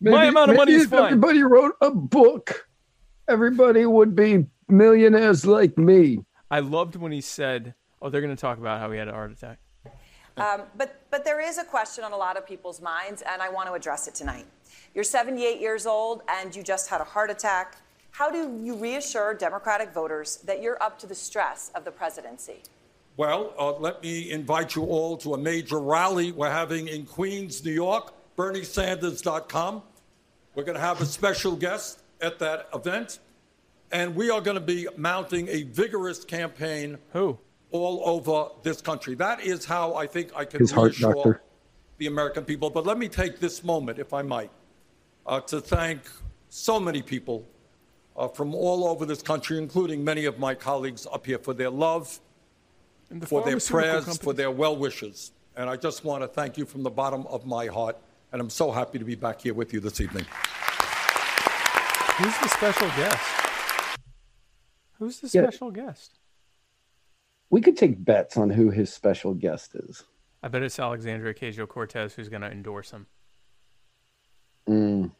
My amount of money maybe is if fine. Everybody wrote a book. Everybody would be millionaires like me. I loved when he said, "Oh, they're going to talk about how he had a heart attack." Um, but, but there is a question on a lot of people's minds, and I want to address it tonight. You're 78 years old, and you just had a heart attack. How do you reassure Democratic voters that you're up to the stress of the presidency? Well, uh, let me invite you all to a major rally we're having in Queens, New York, BernieSanders.com. We're going to have a special guest at that event, and we are going to be mounting a vigorous campaign. Who? All over this country. That is how I think I can His heart reassure doctor. the American people. But let me take this moment, if I might, uh, to thank so many people uh, from all over this country, including many of my colleagues up here, for their love, the for their prayers, companies. for their well wishes. And I just want to thank you from the bottom of my heart. And I'm so happy to be back here with you this evening. Who's the special guest? Who's the Yeah. special guest? We could take bets on who his special guest is. I bet it's Alexandria Ocasio Cortez who's going to endorse him. Mm.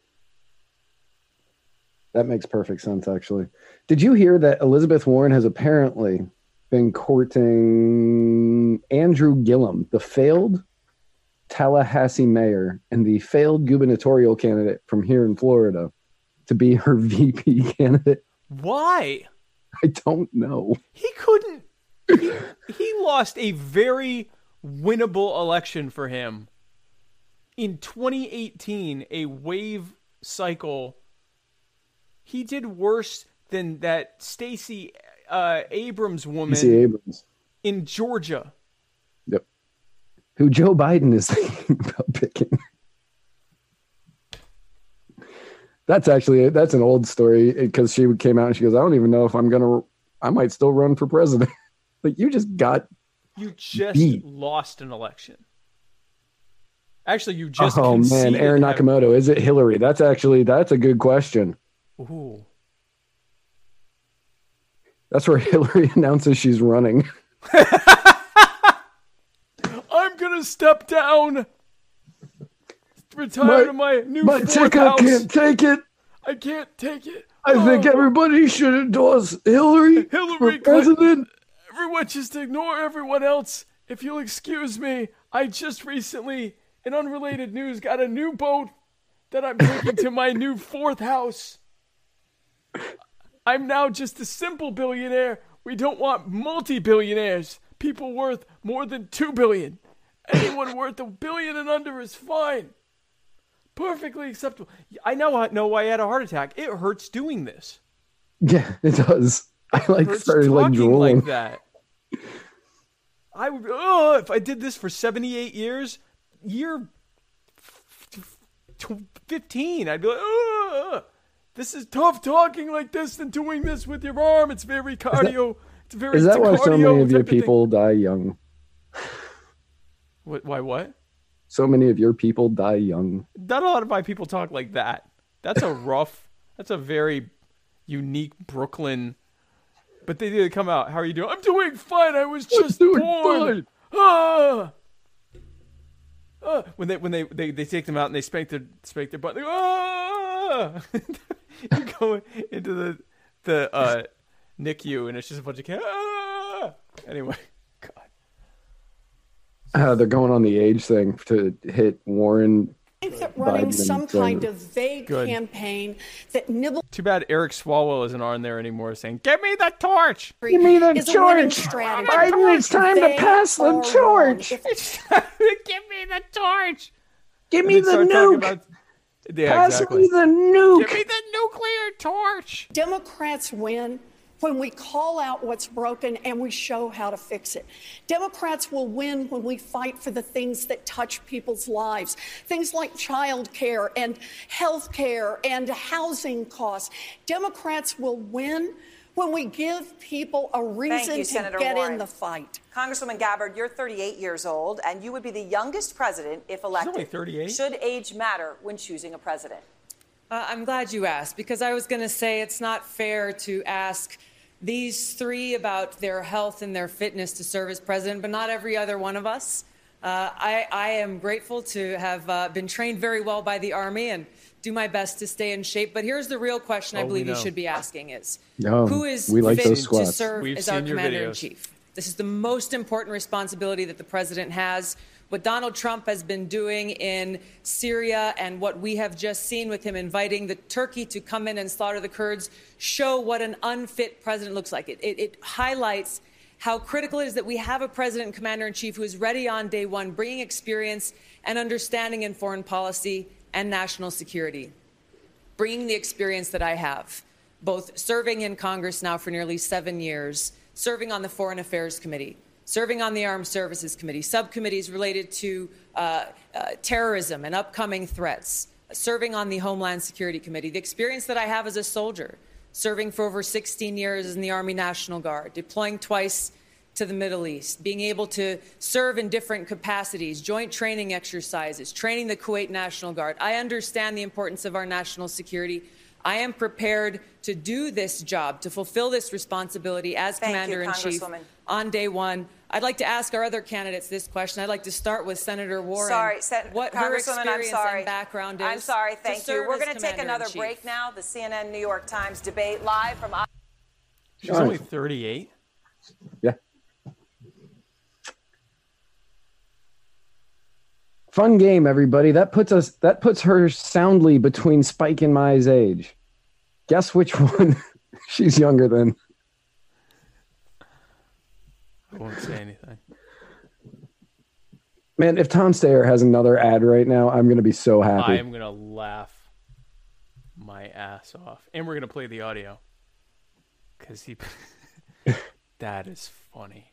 That makes perfect sense, actually. Did you hear that Elizabeth Warren has apparently been courting Andrew Gillum, the failed Tallahassee mayor and the failed gubernatorial candidate from here in Florida, to be her VP candidate? Why? I don't know. He couldn't. He, he lost a very winnable election for him in 2018, a wave cycle. He did worse than that Stacey uh, Abrams woman Stacey Abrams. in Georgia. Yep. Who Joe Biden is thinking about picking. That's actually that's an old story because she came out and she goes, I don't even know if I'm gonna. I might still run for president. like you just got. You just Beat. lost an election. Actually, you just oh man, Aaron Nakamoto. Is it Hillary? That's actually that's a good question. Ooh. That's where Hillary announces she's running. I'm gonna step down. Retire to my new my fourth house. can't take it. I can't take it. I think everybody should endorse Hillary, Hillary for president. Everyone just ignore everyone else. If you'll excuse me, I just recently, in unrelated news, got a new boat that I'm taking to my new fourth house. I'm now just a simple billionaire. We don't want multi-billionaires. People worth more than two billion. Anyone worth a billion and under is fine. Perfectly acceptable. I now know why I had a heart attack. It hurts doing this. Yeah, it does. I like hurts started like drooling. like that. I would. Oh, if I did this for seventy-eight years, year fifteen, I'd be like, oh, this is tough talking like this than doing this with your arm. It's very cardio. it's very. Is that why so many of your people die young? What, why? What? So many of your people die young. Not a lot of my people talk like that. That's a rough. that's a very unique Brooklyn. But they did come out. How are you doing? I'm doing fine. I was just doing born. Ah! Ah! When they when they, they they take them out and they spank their spank their butt. They go, ah! you go into the the uh, NICU and it's just a bunch of kids. Ah! Anyway, Uh, they're going on the age thing to hit Warren. I think that running Biden some and kind of vague Good. campaign that nibble. too bad Eric Swalwell isn't on there anymore, saying, "Give me the torch." Give me the is a winning strategy. Biden, it's time to pass the torch. Give me the torch. Give me the nuke. about- yeah, Pass exactly. me the nuke. Give me the nuclear torch. Democrats win when we call out what's broken and we show how to fix it. Democrats will win when we fight for the things that touch people's lives, things like child care and health care and housing costs. Democrats will win when we give people a reason Thank you, to Senator get Warren. in the fight. Congresswoman Gabbard, you're 38 years old, and you would be the youngest president if elected. only 38. Should age matter when choosing a president? Uh, I'm glad you asked because I was going to say it's not fair to ask these three about their health and their fitness to serve as president, but not every other one of us. Uh, I, I am grateful to have uh, been trained very well by the Army and do my best to stay in shape. But here's the real question I Oh, we believe you should be asking is No, who is we like fit to serve We've as our seen your commander in chief? This is the most important responsibility that the president has. What Donald Trump has been doing in Syria and what we have just seen with him inviting the Turkey to come in and slaughter the Kurds show what an unfit president looks like. It, it, it highlights how critical it is that we have a president and commander in chief who is ready on day one, bringing experience and understanding in foreign policy and national security bringing the experience that I have, both serving in Congress now for nearly seven years, serving on the Foreign Affairs Committee, serving on the Armed Services Committee, subcommittees related to uh, uh, terrorism and upcoming threats, serving on the Homeland Security Committee, the experience that I have as a soldier, serving for over 16 years in the Army National Guard, deploying twice to the Middle East, being able to serve in different capacities, joint training exercises, training the Kuwait National Guard. I understand the importance of our national security. I am prepared to do this job, to fulfill this responsibility as Thank you, Commander in Chief on day one. I'd like to ask our other candidates this question. I'd like to start with Senator Warren. Sorry, Sen- what her I'm experience sorry. and background is. I'm sorry. to Thank you. We're going to take another break now. The CNN New York Times debate live from. She's only 38. Yeah. Fun game, everybody. That puts us that puts her soundly between Spike and Maya's age. Guess which one she's younger than. I won't say anything. Man, if Tom Steyer has another ad right now, I'm gonna be so happy. I am gonna laugh my ass off, and we're gonna play the audio because he. that is funny.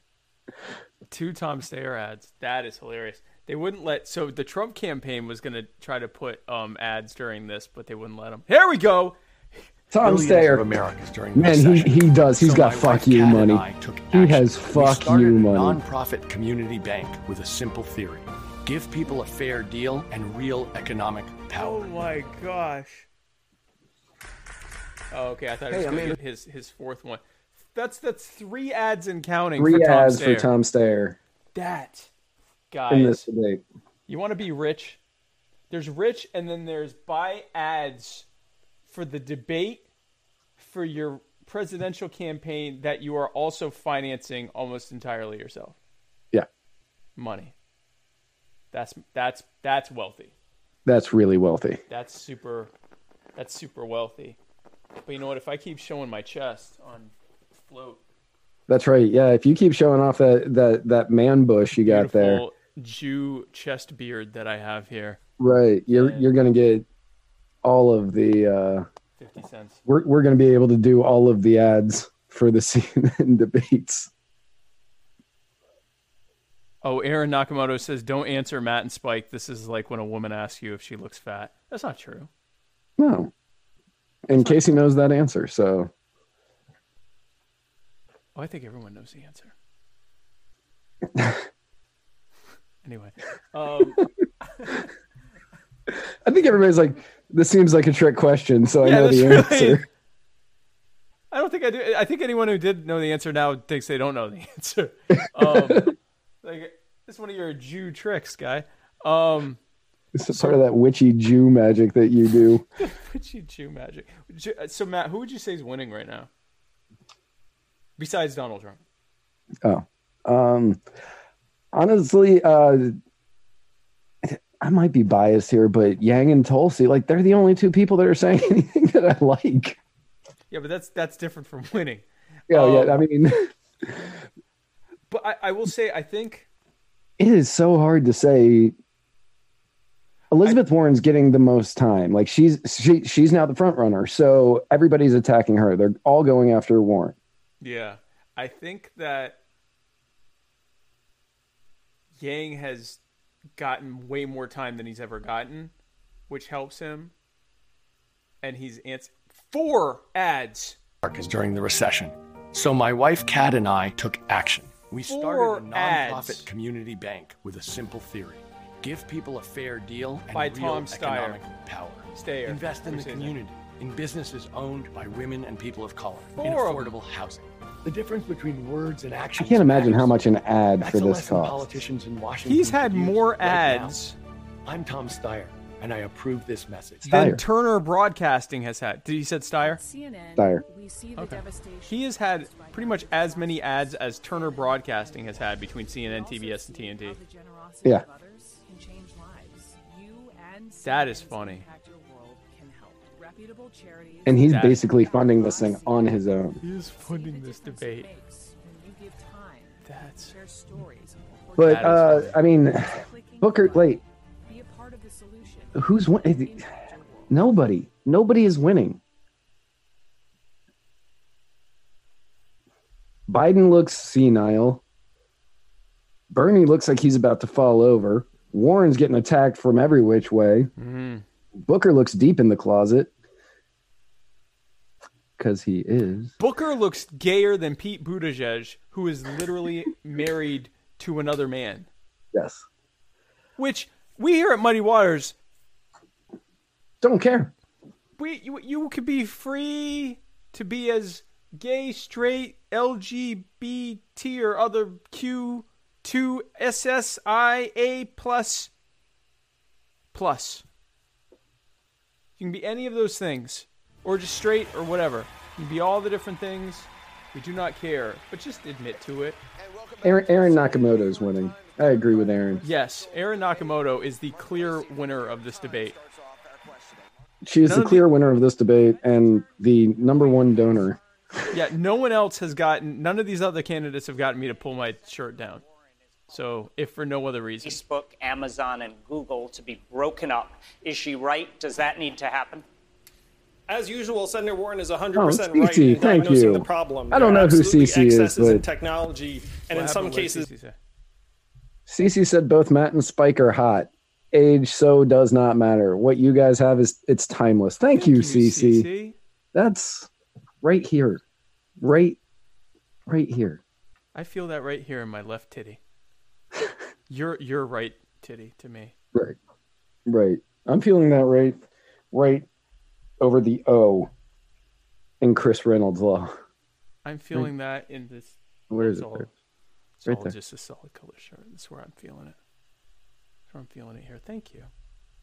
Two Tom Steyer ads. That is hilarious. They wouldn't let. So the Trump campaign was gonna try to put um ads during this, but they wouldn't let them. Here we go. Tom Billions Steyer. of Americans during the Man, he, recession. he does. He's So got fuck wife, you Kat, money. and I took He has fuck started you a money. nonprofit community bank with a simple theory: give people a fair deal and real economic power. Oh my gosh. Oh, okay. I thought Hey, it was gonna mean- get his his fourth one. That's that's three ads and counting. Three for Tom ads Steyer. for Tom Steyer That in this guys, debate. you want to be rich? There's rich, and then there's buy ads for the debate for your presidential campaign that you are also financing almost entirely yourself. Yeah, Money. That's that's that's wealthy. that's really wealthy. That's super. That's super wealthy. But you know what? If I keep showing my chest on Flote, That's right. Yeah, if you keep showing off that that that man bush you got there, Jew chest beard that I have here, right? You're you're gonna get all of the. uh fifty cents. We're we're gonna be able to do all of the ads for the CNN debates. Oh, Aaron Nakamoto says, "Don't answer Matt and Spike. This is like when a woman asks you if she looks fat. That's not true. No, and Casey knows that answer, so Oh, I think everyone knows the answer. anyway, um, I think everybody's like, "This seems like a trick question," so I Yeah, know the right. answer. I don't think I do. I think anyone who did know the answer now thinks they don't know the answer. Um, like it's one of your Jew tricks, guy. Um, It's a part of that witchy Jew magic that you do. witchy Jew magic. So Matt, who would you say is winning right now? Besides Donald Trump. Oh, um, honestly, uh, I might be biased here, but Yang and Tulsi, like they're the only two people that are saying anything that I like. Yeah, but that's that's different from winning. Yeah, yeah. I Um, mean, But I, I will say, I think it is so hard to say. Elizabeth Warren's getting the most time. Like she's she she's now the front runner, so everybody's attacking her. They're all going after Warren. Yeah, I think that Yang has gotten way more time than he's ever gotten, which helps him. And he's ans- four ads. Is during the recession. So my wife Kat and I took action. We started a ads. nonprofit community bank with a simple theory. Give people a fair deal and By real Tom Steyer. economic power. Steyer. Invest in the saying that? community, in businesses owned by women and people of color, in Four of affordable housing. The difference between words and action. I can't imagine how much an ad That's for a this lesson costs. politicians in Washington. He's had more right now. ads I'm Tom Steyer, and I approve this message. Then Turner Broadcasting has had. Did he said Steyer? CNN. Steyer. Okay. He has had pretty much as many ads as Turner Broadcasting has had between CNN, TBS, and TNT. Yeah. That is funny. And he's basically funding this thing on his own. He is funding this debate. That's. But That is uh, funny. I mean, Booker, wait, who's win- Nobody. Nobody is winning. Biden looks senile. Bernie looks like he's about to fall over. Warren's getting attacked from every which way. Mhm. Booker looks deep in the closet because he is. Booker looks gayer than Pete Buttigieg, who is literally married to another man. Yes. Which we here at Muddy Waters don't care. We you, you could be free to be as gay, straight, LGBT, or other Q two SSIA plus plus. You can be any of those things, or just straight or whatever. You can be all the different things. We do not care, but just admit to it. Aaron, Aaron Nakamoto is winning. I agree with Aaron. Yes, Aaron Nakamoto is the clear winner of this debate. She is None the of the- clear winner of this debate and the number one donor. Yeah, no one else has gotten. None of these other candidates have gotten me to pull my shirt down. So, if for no other reason, Facebook, Amazon, and Google to be broken up. Is she right? Does that need to happen? As usual, Senator Warren is 100% Oh, right in thank you. the problem. I don't know who CC is, excesses in but- technology, and What in some happened? What did cases, Cece say? Said both Matt and Spike are hot. Age so does not matter. What you guys have is it's timeless. Thank, you, CC. Cece. That's right here. Right right here. I feel that right here in my left titty. you're you're right titty to me. Right. Right. I'm feeling that right right over the O in Chris Reynolds law. I'm feeling that in this. Where is it all- It's Right all there. just a solid color shirt. That's where I'm feeling it. That's where I'm feeling it here. Thank you.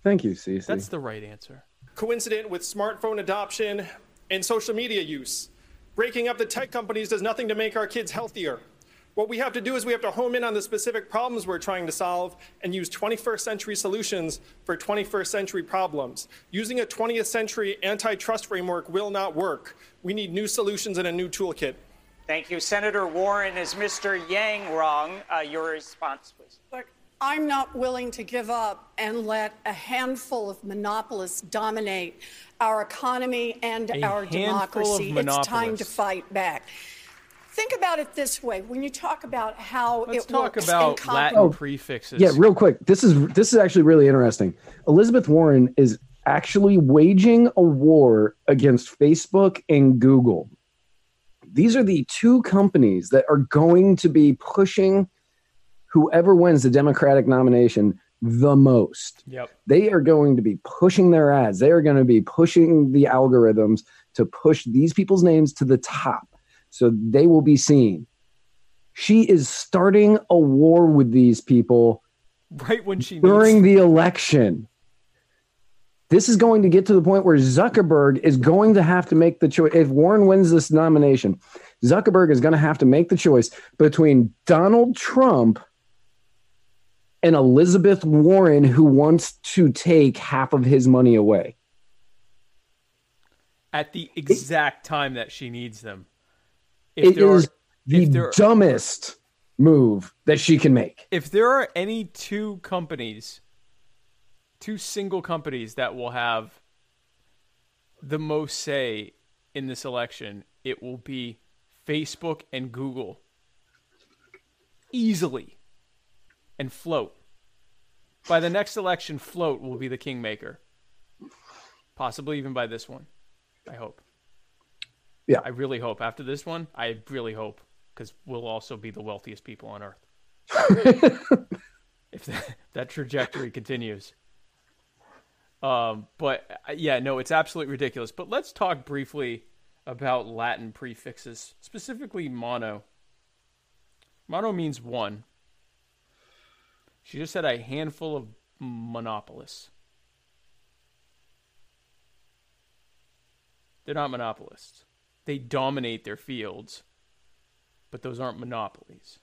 Thank you, Cece. That's the right answer. coincident with smartphone adoption, and social media use. Breaking up the tech companies does nothing to make our kids healthier. What we have to do is we have to home in on the specific problems we're trying to solve and use 21st century solutions for 21st century problems. Using a 20th century antitrust framework will not work. We need new solutions and a new toolkit. Thank you. Senator Warren, is Mr. Yang wrong? Uh, your response, please. Look, I'm not willing to give up and let a handful of monopolists dominate our economy and A our democracy. It's time to fight back. Think about it this way: when you talk about how Let's it talk works about in com- Latin Oh, prefixes. Yeah, real quick. This is this is actually really interesting. Elizabeth Warren is actually waging a war against Facebook and Google. These are the two companies that are going to be pushing whoever wins the Democratic nomination the most. Yep. They are going to be pushing their ads. They are going to be pushing the algorithms to push these people's names to the top so they will be seen. She is starting a war with these people Right when she during the election. This is going to get to the point where Zuckerberg is going to have to make the choice. If Warren wins this nomination, Zuckerberg is going to have to make the choice between Donald Trump and Elizabeth Warren, who wants to take half of his money away. at the exact time that she needs them. It there are- the if there- dumbest move that she can make. if there are any two companies, two single companies that will have the most say in this election, it will be Facebook and Google. Easily. And Flote. By the next election, Flote will be the kingmaker. Possibly even by this one. I hope. Yeah. I really hope. After this one, I really hope. Because we'll also be the wealthiest people on earth. if that, that trajectory continues. Um, but uh, yeah, no, it's absolutely ridiculous. But let's talk briefly about Latin prefixes, specifically mono. Mono means one. She just said a handful of monopolists. They're not monopolists. They dominate their fields, but those aren't monopolies.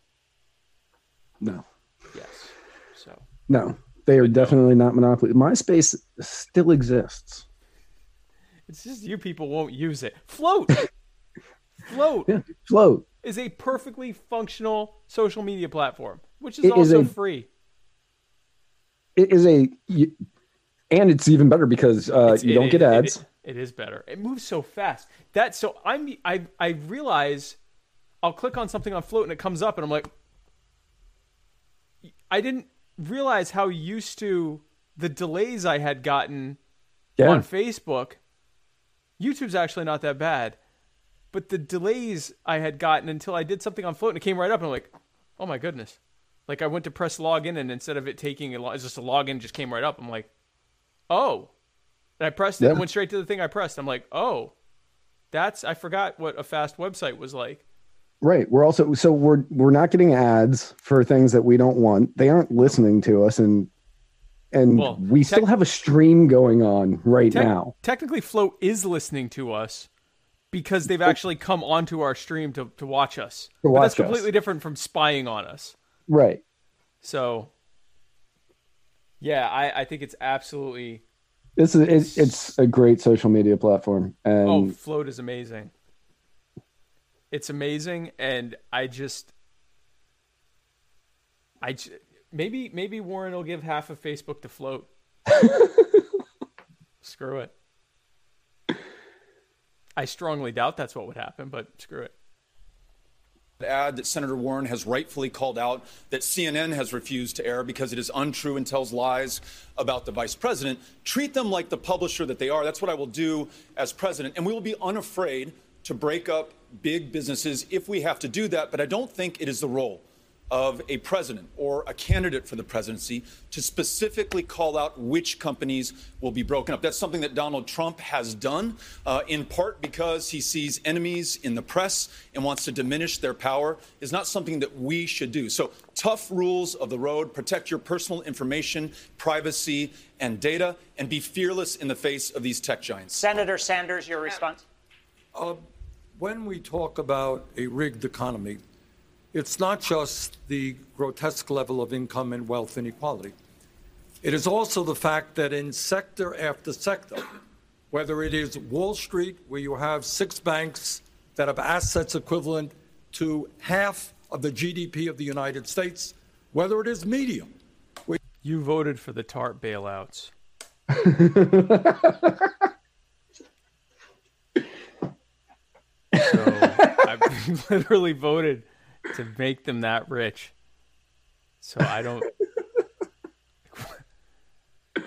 No, Yes. So no, they are definitely not monopoly. MySpace still exists. it's just you people won't use it. Flote. Flote Yeah, Flote. is a perfectly functional social media platform, which is It is also a- free. It is a, and it's even better because uh, you it- don't get it- it- ads. it is better. It moves so fast. That so I'm I I realize I'll click on something on Flote and it comes up and I'm like I didn't realize how used to the delays I had gotten Yeah. on Facebook. YouTube's actually not that bad. But the delays I had gotten until I did something on Flote and it came right up and I'm like, "Oh my goodness." Like I went to press login and instead of it taking a lo- it's just a login just came right up. I'm like, "Oh." And I pressed it and went straight to the thing I pressed. I'm like, "Oh." That's I forgot what a fast website was like. Right. We're also so we're we're not getting ads for things that we don't want. They aren't listening to us, and and Well, we still have a stream going on right Tec- now. Technically, Flote is listening to us because they've oh. actually come onto our stream to, to watch us. To but that's us. completely different from spying on us. Right. So, yeah, I, I think it's absolutely. This is it's, it's a great social media platform, and oh, Flote is amazing. It's amazing, and I just, I maybe maybe Warren will give half of Facebook to Flote. Screw it. I strongly doubt that's what would happen, but screw it. Ad that Senator Warren has rightfully called out that CNN has refused to air because it is untrue and tells lies about the vice president. Treat them like the publisher that they are. That's what I will do as president. And we will be unafraid to break up big businesses if we have to do that. But I don't think it is the role of a president or a candidate for the presidency to specifically call out which companies will be broken up. That's something that Donald Trump has done, uh, in part because he sees enemies in the press and wants to diminish their power, is not something that we should do. So, tough rules of the road, protect your personal information, privacy, and data, and be fearless in the face of these tech giants. Senator Sanders, your response? Uh, when we talk about a rigged economy, it's not just the grotesque level of income and wealth inequality. It is also the fact that in sector after sector, whether it is Wall Street, where you have six banks that have assets equivalent to half of the GDP of the United States, whether it is media. You voted for the TARP bailouts. so I literally voted to make them that rich. So I don't.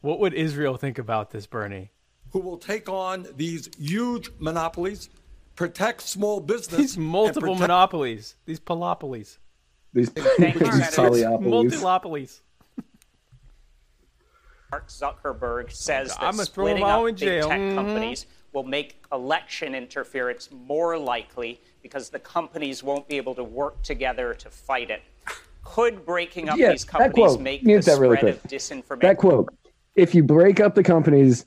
what would Israel think about this, Bernie? Who will take on these huge monopolies, protect small business, These multiple protect- monopolies, these polopolies, These, Thank these polyopolies. multilopolies. Mark Zuckerberg says that I'm gonna throw 'em splitting all up in big jail. tech Mhm. companies will make election interference more likely because the companies won't be able to work together to fight it. Could breaking up Yeah, these companies quote. make the that really spread quick. of disinformation? That quote. If you break up the companies,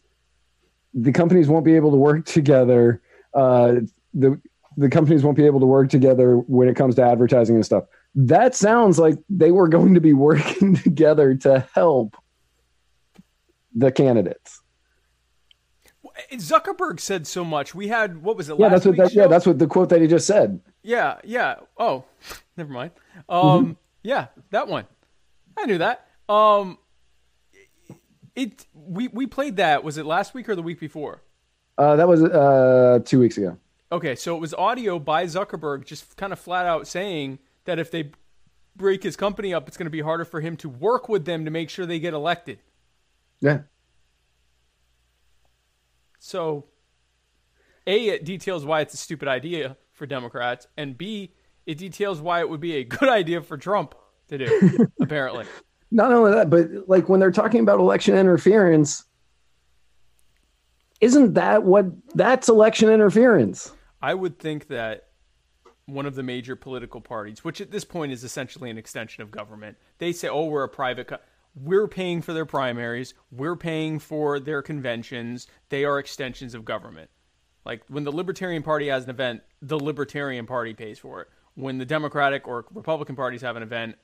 the companies won't be able to work together. Uh, the the companies won't be able to work together when it comes to advertising and stuff. That sounds like they were going to be working together to help the candidates. Zuckerberg said so much. We had what was it? Yeah, that's what that, yeah, that's what the quote that he just said. Yeah, yeah. Oh, never mind. Mm-hmm. Um, yeah, that one. I knew that. Um, it we we played that. Was it last week or the week before? Uh, that was uh, two weeks ago. Okay, so it was audio by Zuckerberg, just kind of flat out saying that if they break his company up, it's going to be harder for him to work with them to make sure they get elected. Yeah. So, A, it details why it's a stupid idea for Democrats, and B, it details why it would be a good idea for Trump to do, apparently. Not only that, but like when they're talking about election interference, isn't that what that's election interference? I would think that one of the major political parties, which at this point is essentially an extension of government, they say, "Oh, we're a private. Co- we're paying for their primaries. We're paying for their conventions. They are extensions of government." Like when the Libertarian Party has an event, the Libertarian Party pays for it. When the Democratic or Republican parties have an event,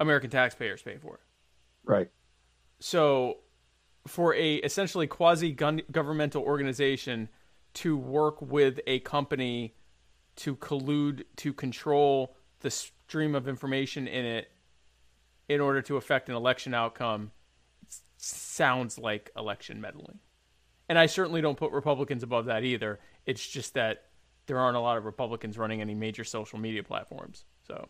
American taxpayers pay for it. Right. So, for a essentially quasi governmental organization to work with a company to collude to control the stream of information in it in order to affect an election outcome sounds like election meddling. And I certainly don't put Republicans above that either. It's just that there aren't a lot of Republicans running any major social media platforms. So,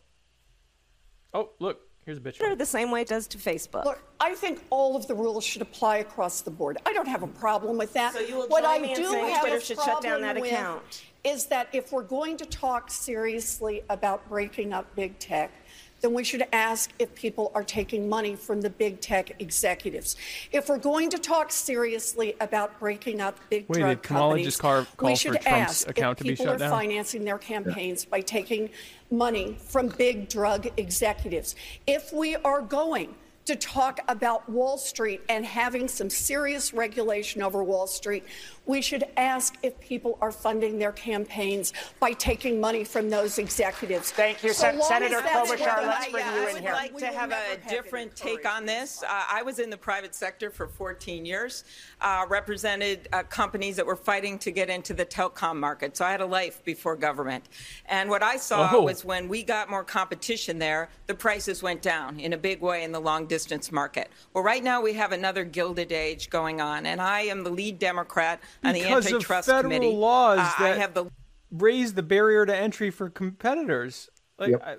oh, look, here's a bitch. The same way it does to Facebook. Look, I think all of the rules should apply across the board. I don't have a problem with that. So you will what join I me in do saying have Twitter a should shut down problem that with account. Is that if we're going to talk seriously about breaking up big tech, then we should ask if people are taking money from the big tech executives. If we're going to talk seriously about breaking up big Wait, drug companies, call- call we should ask if people are down? financing their campaigns by taking money from big drug executives. If we are going to talk about Wall Street and having some serious regulation over Wall Street, we should ask if people are funding their campaigns by taking money from those executives. Thank you, So Sen- long Senator Klobuchar. Let's I- bring yeah, you I in would here. like like to have a different take on this. Uh, I was in the private sector for 14 years, uh, represented uh, companies that were fighting to get into the telecom market. So I had a life before government. And what I saw Oh. was when we got more competition there, the prices went down in a big way in the long distance market. Well, right now we have another gilded age going on, and I am the lead Democrat on the because of antitrust federal committee. laws Uh, that I have the raise the barrier to entry for competitors. Like, Yep. I,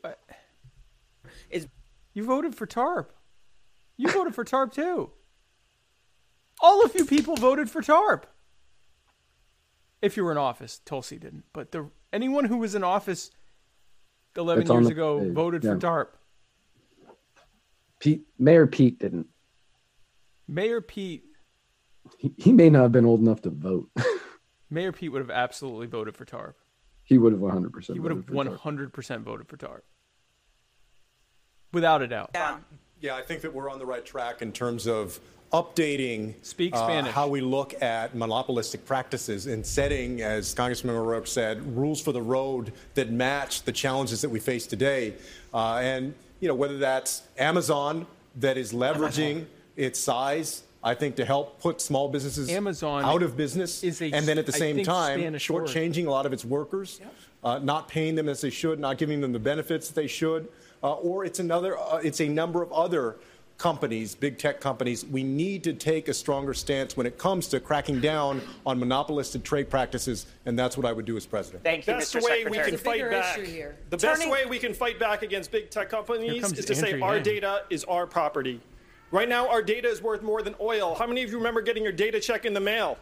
What? Is- you voted for TARP? You voted for TARP too. All of you people voted for TARP. If you were in office, Tulsi didn't, but the anyone who was in office eleven It's years the ago page, voted yeah. for TARP. Pete, Mayor Pete didn't. Mayor Pete, He, he may not have been old enough to vote. Mayor Pete would have absolutely voted for TARP. he would have 100%. He would have voted for hundred percent voted for TARP, without a doubt. yeah. Yeah, I think that we're on the right track in terms of updating Speak uh, Spanish. how we look at monopolistic practices and setting, as Congressman O'Rourke said, rules for the road that match the challenges that we face today. Uh, and you know whether that's Amazon that is leveraging its size. I think to help put small businesses Amazon out of business, is a- and then at the same time Spanish word. shortchanging a lot of its workers, uh, not paying them as they should, not giving them the benefits that they should, uh, or it's another, uh, it's a number of other companies, big tech companies. We need to take a stronger stance when it comes to cracking down on monopolistic trade practices, and that's what I would do as president. Thank you, best Mr. way Secretary. we can It's a bigger fight back. issue here. The best way we can fight back against big tech companies is to say our Yang. data is our property. Right now, our data is worth more than oil. How many of you remember getting your data check in the mail?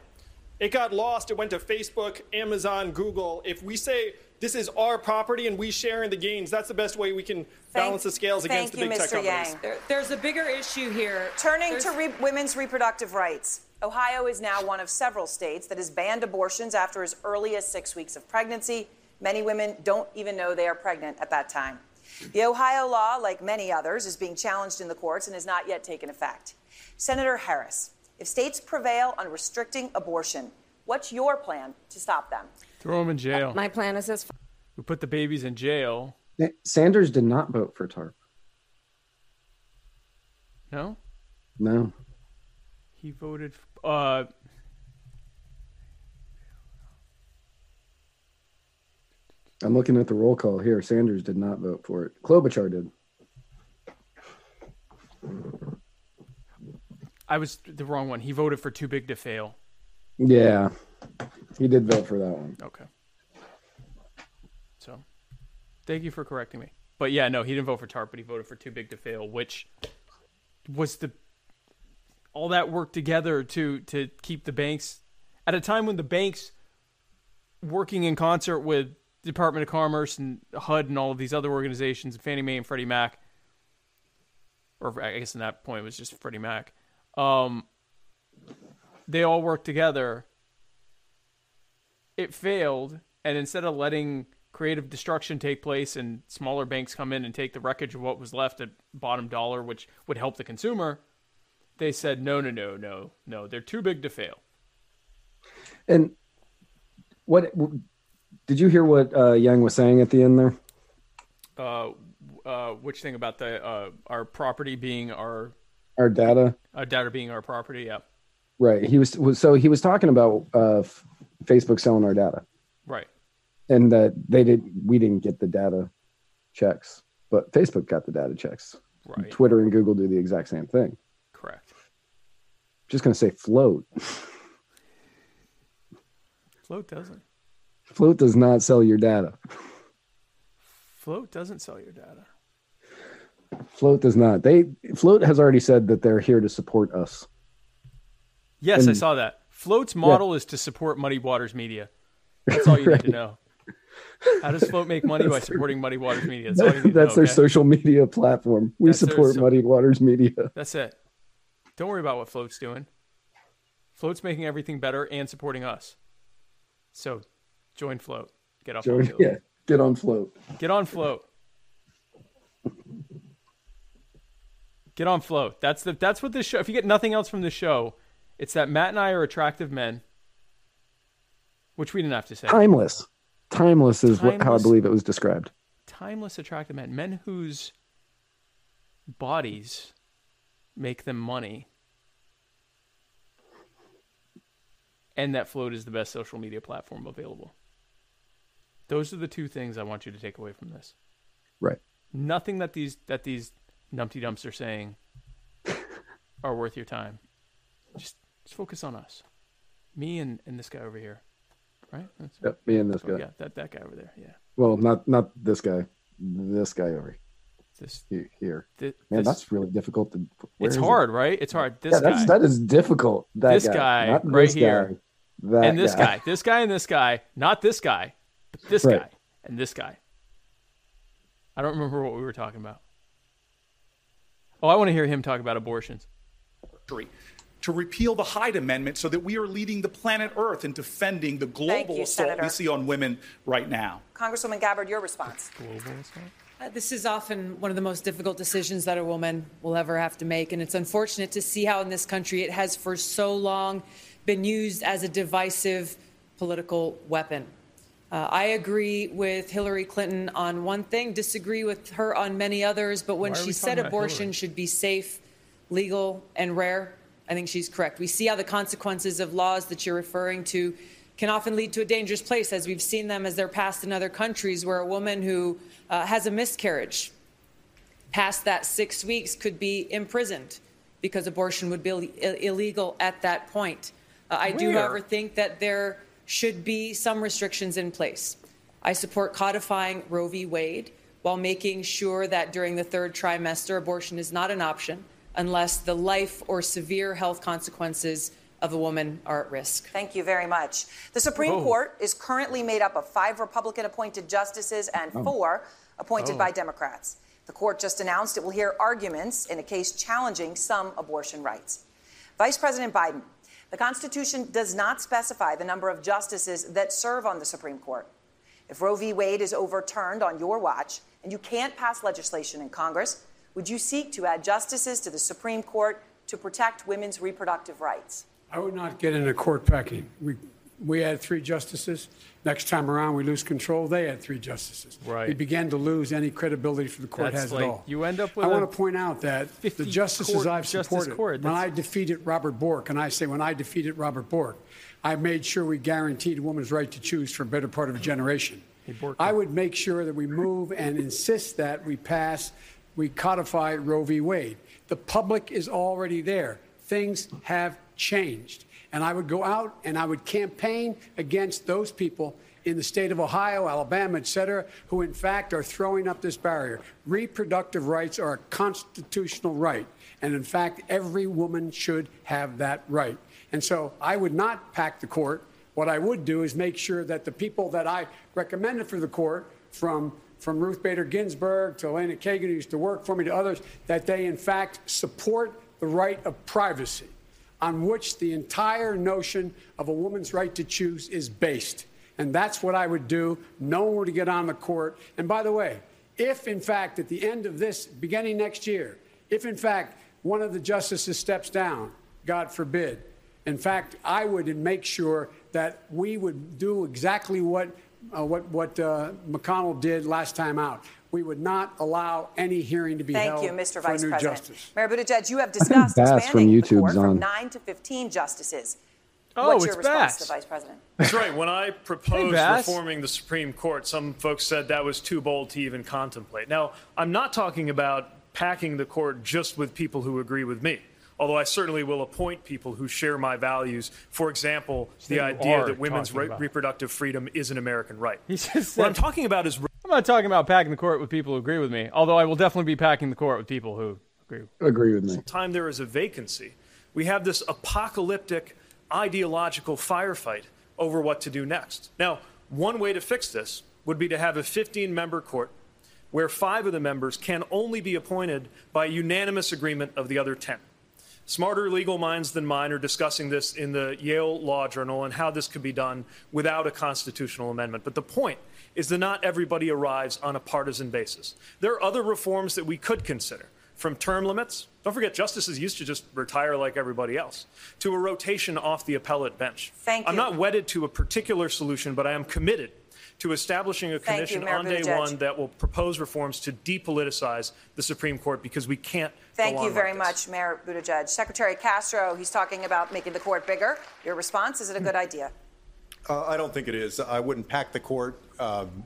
It got lost. It went to Facebook, Amazon, Google. If we say this is our property and we share in the gains, that's the best way we can balance the scales against thank the big you, tech Mr. companies. Yang. There, there's a bigger issue here. Turning There's- to re- women's reproductive rights. Ohio is now one of several states that has banned abortions after as early as six weeks of pregnancy. Many women don't even know they are pregnant at that time. The Ohio law, like many others, is being challenged in the courts and has not yet taken effect. Senator Harris, if states prevail on restricting abortion, what's your plan to stop them? Throw them in jail. My plan is as we put the babies in jail. Sanders did not vote for TARP. No, No. he voted. Uh, I'm looking at the roll call here. Sanders did not vote for it. Klobuchar did. I was the wrong one. He voted for too big to fail. Yeah. He did vote for that one. Okay. So, thank you for correcting me. But yeah, no, he didn't vote for TARP, but he voted for too big to fail, which was the all that work together to to keep the banks at a time when the banks working in concert with Department of Commerce and HUD and all of these other organizations, and Fannie Mae and Freddie Mac, or I guess in that point it was just Freddie Mac. Um, they all worked together. It failed, and instead of letting creative destruction take place and smaller banks come in and take the wreckage of what was left at bottom dollar, which would help the consumer, they said no, no, no, no, no. They're too big to fail. And what did you hear what uh, Yang was saying at the end there? Uh, uh, which thing about the uh, our property being our Our data, Our data being our property? Yeah, right? He was, was so he was talking about uh, F- Facebook selling our data, right. and that they did. We didn't get the data checks, but Facebook got the data checks. Right. Twitter and Google do the exact same thing. Correct. Just gonna say Flote. Flote doesn't. Flote does not sell your data. Flote doesn't sell your data. Flote does not. They Flote has already said that they're here to support us. Yes, I saw that. Flote's model is to support Muddy Waters Media. That's all you need to know. How does Flote make money by supporting Muddy Waters Media? That's all you need to That's know, their okay? social media platform. We That's support so- Muddy Waters Media. That's it. Don't worry about what Flote's doing. Flote's making everything better and supporting us. So join Flote. Get off Join, on Flote. yeah, get on Flote. Get on Flote. Get on Flote. That's the that's what this show. If you get nothing else from the show, it's that Matt and I are attractive men, which we didn't have to say. Timeless. Timeless is what, how I believe it was described. timeless attractive men men whose bodies make them money and that Flote is the best social media platform available those are the two things i want you to take away from this Right. nothing that these that these numpty dumps are saying are worth your time just just focus on us me and and this guy over here right That's- Yep, me and this oh, guy. yeah that that guy over there yeah Well, not not this guy. This guy over here. This he- here. Thi- Man, that's really difficult to. it's is it? hard, right? It's hard. This yeah, that's, guy. that is difficult. That this guy, guy, not right this here, guy, that and this guy. this guy, and this guy, not this guy, but this Right. guy and this guy. I don't remember what we were talking about. Oh, I want to hear him talk about abortions. To repeal the Hyde Amendment so that we are leading the planet Earth in defending the global you, assault Senator. we see on women right now. Congresswoman Gabbard, your response. Global assault? Uh, This is often one of the most difficult decisions that a woman will ever have to make. And it's unfortunate to see how in this country it has for so long been used as a divisive political weapon. Uh, I agree with Hillary Clinton on one thing, disagree with her on many others. But when she said abortion Hillary? should be safe, legal, and rare, I think she's correct. We see how the consequences of laws that you're referring to can often lead to a dangerous place, as we've seen them as they're passed in other countries, where a woman who uh, has a miscarriage past that six weeks could be imprisoned because abortion would be Ill- illegal at that point. Uh, I do, however, think that there should be some restrictions in place. I support codifying Roe v. Wade while making sure that during the third trimester, abortion is not an option unless the life or severe health consequences of a woman are at risk. Thank you very much. The Supreme Whoa. Court is currently made up of five Republican appointed justices and Oh. four appointed Oh. by Democrats. The court just announced it will hear arguments in a case challenging some abortion rights. Vice President Biden, the Constitution does not specify the number of justices that serve on the Supreme Court. If Roe v. Wade is overturned on your watch and you can't pass legislation in Congress, would you seek to add justices to the Supreme Court to protect women's reproductive rights? I would not get into court packing. We, we had three justices. Next time around, we lose control. They had three justices. Right. We began to lose any credibility for the court That's has like- at all. you end up with I a want to point out that the justices court- I've justice supported, court, when I defeated Robert Bork, and I say when I defeated Robert Bork, I made sure we guaranteed a woman's right to choose for a better part of a generation. I would make sure that we move and insist that we pass, we codify Roe v. Wade. The public is already there. Things have changed. And I would go out and I would campaign against those people in the state of Ohio, Alabama, et cetera, who in fact are throwing up this barrier. Reproductive rights are a constitutional right. And in fact, every woman should have that right. And so I would not pack the court. What I would do is make sure that the people that I recommended for the court, from, from Ruth Bader Ginsburg to Elena Kagan, who used to work for me, to others, that they in fact support the right of privacy on which the entire notion of a woman's right to choose is based. And that's what I would do. No one would get on the court. And by the way, if in fact at the end of this, beginning next year, if in fact one of the justices steps down, God forbid, in fact, I would make sure that we would do exactly what uh, what what uh, McConnell did last time out. We would not allow any hearing to be Thank held you, Mr. Vice a new President. justice. Mayor Buttigieg, you have discussed Bass from expanding the YouTube's court from on. 9 to 15 justices. Oh, What's it's your response Bass. to Vice President? That's right. When I proposed Bass. reforming the Supreme Court, some folks said that was too bold to even contemplate. Now, I'm not talking about packing the court just with people who agree with me. Although I certainly will appoint people who share my values. For example, the idea that women's re- reproductive freedom is an American right. He just what I'm talking about is I'm not talking about packing the court with people who agree with me, although I will definitely be packing the court with people who agree. Agree with me. time there is a vacancy, we have this apocalyptic ideological firefight over what to do next. Now, one way to fix this would be to have a 15 member court where five of the members can only be appointed by unanimous agreement of the other 10. Smarter legal minds than mine are discussing this in the Yale Law Journal and how this could be done without a constitutional amendment. But the point is that not everybody arrives on a partisan basis. There are other reforms that we could consider, from term limits. Don't forget, justices used to just retire like everybody else, to a rotation off the appellate bench. Thank you. I'm not wedded to a particular solution, but I am committed to establishing a Thank you, commission on day Buttigieg. one that will propose reforms to depoliticize the Supreme Court because we can't. Thank go you on very like this. much, Mayor Buttigieg. Secretary Castro, he's talking about making the court bigger. Your response, is it a good idea? Uh, I don't think it is. I wouldn't pack the court. Um,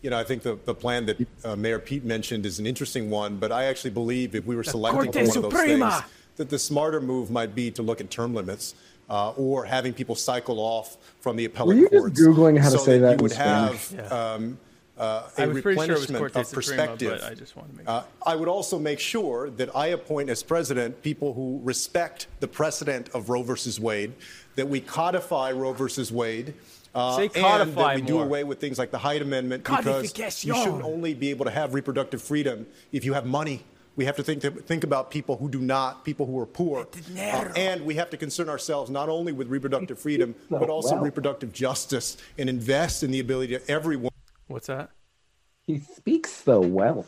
you know, I think the, the plan that uh, Mayor Pete mentioned is an interesting one, but I actually believe if we were selecting for Corte one of those things, that the smarter move might be to look at term limits uh, or having people cycle off from the appellate you just courts. Googling how to say that you in would Spanish? have um, uh, I a was pretty sure it was replenishment of perspective. but I just wanted to make Uh, I would also make sure that I appoint as president people who respect the precedent of Roe versus Wade, that we codify Roe versus Wade. Uh, Say and that we do away with things like the Hyde Amendment because you shouldn't only be able to have reproductive freedom if you have money. We have to think, think about people who do not, people who are poor. Uh, and we have to concern ourselves not only with reproductive freedom, but also Wow. reproductive justice and invest in the ability of everyone. What's that? He speaks so well.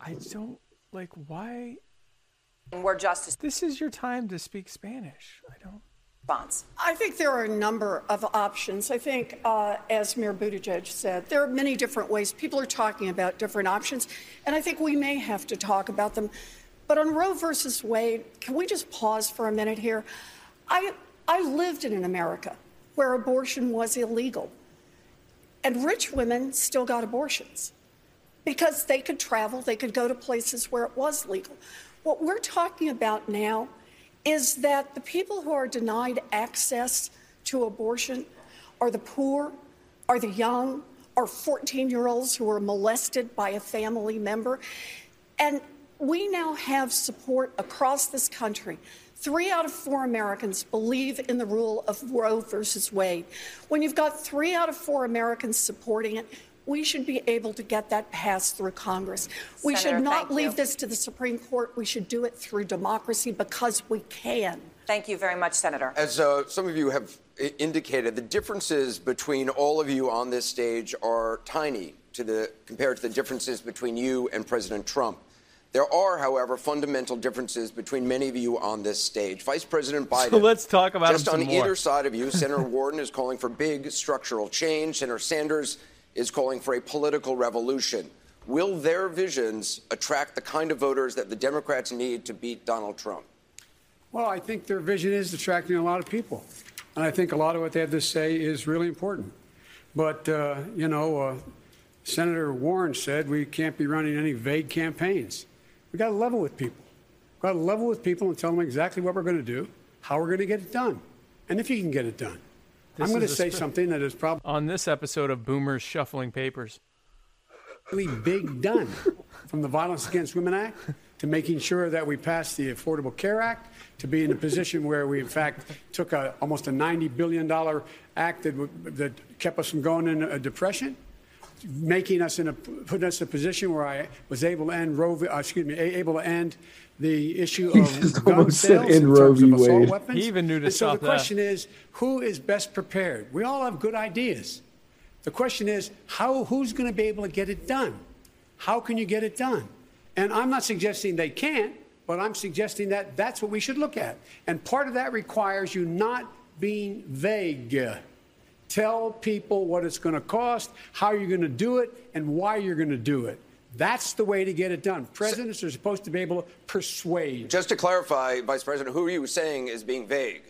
I don't like why. Where justice. This is your time to speak Spanish. I don't. Response. I think there are a number of options. I think, uh, as Mayor Buttigieg said, there are many different ways. People are talking about different options, and I think we may have to talk about them. But on Roe versus Wade, can we just pause for a minute here? I, I lived in an America where abortion was illegal, and rich women still got abortions because they could travel, they could go to places where it was legal. What we're talking about now is that the people who are denied access to abortion are the poor, are the young, are 14 year olds who are molested by a family member. And we now have support across this country. Three out of four Americans believe in the rule of Roe versus Wade. When you've got three out of four Americans supporting it, we should be able to get that passed through Congress. We Senator, should not thank you. leave this to the Supreme Court. We should do it through democracy because we can. Thank you very much, Senator. As uh, some of you have indicated, the differences between all of you on this stage are tiny to the, compared to the differences between you and President Trump. There are, however, fundamental differences between many of you on this stage. Vice President Biden. So let's talk about just him on more. either side of you. Senator Warren is calling for big structural change. Senator Sanders is calling for a political revolution. Will their visions attract the kind of voters that the Democrats need to beat Donald Trump? Well, I think their vision is attracting a lot of people. And I think a lot of what they have to say is really important. But, uh, you know, uh, Senator Warren said we can't be running any vague campaigns. We've got to level with people. We've got to level with people and tell them exactly what we're going to do, how we're going to get it done, and if you can get it done. This I'm going to say something that is probably On this episode of Boomers Shuffling Papers. Really big done from the Violence Against Women Act to making sure that we passed the Affordable Care Act to be in a position where we, in fact, took a, almost a $90 billion act that, that kept us from going in a depression, making us in a, putting us in a position where I was able to end Roe, uh, excuse me, able to end the issue of gun sales in in Roe terms v. of assault Wade. weapons. He even knew to and so the that. question is, who is best prepared? We all have good ideas. The question is, how, who's going to be able to get it done? How can you get it done? And I'm not suggesting they can't, but I'm suggesting that that's what we should look at. And part of that requires you not being vague. Tell people what it's going to cost, how you're going to do it, and why you're going to do it. That's the way to get it done. Presidents are supposed to be able to persuade. Just to clarify, Vice President, who are you saying is being vague?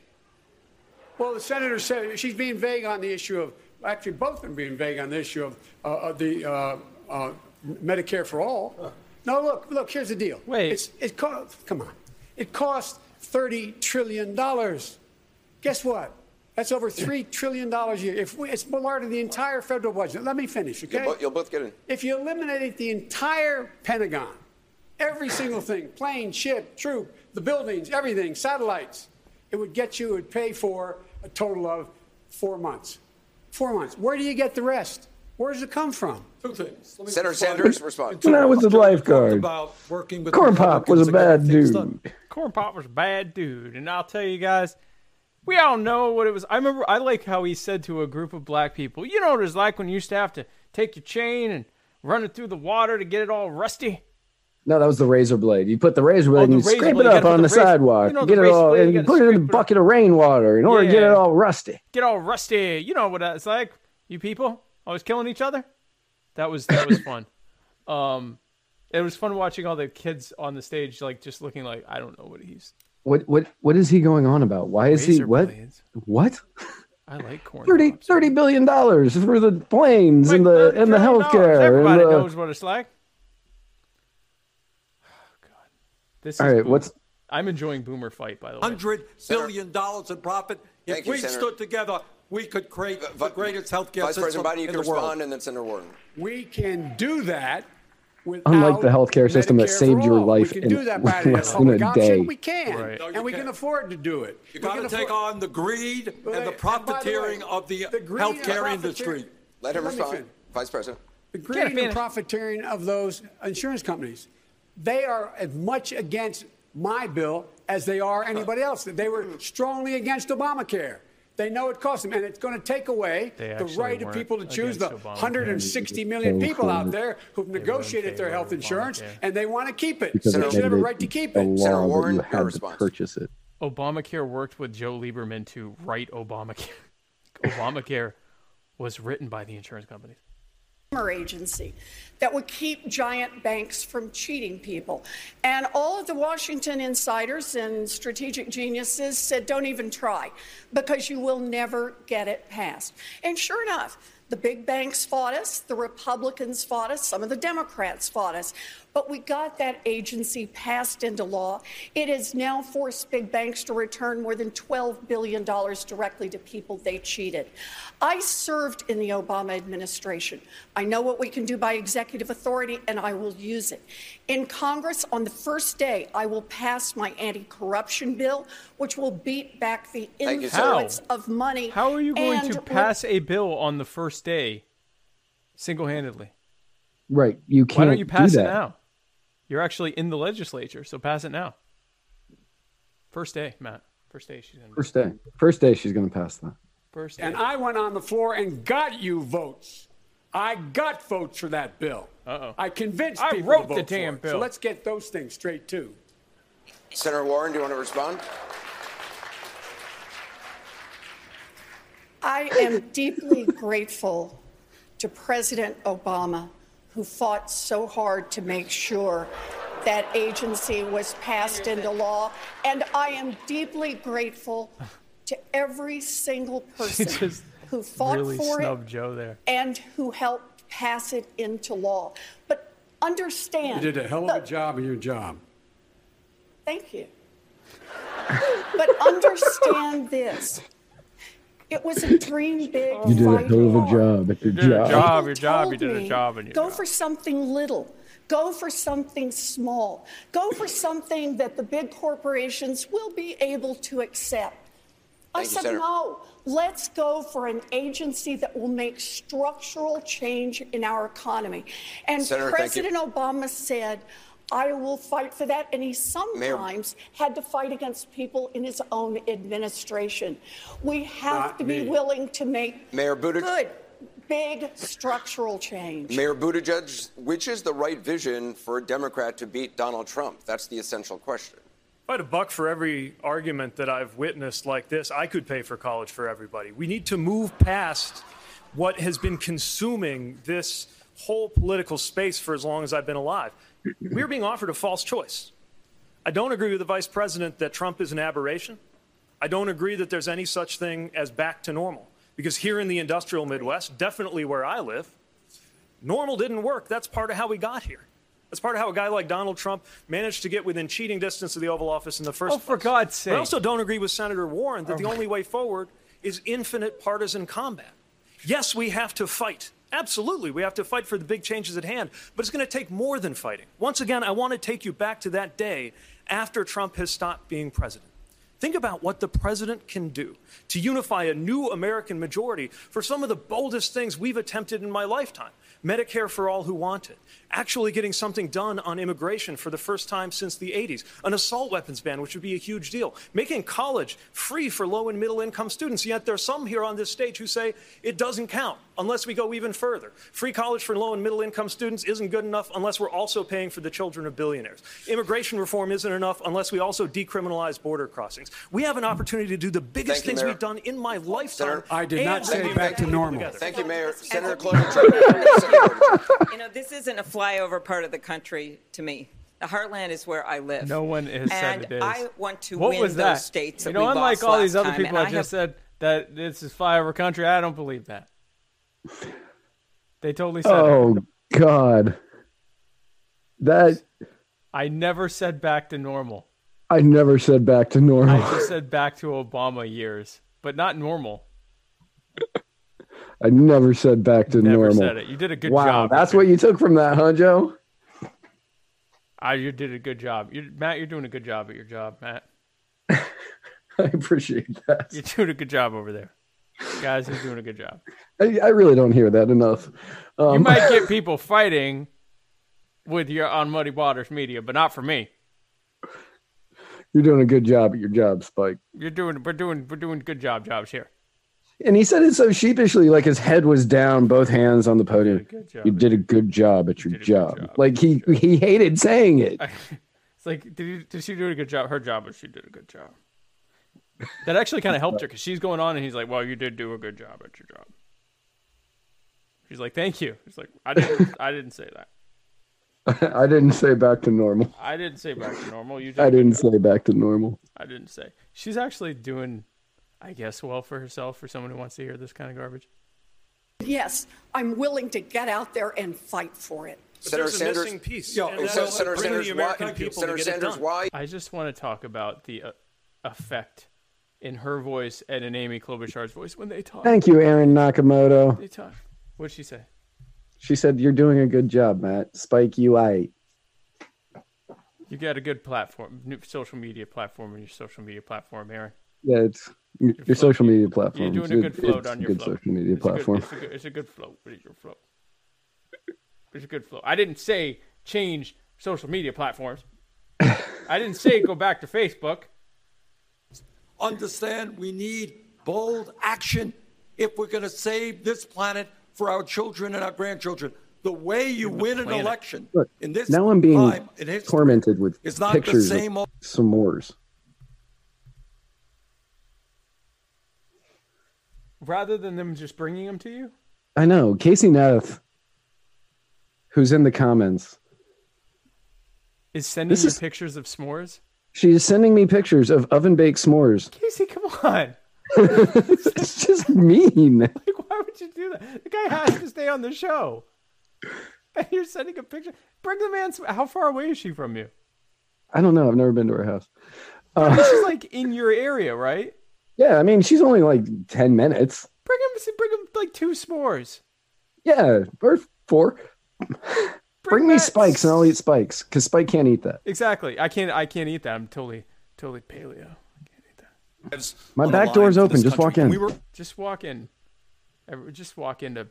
Well, the senator said she's being vague on the issue of, actually, both of them being vague on the issue of, uh, of the uh, uh, Medicare for all. No, look, look, here's the deal. Wait. It's, it cost, come on. It costs $30 trillion. Guess what? That's over $3 trillion a year. If we, it's more than the entire federal budget. Let me finish, okay? You'll, bo- you'll both get in. If you eliminated the entire Pentagon, every single thing, plane, ship, troop, the buildings, everything, satellites, it would get you, it would pay for a total of four months. Four months. Where do you get the rest? Where does it come from? Two things. Let me Senator respond. Sanders, respond. When I was a lifeguard, about working with Corn Pop was a Republicans to get bad dude. Corn Pop was a bad dude, and I'll tell you guys, we all know what it was. I remember I like how he said to a group of black people, "You know what it's like when you used to have to take your chain and run it through the water to get it all rusty." No, that was the razor blade. You put the razor blade Oh, the and you scrape blade. it up on the, the razor- sidewalk. you know, the get it all, blade, and you you put it in a bucket of rainwater in order to get it all rusty. Get all rusty. You know what it's like. You people always killing each other. That was that was fun. Um, it was fun watching all the kids on the stage, like just looking like I don't know what he's. What what what is he going on about? Why is he what? blades. What? I like corn. 30, 30 billion dollars for the planes and the and the healthcare. and Everybody the- knows what it's like. Oh, God, this. All is right, Boom- what's- I'm enjoying Boomer fight by the way. Hundred billion dollars in profit. If Thank you, we Senator. stood together, we could create uh, the greatest healthcare Vice system President Biden, you in can the world. respond, and then Senator Warren. We can do that without Unlike the healthcare system that saved your life in can do that by the less than a oh day. We can, Right. No, you and we can can't. afford to do it. You We got can to take afford- on the greed and the by the way, profiteering of the, the greed healthcare profiteering- industry. Let him Let respond. Vice President. The greed and finish. profiteering of those insurance companies. They are as much against my bill as they are anybody uh, else. They were hmm. strongly against Obamacare. They know it costs them, and it's going to take away the right of people to choose the against 160 million people out there who've negotiated their health insurance, and they want to keep it. Because So it they should have a right to keep a it. law that you had to purchase it. Obamacare worked with Joe Lieberman to write Obamacare. Obamacare was written by the insurance companies. Agency that would keep giant banks from cheating people. And all of the Washington insiders and strategic geniuses said, don't even try because you will never get it passed. And sure enough, the big banks fought us, the Republicans fought us, some of the Democrats fought us. But we got that agency passed into law. It has now forced big banks to return more than $12 billion directly to people they cheated. I served in the Obama administration. I know what we can do by executive authority, and I will use it. In Congress, on the first day, I will pass my anti corruption bill, which will beat back the influence How? of money. How are you going to will- pass a bill on the first day single handedly? Right. You can't Why don't you pass do it now? You're actually in the legislature, so pass it now. First day, Matt. First day she's in. First day. First day she's going to pass that. First day. And I went on the floor and got you votes. I got votes for that bill. Uh-oh. I convinced I people wrote to the vote for damn it. bill. So let's get those things straight too. Senator Warren, do you want to respond? I am deeply grateful to President Obama, who fought so hard to make sure that agency was passed into law. And I am deeply grateful to every single person who fought really for it Joe there. and who helped pass it into law. But understand. You did a hell of a the- job in your job. Thank you. but understand this. It was a dream big. You did a hell of a job at your did a job. job, your job, you did a job in your Go job. for something little. Go for something small. Go for something that the big corporations will be able to accept. I Thank you, said, Senator. no, let's go for an agency that will make structural change in our economy. And Senator. President Obama said, I will fight for that. And he sometimes had to fight against people in his own administration. We have Not to be me. willing to make Mayor Buttigieg- good, big structural change. Mayor Buttigieg, which is the right vision for a Democrat to beat Donald Trump? That's the essential question. If I had a buck for every argument that I've witnessed like this, I could pay for college for everybody. We need to move past what has been consuming this whole political space for as long as I've been alive. We're being offered a false choice. I don't agree with the vice president that Trump is an aberration. I don't agree that there's any such thing as back to normal. Because here in the industrial Midwest, definitely where I live, normal didn't work. That's part of how we got here. That's part of how a guy like Donald Trump managed to get within cheating distance of the Oval Office in the first Oh, for God's But I also don't agree with Senator Warren that the Oh. only way forward is infinite partisan combat. Yes, we have to fight. Absolutely, we have to fight for the big changes at hand, but it's going to take more than fighting. Once again, I want to take you back to that day after Trump has stopped being president. Think about what the president can do to unify a new American majority for some of the boldest things we've attempted in my lifetime. Medicare for all who want it, actually getting something done on immigration for the first time since the 80s, an assault weapons ban, which would be a huge deal, making college free for low and middle income students. Yet there's some here on this stage who say it doesn't count unless we go even further. Free college for low and middle income students isn't good enough unless we're also paying for the children of billionaires. Immigration reform isn't enough unless we also decriminalize border crossings. We have an opportunity to do the biggest you, things Mayor. we've done in my lifetime. Senator- I did not say back to normal. together. Thank you, Mayor. Senator Klobuchar. You know, this isn't a flyover part of the country to me. The heartland is where I live. No one has and said it is. I want to what win was those states you that know, we unlike lost all these last other time, people I I just have- said that this is flyover country, I don't believe that. They totally said it. Oh God, that I never said back to normal. I never said back to normal. I just said back to Obama years, but not normal. I never said back to Never normal. said it. You did a good wow, job. that's what you took from that, huh, Joe? Ah, you did a good job. You, Matt, you're doing a good job at your job, Matt. I appreciate that. You're doing a good job over there. Guys, you're doing a good job. I, I really don't hear that enough. Um, you might get people fighting with your on Muddy Waters Media, but not for me. You're doing a good job at your job, Spike. You're doing we're doing we're doing good job jobs here. And he said it so sheepishly, like his head was down, both hands on the podium. job. You did a good job at your job. Like he he hated saying it. It's like, did, you, did she do a good job? Her job, but she did a good job. That actually kind of helped her because she's going on and he's like, well, you did do a good job at your job. She's like, thank you. He's like, I didn't, I didn't say that. I didn't say back to normal. I didn't say back to normal. You. I didn't say back to normal. I didn't say. She's actually doing, I guess, well for herself for someone who wants to hear this kind of garbage. Yes, I'm willing to get out there and fight for it. Senator There's a Sanders, missing piece. Yeah, and so Senator bring Sanders, the American why, people Senator to get Sanders, it done. why? I just want to talk about the uh, effect in her voice and in Amy Klobuchar's voice when they talk. Thank you, Aaron Nakamoto. They talk. What'd she say? She said you're doing a good job, Matt. Spike you I. You got a good platform, new social media platform, and your social media platform, Aaron. Yeah, it's your, your social media platform. You're doing a good Flote on your good Flote. social media It's a good- platform. it's, a good, it's a good Flote. What is your Flote? It's a good Flote. I didn't say change social media platforms. I didn't say go back to Facebook. Understand we need bold action if we're going to save this planet for our children and our grandchildren. The way you win an election Look, in this now I'm being time tormented with is not the pictures same of old- s'mores. Rather than them just bringing them to you. I know. Casey Neff, who's in the comments, Is sending This is- pictures of s'mores? she's sending me pictures of oven baked s'mores. Casey, come on. it's just mean. Like, why would you do that? The guy has to stay on the show. And you're sending a picture. Bring the man. How far away is she from you? I don't know. I've never been to her house. Uh, She's like in your area, right? Yeah, I mean, she's only like 10 minutes. Bring him. Bring him like two s'mores. Yeah, or four. Bring, me spikes and I'll eat spikes because Spike can't eat that. Exactly. I can't. I can't eat that. I'm totally, totally paleo. My on the back line door's open. this Just walk in. We were Just walk in. Just walk into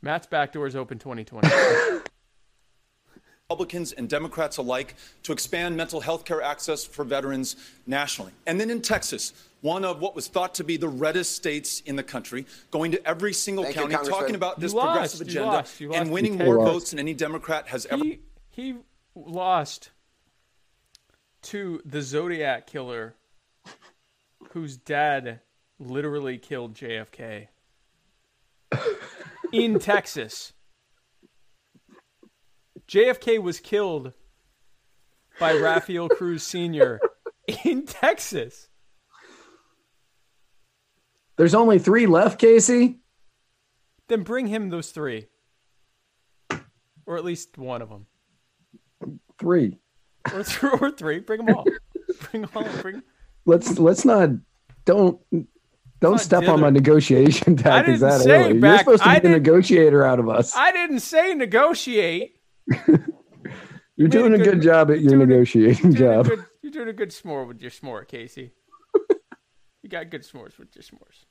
Matt's back door's open 2020. Republicans and Democrats alike to expand mental health care access for veterans nationally. And then in Texas, one of what was thought to be the reddest states in the country, going to every single Thank county, Congressman. talking about You this lost. progressive You agenda lost. You lost. and winning more lost. votes than any Democrat has ever. he he lost to the Zodiac killer, whose dad literally killed JFK in Texas. JFK was killed by Rafael Cruz Sr. in Texas. There's only three left, Casey. Then bring him those three, or at least one of them, Three. or, th- or three. Bring them all. Bring them all. Bring. Let's let's not don't don't step on my negotiation tactics that early. You're supposed to I be the negotiator out of us. I didn't say negotiate. You're doing a good- good, job at your negotiating doing, job. good, you're doing a good s'more with your s'more, Casey. you got good s'mores with your s'mores.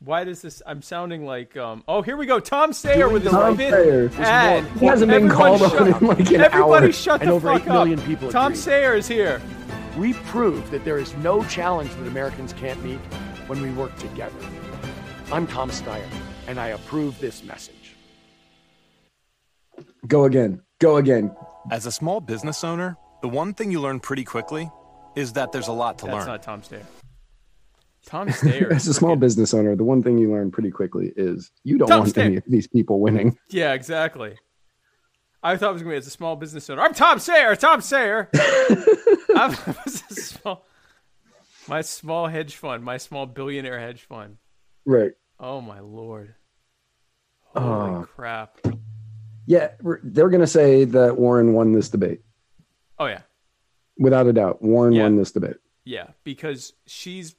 Why does this? I'm sounding like um. Oh, here we go. Tom Steyer with his Tom fifth Steyer. ad. He hasn't been Everyone called on in like an Everybody hour. shut And the over fuck 8 million up. people Tom agree. Steyer is here. We prove that there is no challenge that Americans can't meet when we work together. I'm Tom Steyer, and I approve this message. Go again. Go again. As a small business owner, the one thing you learn pretty quickly is that there's a lot to That's learn. That's not Tom Steyer. Tom Steyer. As a small business owner, the one thing you learn pretty quickly is you don't Tom want Steyer. any of these people winning. Yeah, exactly. I thought it was gonna be as a small business owner. I'm Tom Steyer. Tom Steyer. I'm small, my small hedge fund, my small billionaire hedge fund. Right. Oh my lord! Holy Oh. crap! Yeah, they're going to say that Warren won this debate. Oh yeah, Without a doubt, Warren Yeah. won this debate. yeah, because she's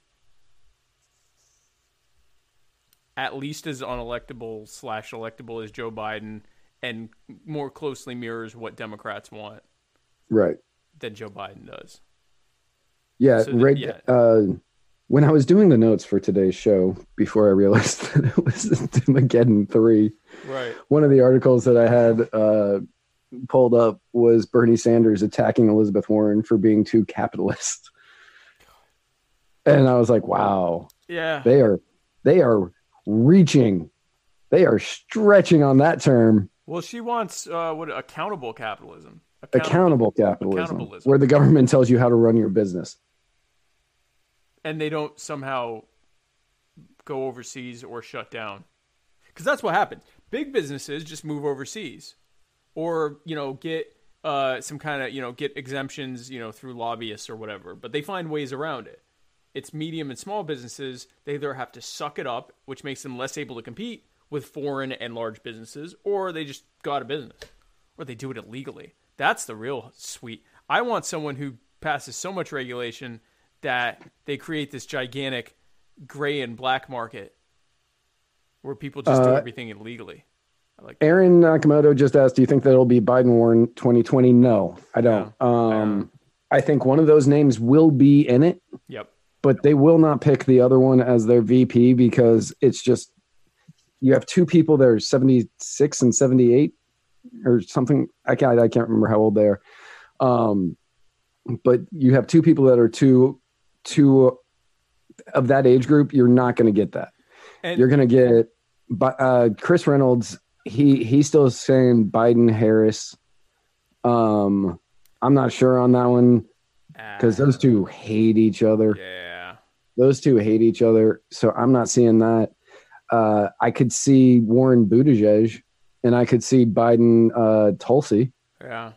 at least as unelectable slash electable as Joe Biden, and more closely mirrors what Democrats want Right. than Joe Biden does. Yeah, So right. yeah. Uh, when I was doing the notes for today's show, before I realized that it was Mageddon 3, Right. one of the articles that I had uh, pulled up was Bernie Sanders attacking Elizabeth Warren for being too capitalist. And I was like, wow, Yeah. they are they are reaching, they are stretching on that term. Well, she wants uh, what accountable capitalism. Accountable capitalism, Accountabilism. where the government tells you how to run your business. and they don't somehow go overseas or shut down because that's what happens big businesses just move overseas or you know get uh, some kind of you know get exemptions you know through lobbyists or whatever but they find ways around it it's medium and small businesses they either have to suck it up which makes them less able to compete with foreign and large businesses or they just go out of business or they do it illegally that's the real sweet i want someone who passes so much regulation that they create this gigantic gray and black market where people just do Uh, everything illegally. I like Aaron Nakamoto just asked, "Do you think that it'll be Biden Warren 2020?" No, I don't. Um, I think one of those names will be in it, Yep. But they will not pick the other one as their VP because it's just you have two people that are 76 and 78 or something. I can't. I can't remember how old they are. Um, but you have two people that are two two of that age group. You're not going to get that. And- You're going to get, but uh, Chris Reynolds. He he's still saying Biden Harris. Um, I'm not sure on that one because those two hate each other. Yeah. Those two hate each other, so I'm not seeing that. Uh, I could see Warren Buttigieg, and I could see Biden uh, Tulsi. Yeah.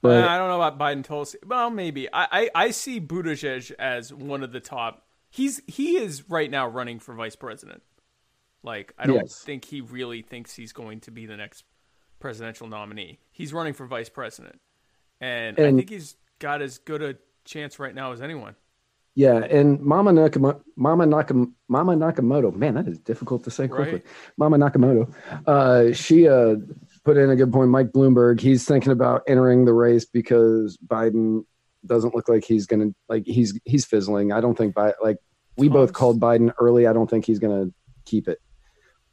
But- I don't know about Biden Tulsi. Well, maybe. I, I, I see Buttigieg as one of the top. He's he is right now running for vice president. Like I don't Yes. think he really thinks he's going to be the next presidential nominee. He's running for vice president, and, I think he's got as good a chance right now as anyone. Yeah, and Mama Nakamoto, Mama Nakam, Mama Nakamoto. Man, that is difficult to say quickly. Right. Mama Nakamoto. Uh, she uh, put in a good point. Mike Bloomberg. He's thinking about entering the race because Biden doesn't look like he's gonna like he's he's fizzling. I don't think by like we both called Biden early. I don't think he's gonna keep it.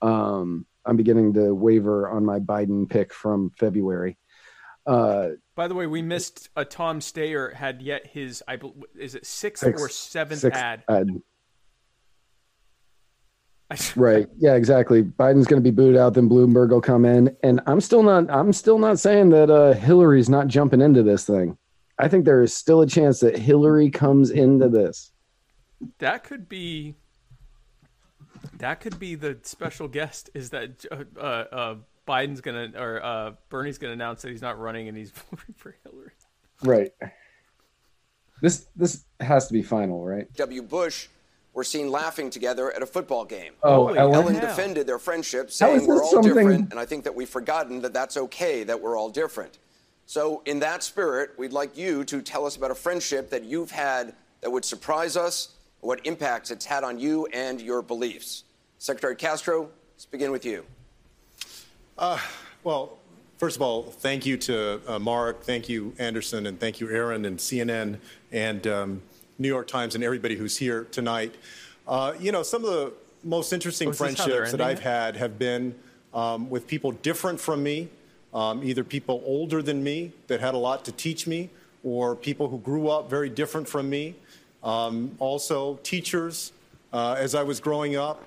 Um, I'm beginning to waver on my Biden pick from February. Uh, By the way, we missed a Tom Steyer had yet his I is it sixth Sixth- or seventh sixth ad. ad. right. Yeah, exactly. Biden's going to be booted out, then Bloomberg will come in, and I'm still not. I'm still not saying that uh, Hillary's not jumping into this thing. I think there is still a chance that Hillary comes into this. That could be. That could be the special guest. Is that uh, uh, uh, Biden's gonna or uh, Bernie's gonna announce that he's not running and he's voting for Hillary? Right. This this has to be final, right? W. Bush were seen laughing together at a football game. Oh, Holy Ellen? Ellen hell. defended their friendship, How saying we're all something- different, and I think that we've forgotten that that's okay, that we're all different. So, in that spirit, we'd like you to tell us about a friendship that you've had that would surprise us, what impacts it's had on you and your beliefs. Secretary Castro, let's begin with you. Uh, well, first of all, thank you to uh, Marc, thank you, Anderson, and thank you, Erin, and CNN, and um, New York Times, and everybody who's here tonight. Uh, you know, some of the most interesting is this how they're friendships that I've it? had have been um, with people different from me, um, either people older than me that had a lot to teach me, or people who grew up very different from me. Um, also, teachers uh, as I was growing up,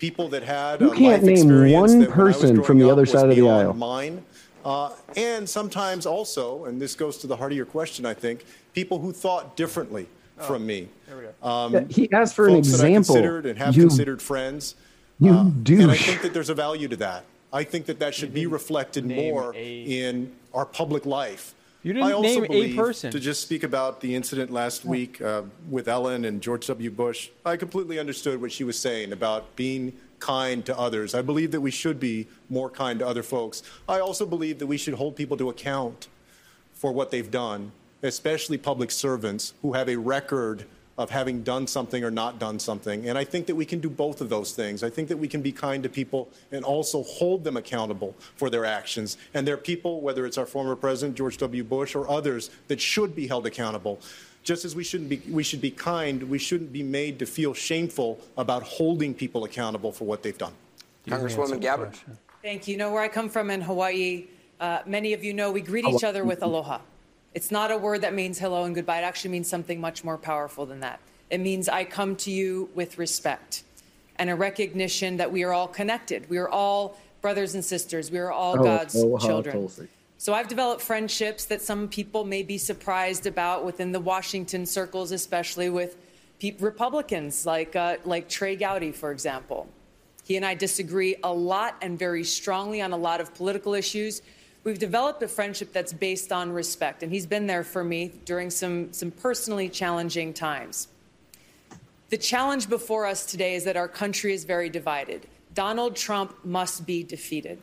people that had You a can't life name experience one that when I was person from the other side of the aisle. Mine, uh, and sometimes also, and this goes to the heart of your question, I think, people who thought differently from me. Um, Yeah, he asked for an folks that I example. considered and have You- considered friends. You Uh, douche. And I think that there's a value to that. I think that that should be reflected more in our public life. You didn't I also name a believe, person. To just speak about the incident last week uh, with Ellen and George W. Bush, I completely understood what she was saying about being kind to others. I believe that we should be more kind to other folks. I also believe that we should hold people to account for what they've done, especially public servants who have a record of having done something or not done something. And I think that we can do both of those things. I think that we can be kind to people and also hold them accountable for their actions. And there are people, whether it's our former president, George W. Bush, or others, that should be held accountable. Just as we shouldn't be, we should be kind, we shouldn't be made to feel shameful about holding people accountable for what they've done. Congresswoman Gabbard. Thank you. You know where I come from in Hawaii. Uh, many of you know we greet each other with aloha. It's not a word that means hello and goodbye. It actually means something much more powerful than that. It means I come to you with respect. and a recognition that we are all connected. We are all brothers and sisters. We are all Oh, God's oh, children. So I've developed friendships that some people may be surprised about within the Washington circles, especially with pe- Republicans like uh, like Trey Gowdy, for example. He and I disagree a lot and very strongly on a lot of political issues. We've developed a friendship that's based on respect, and he's been there for me during some some personally challenging times. The challenge before us today is that our country is very divided. Donald Trump must be defeated.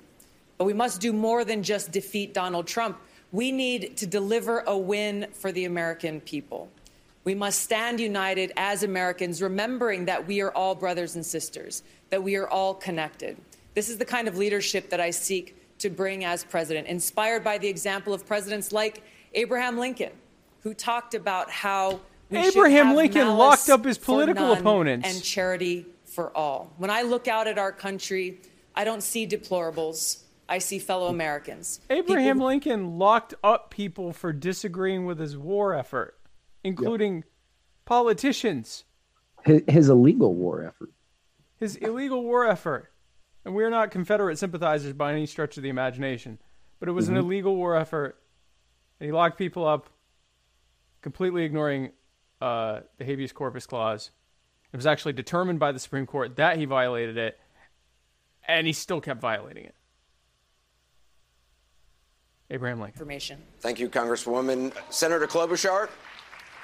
But we must do more than just defeat Donald Trump. We need to deliver a win for the American people. We must stand united as Americans, remembering that we are all brothers and sisters, that we are all connected. This is the kind of leadership that I seek to bring as president, inspired by the example of presidents like Abraham Lincoln, who talked about how we should Abraham have Lincoln locked up his political opponents. and charity for all. When I look out at our country, I don't see deplorables. I see fellow Americans. Abraham Lincoln locked up people for disagreeing with his war effort, including politicians, His, his illegal war effort. his illegal war effort. And we're not Confederate sympathizers by any stretch of the imagination, but it was Mhm. an illegal war effort. And he locked people up, completely ignoring uh, the habeas corpus clause. It was actually determined by the Supreme Court that he violated it, and he still kept violating it. Abraham Lincoln. Information. Thank you, Congresswoman. Senator Klobuchar.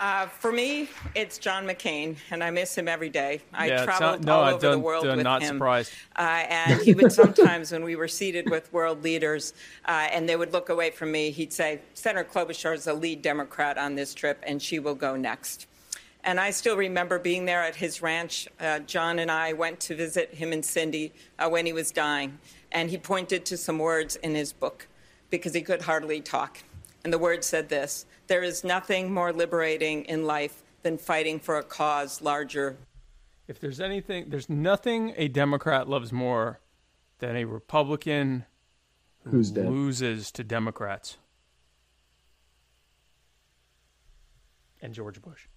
Uh, for me, it's John McCain, and I miss him every day. I Yeah, traveled not- no, all I over the world with not him. surprised. Uh, and he would sometimes, when we were seated with world leaders, uh, and they would look away from me, he'd say, Senator Klobuchar is the lead Democrat on this trip, and she will go next. And I still remember being there at his ranch. Uh, John and I went to visit him and Cindy uh, when he was dying, and he pointed to some words in his book because he could hardly talk. And the words said this There is nothing more liberating in life than fighting for a cause larger. If there's anything, there's nothing a Democrat loves more than a Republican who Who's dead. loses to Democrats. And George Bush.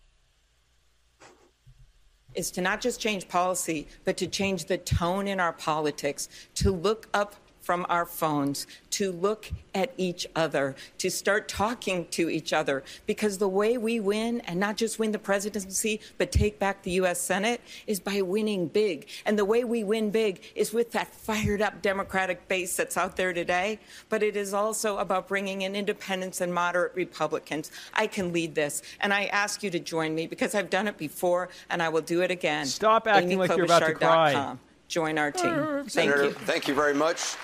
is to not just change policy, but to change the tone in our politics, to look up from our phones, to look at each other, to start talking to each other. Because the way we win, and not just win the presidency, but take back the U.S. Senate, is by winning big. And the way we win big is with that fired up Democratic base that's out there today. But it is also about bringing in independents and moderate Republicans. I can lead this. And I ask you to join me because I've done it before and I will do it again. Stop acting like you're about to cry. AmyKlobuchar.com. Join our team. Thank Senator, you. thank you very much.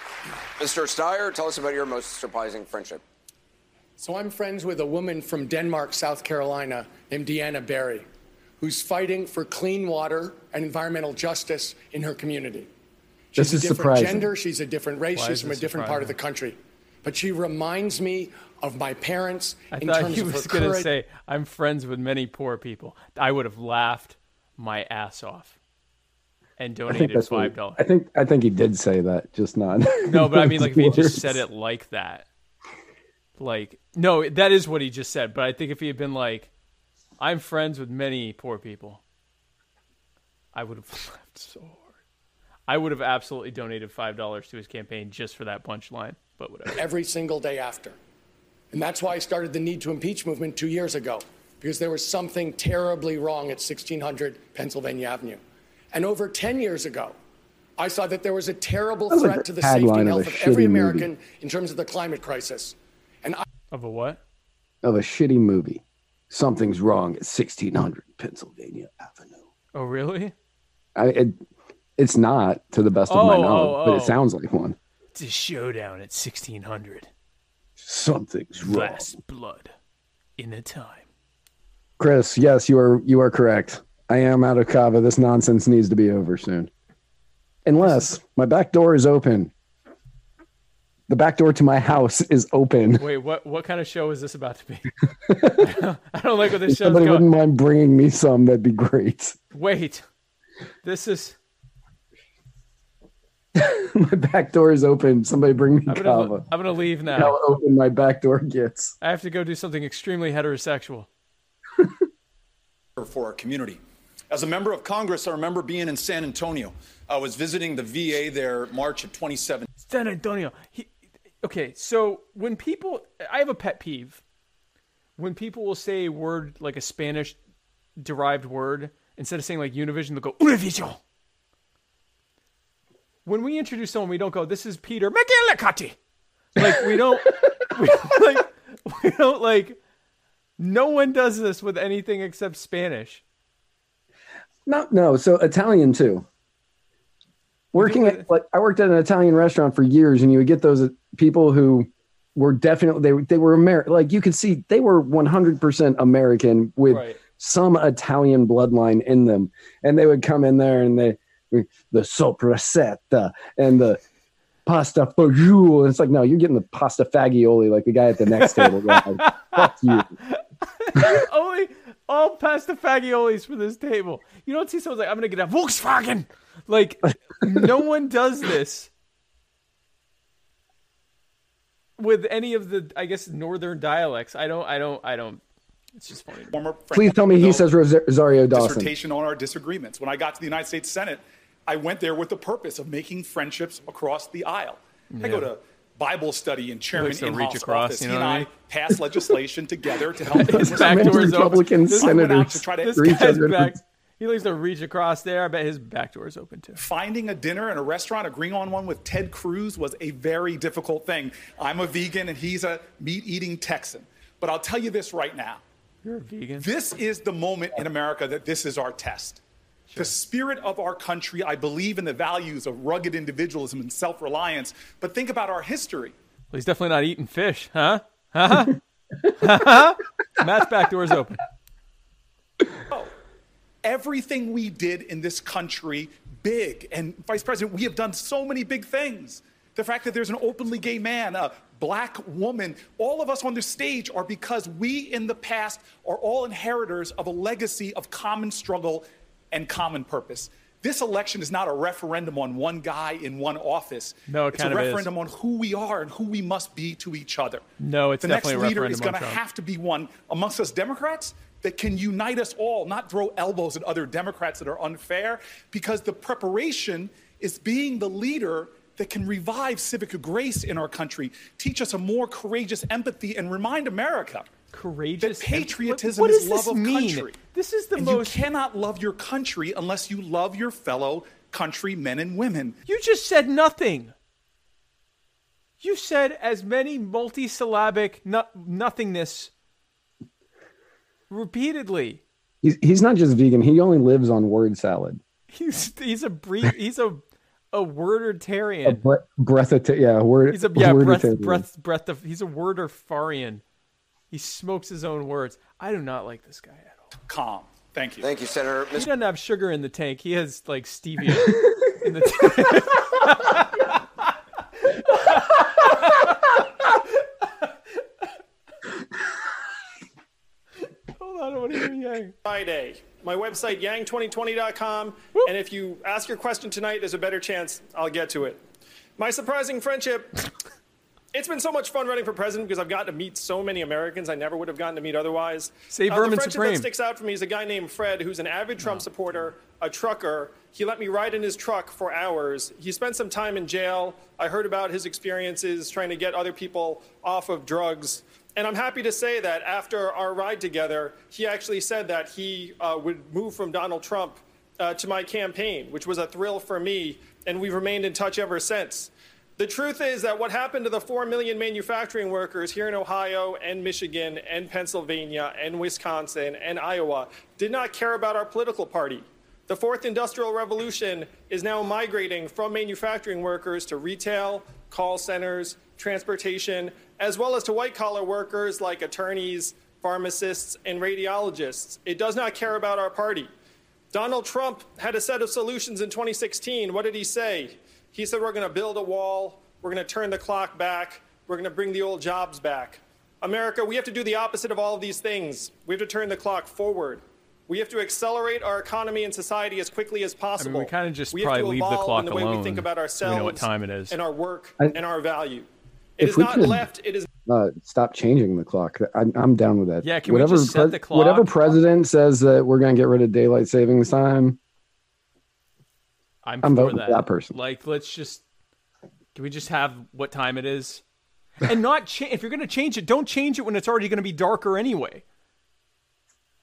Mr. Steyer, tell us about your most surprising friendship. So I'm friends with a woman from Denmark, South Carolina, named Deanna Barry, who's fighting for clean water and environmental justice in her community. She's This a is different surprising. gender, she's a different race, Why she's from a this different part of the country. But she reminds me of my parents I in thought terms he of her was going to courage. say, I'm friends with many poor people. I would have laughed my ass off and I think donated that's what he- $5. I think I think he did say that, just not. No, but I mean, like, if he just said it like that. Like, no, that is what he just said. But I think if he had been like, I'm friends with many poor people, I would have laughed so hard. I would have absolutely donated $5 to his campaign just for that punchline, but whatever. every single day after. And that's why I started the Need to Impeach movement two years ago, because there was something terribly wrong at 1600 Pennsylvania Avenue. And over 10 years ago, I saw that there was a terrible Sounds like threat to the safety and health of every shitty movie. American in terms of the climate crisis. And I, Of a what? of a shitty movie. Something's wrong at 1600 Pennsylvania Avenue. Oh, really? I, it, it's not, to the best of my Oh, oh knowledge, oh, but oh. it sounds like one. It's a showdown at 1600. Something's wrong. Last blood in a time. Chris, yes, you are you are correct. I am out of kava. This nonsense needs to be over soon. Unless my back door is open. The back door to my house is open. Wait, what what kind of show is this about to be? I don't like what this If show's somebody going. wouldn't mind bringing me some, that'd be great. Wait. This is my back door is open. Somebody bring me I'm gonna, kava. I'm gonna leave How now. open my back door gets. I have to go do something extremely heterosexual. for our community. As a member of Congress, I remember being in San Antonio. I was visiting the VA there March of 2017. San Antonio. He, okay, so when people, I have a pet peeve. When people will say a word like a Spanish derived word, instead of saying like Univision, they'll go Univision. When we introduce someone, we don't go, this is Peter McGillicuddy. Like, we don't, we, like, we don't, like, no one does this with anything except Spanish. No, no. So Italian too. Working at like I worked at an Italian restaurant for years, and you would get those uh, people who were definitely they they were American. Like you could see they were one hundred percent American with Right. some Italian bloodline in them, and they would come in there and they the soprasetta and the pasta fagioli. It's like no, you're getting the pasta fagioli like the guy at the next table. guy. Fuck you. Only all pasta fagiolis for this table. You don't see someone's like, I'm gonna get a Volkswagen. Like, no one does this with any of the, I guess, northern dialects. I don't, I don't, I don't. It's just funny. Former Please tell me he says Rosario Dawson. dissertation on our disagreements. When I got to the United States Senate, I went there with the purpose of making friendships across the aisle. I go to Bible study and Chairman likes to reach across, office. you he and I I mean? passed legislation together to help His homeless back Americans. door is open. Republican This- I went out senators to try to This reach guy's back. He likes to reach across there. I bet his back door is open too. Finding a dinner in a restaurant, agreeing on one with Ted Cruz was a very difficult thing. I'm a vegan and he's a meat eating Texan. But I'll tell you this right now. You're a vegan. This is the moment in America that this is our test. The spirit of our country, I believe in the values of rugged individualism and self reliance, but think about our history. Well, he's definitely not eating fish, huh? Huh? Huh? Matt's back door is open. Oh, everything we did in this country, big, and Vice President, we have done so many big things. The fact that there's an openly gay man, a black woman, all of us on this stage are because we in the past are all inheritors of a legacy of common struggle and common purpose. This election is not a referendum on one guy in one office. No, it it's a referendum on who we are and who we must be to each other. No, it's the next definitely a leader is going to have to be one amongst us Democrats that can unite us all, not throw elbows at other Democrats that are unfair, because the preparation is being the leader that can revive civic grace in our country, teach us a more courageous empathy, and remind America Courageous. that patriotism what is does love this of mean? country. This is the and most. You cannot love your country unless you love your fellow countrymen and women. You just said nothing. You said as many multisyllabic no- nothingness repeatedly. He's he's not just vegan. He only lives on word salad. He's he's a brief. He's a a A bre- breath of yeah word. He's a yeah breath breath breath of. He's a wordifarian. He smokes his own words. I do not like this guy at all. Calm. Thank you. Thank you, Senator. He doesn't have sugar in the tank. He has like stevia in the tank. Hold on, I want to hear Yang. Friday. My website, yang2020.com. And if you ask your question tonight, there's a better chance I'll get to it. My surprising friendship. It's been so much fun running for president because I've gotten to meet so many Americans I never would have gotten to meet otherwise. Say Uh, Vermin the friendship Supreme. that sticks out for me is a guy named Fred, who's an avid Trump supporter, a trucker. He let me ride in his truck for hours. He spent some time in jail. I heard about his experiences trying to get other people off of drugs. And I'm happy to say that after our ride together, he actually said that he uh, would move from Donald Trump uh, to my campaign, which was a thrill for me. And we've remained in touch ever since. The truth is that what happened to the 4 million manufacturing workers here in Ohio and Michigan and Pennsylvania and Wisconsin and Iowa did not care about our political party. The fourth industrial revolution is now migrating from manufacturing workers to retail, call centers, transportation, as well as to white collar workers like attorneys, pharmacists, and radiologists. It does not care about our party. Donald Trump had a set of solutions in 2016. What did he say? He said, We're going to build a wall, we're going to turn the clock back, we're going to bring the old jobs back. America, we have to do the opposite of all of these things. We have to turn the clock forward. We have to accelerate our economy and society as quickly as I possible. mean, we kind of just We have probably to leave the clock in the way alone. we think about so we know what time it is. and our work I- and our value. It If is we not could- left. It is uh, stop changing the clock. I'm, I'm down with that. Yeah, can we whatever just set the clock? Whatever president says that we're going to get rid of daylight savings time, I'm, I'm for that. that person. Like, let's just can we just have what time it is, and not cha- if you're going to change it, don't change it when it's already going to be darker anyway.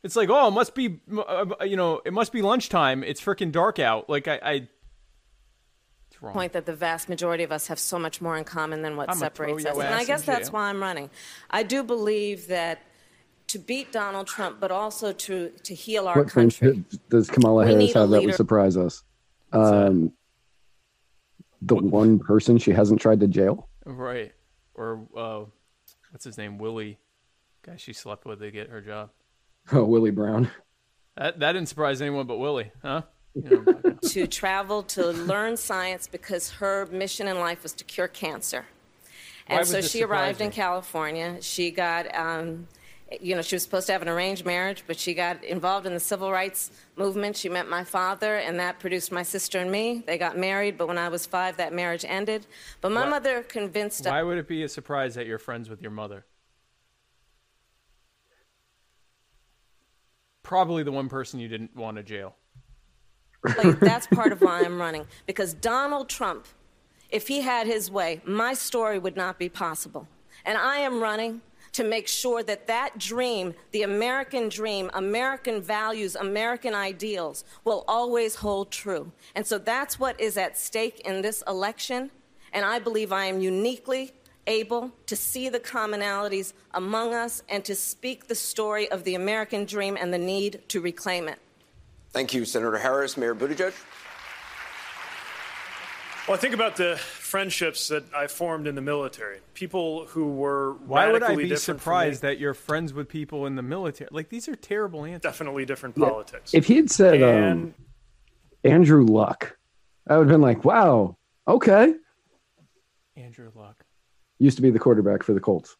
It's like, oh, it must be, uh, you know, it must be lunchtime. It's freaking dark out. Like, I, I it's wrong. point that the vast majority of us have so much more in common than what I'ma separates us. And I guess that's why I'm running. I do believe that to beat Donald Trump, but also to, to heal our what country. does Kamala Harris need a have that leader. would surprise us? Um, the one person she hasn't tried to jail. right? Or uh, what's his name? Willie, guy she slept with to get her job. Oh, Willie Brown. That that didn't surprise anyone but Willie, huh? to travel to learn science because her mission in life was to cure cancer. And so she surprise arrived in? California. She got, um, you know, she was supposed to have an arranged marriage, but she got involved in the civil rights movement. She met my father, and that produced my sister and me. They got married, but when I was five, that marriage ended. But my Why- mother convinced Why would it be a surprise that you're friends with your mother? Probably the one person you didn't want to jail. like, that's part of why I'm running. Because Donald Trump, if he had his way, my story would not be possible. And I am running to make sure that that dream, the American dream, American values, American ideals, will always hold true. And so that's what is at stake in this election. And I believe I am uniquely able to see the commonalities among us and to speak the story of the American dream and the need to reclaim it. Thank you, Senator Harris. Mayor Buttigieg? Well, I think about the friendships that I formed in the military. People who were Why would I be surprised that you're friends with people in the military? Like these are terrible answers. Definitely different Yeah. politics. If he had said um, Andrew Luck, I would have been like, wow, okay. Andrew Luck. Used to be the quarterback for the Colts.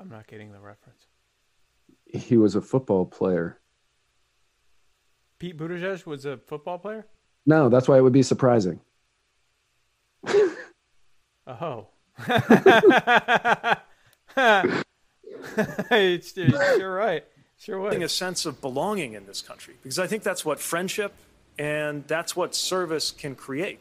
I'm not getting the reference. He was a football player. Pete Buttigieg was a football player. No, that's why it would be surprising. Oh. you're right. Sure was. Having a sense of belonging in this country because I think that's what friendship and that's what service can create.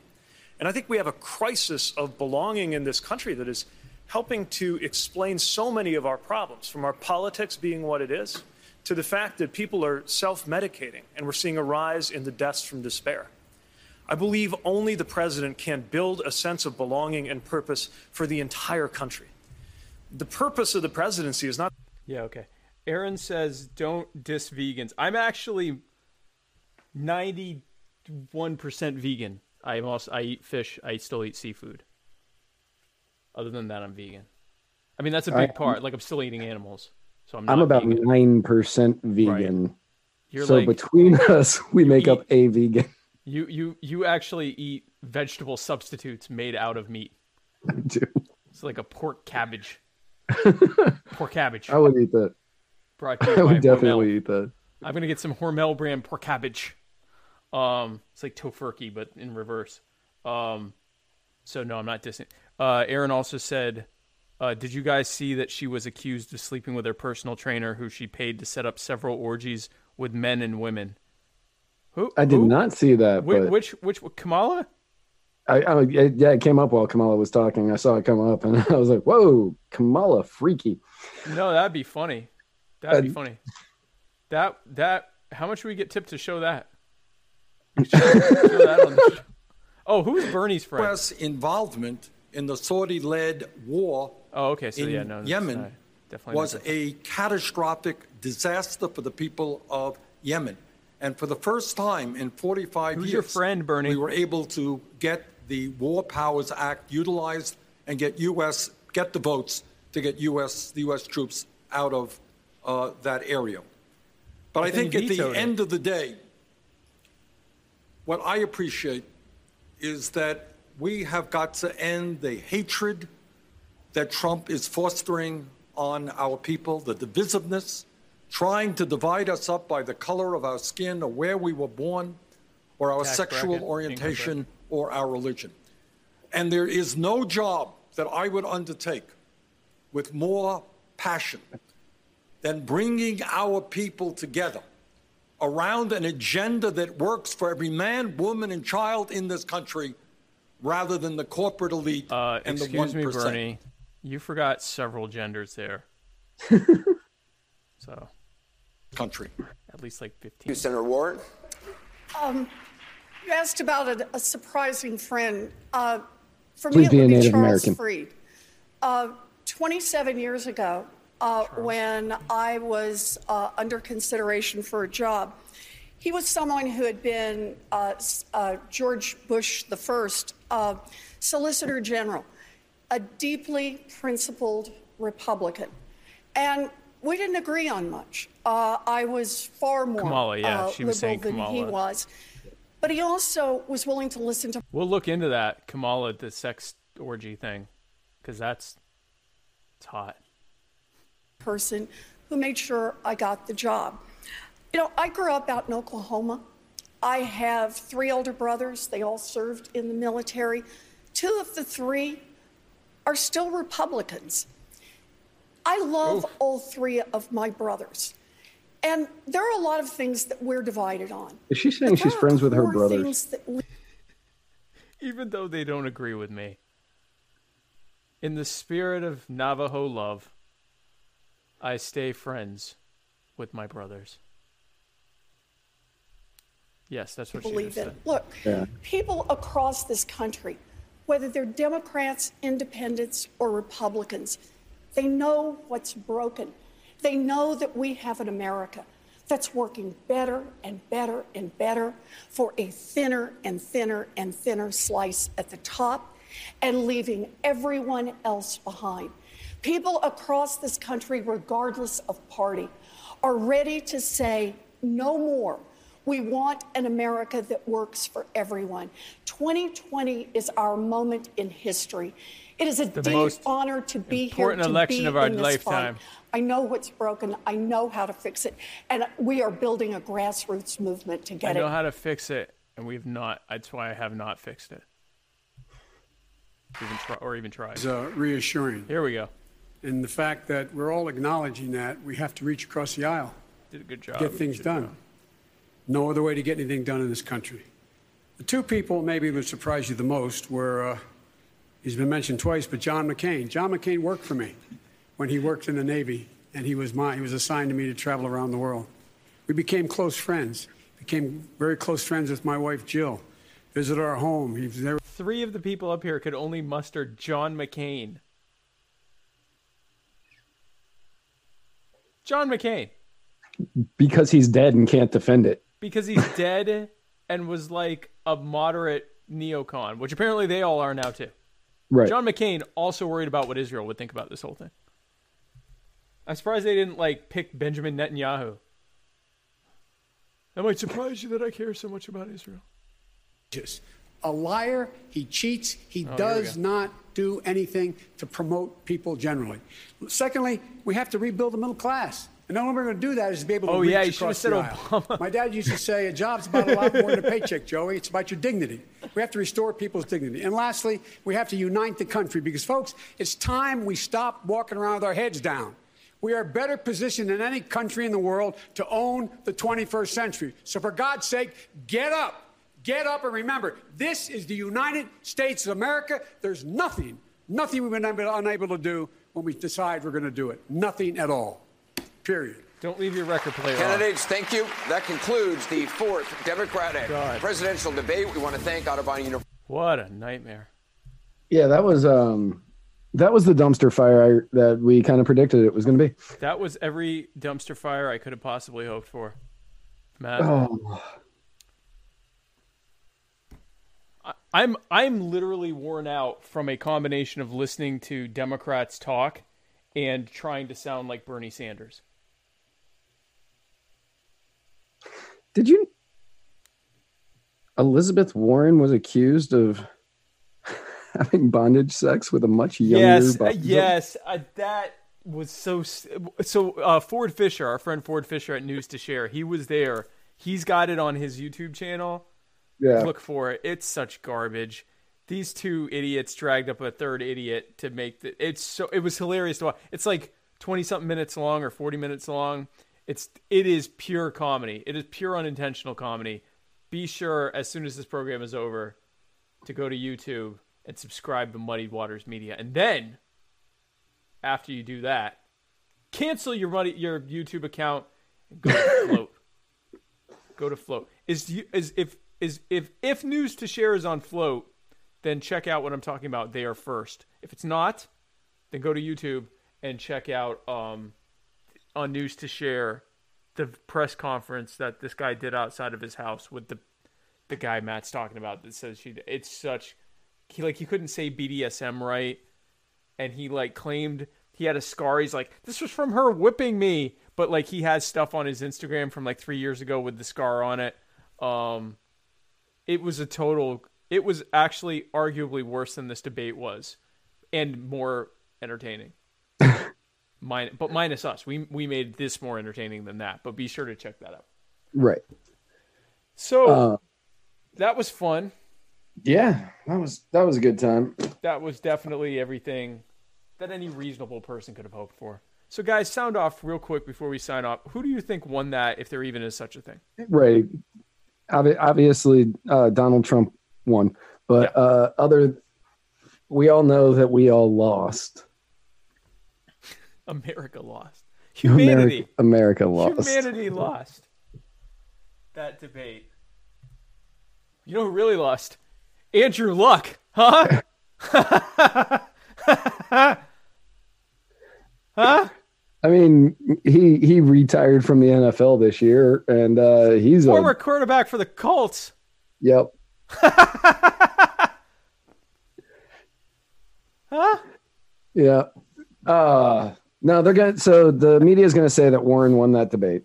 And I think we have a crisis of belonging in this country that is helping to explain so many of our problems, from our politics being what it is to the fact that people are self medicating and we're seeing a rise in the deaths from despair. I believe only the president can build a sense of belonging and purpose for the entire country. The purpose of the presidency is not. Yeah, okay. Aaron says don't diss vegans. I'm actually 91% vegan. I'm also I eat fish. I still eat seafood. Other than that, I'm vegan. I mean, that's a big I- part. Like I'm still eating animals, so I'm. I'm about nine percent vegan. You're so like- between us, we make up a vegan. You you you actually eat vegetable substitutes made out of meat. I do. It's like a pork cabbage. pork cabbage. I would eat that. Brought to you I would definitely Hormel. eat that. I'm gonna get some Hormel brand pork cabbage. Um, it's like tofurkey, but in reverse. Um, so no, I'm not dissing. Uh, Aaron also said, uh, "Did you guys see that she was accused of sleeping with her personal trainer, who she paid to set up several orgies with men and women?" Who? I did who? not see that, Whi- but which which Kamala? I, I it, yeah, it came up while Kamala was talking. I saw it come up, and I was like, "Whoa, Kamala, freaky." No, that'd be funny. That'd be Uh, funny. That that. How much would we get tipped to show that? Show that on the show. Oh, who's Bernie's friend? U.S. involvement in the Saudi-led war Oh, okay. So in yeah, no, Yemen not- was a catastrophic disaster for the people of Yemen. And for the first time in 45 Who's years, your friend, Bernie? we were able to get the War Powers Act utilized and get U.S. get the votes to get U.S. the U.S. troops out of uh, that area. But I But think at the it. end of the day, what I appreciate is that we have got to end the hatred that Trump is fostering on our people, the divisiveness, trying to divide us up by the color of our skin or where we were born or our Tax sexual bracket, orientation or our religion. And there is no job that I would undertake with more passion than bringing our people together around an agenda that works for every man, woman, and child in this country rather than the corporate elite Uh, and the one excuse 1%. me, Bernie. You forgot several genders there. so, country. At least like 15. Senator Warren. Um, you asked about a, a surprising friend. Uh, for Please me, be it would be Native Charles American. Fried. Uh, 27 years ago, uh, when I was uh, under consideration for a job, he was someone who had been uh, uh, George Bush the first uh, Solicitor General, a deeply principled Republican, and we didn't agree on much. Uh, I was far more Kamala, yeah, uh, she was liberal saying than he was, but he also was willing to listen to We'll look into that Kamala, the sex orgy thing, because that's it's hot. person who made sure I got the job. You know, I grew up out in Oklahoma. I have three older brothers. They all served in the military. Two of the three are still Republicans. I love all three of my brothers. And there are a lot of things that we're divided on. Is she saying she's friends with her Core brothers? we- Even though they don't agree with me. In the spirit of Navajo love, I stay friends with my brothers. Yes, that's what she believe just in. said. Look, Yeah. people across this country, whether they're Democrats, independents, or Republicans, they know what's broken. They know that we have an America that's working better and better and better for a thinner and thinner and thinner slice at the top and leaving everyone else behind. People across this country, regardless of party, are ready to say no more. We want an America that works for everyone. 2020 is our moment in history. It is a The deep most honor to be here important to election be of our in this lifetime. fight. I know what's broken. I know how to fix it, and we are building a grassroots movement to get it. I know it. how to fix it, and we've not. That's why I have not fixed it. Even try, or even tried. It's uh, reassuring. Here we go. And the fact that we're all acknowledging that we have to reach across the aisle, Did a good job. get things done. No other way to get anything done in this country. The two people maybe would surprise you the most were, uh, he's been mentioned twice, but John McCain. John McCain worked for me when he worked in the Navy, and he was my, he was assigned to me to travel around the world. We became close friends. Became very close friends with my wife Jill. Visited our home. He was there. Three of the people up here could only muster John McCain. John McCain, because he's dead and can't defend it. Because he's dead and was like a moderate neocon, which apparently they all are now too. Right. John McCain also worried about what Israel would think about this whole thing. I'm surprised they didn't like pick Benjamin Netanyahu. That might surprise you that I care so much about Israel. Just A liar, he cheats, he Oh, does not do anything to promote people generally. Secondly, we have to rebuild the middle class. And the only way we're going to do that is to be able to Oh, reach yeah, you should've said the aisle. My dad used to say, a job's about a lot more than a paycheck, Joey. It's about your dignity. We have to restore people's dignity. And lastly, we have to unite the country because, folks, it's time we stop walking around with our heads down. We are better positioned than any country in the world to own the 21st century. So, for God's sake, get up. Get up and remember, this is the United States of America. There's nothing, nothing we've been unable to do when we decide we're going to do it. Nothing at all. Period. Don't leave your record player on. Candidates, thank you. That concludes the fourth Democratic God. presidential debate. We want to thank Otterbein University. What a nightmare. Yeah, that was um, that was the dumpster fire I, that we kind of predicted it was going to be. That was every dumpster fire I could have possibly hoped for. Matt. Oh, I- I'm I'm literally worn out from a combination of listening to Democrats talk and trying to sound like Bernie Sanders. Did you? Elizabeth Warren was accused of having bondage sex with a much younger. yes, uh, Bob- yes, uh, that was so. So uh, Ford Fisher, our friend Ford Fisher at News to Share, he was there. He's got it on his YouTube channel. Yeah. Look for it. It's such garbage. These two idiots dragged up a third idiot to make the. It's so. It was hilarious to watch. It's like twenty something minutes long or forty minutes long. It's it is pure comedy. It is pure unintentional comedy. Be sure as soon as this program is over to go to YouTube and subscribe to Muddied Waters Media, and then after you do that, cancel your money your YouTube account and go to Flote. go to Flote. Is you is if is if if news to share is on Flote, then check out what I'm talking about there first. If it's not, then go to YouTube and check out um on news to share the press conference that this guy did outside of his house with the the guy Matt's talking about that says she it's such he like he couldn't say BDSM right. And he like claimed he had a scar. He's like this was from her whipping me. But like he has stuff on his Instagram from like 3 years ago with the scar on it. Um it was a total it was actually arguably worse than this debate was and more entertaining Min- but minus us we we made this more entertaining than that but be sure to check that out Right. so Uh, that was fun yeah, that was that was a good time. that was definitely everything that any reasonable person could have hoped for. So, guys, sound off real quick before we sign off. Who do you think won that, if there even is such a thing? Right. Obviously, uh, Donald Trump won, but uh, other, we all know that we all lost. America lost. Humanity. America, America lost. Humanity lost that debate. You know who really lost? Andrew Luck, huh? huh? I mean, he he retired from the NFL this year, and uh, he's a Former a quarterback for the Colts. yep. Huh? Yeah. Uh no, they're gonna so the media is gonna say that Warren won that debate.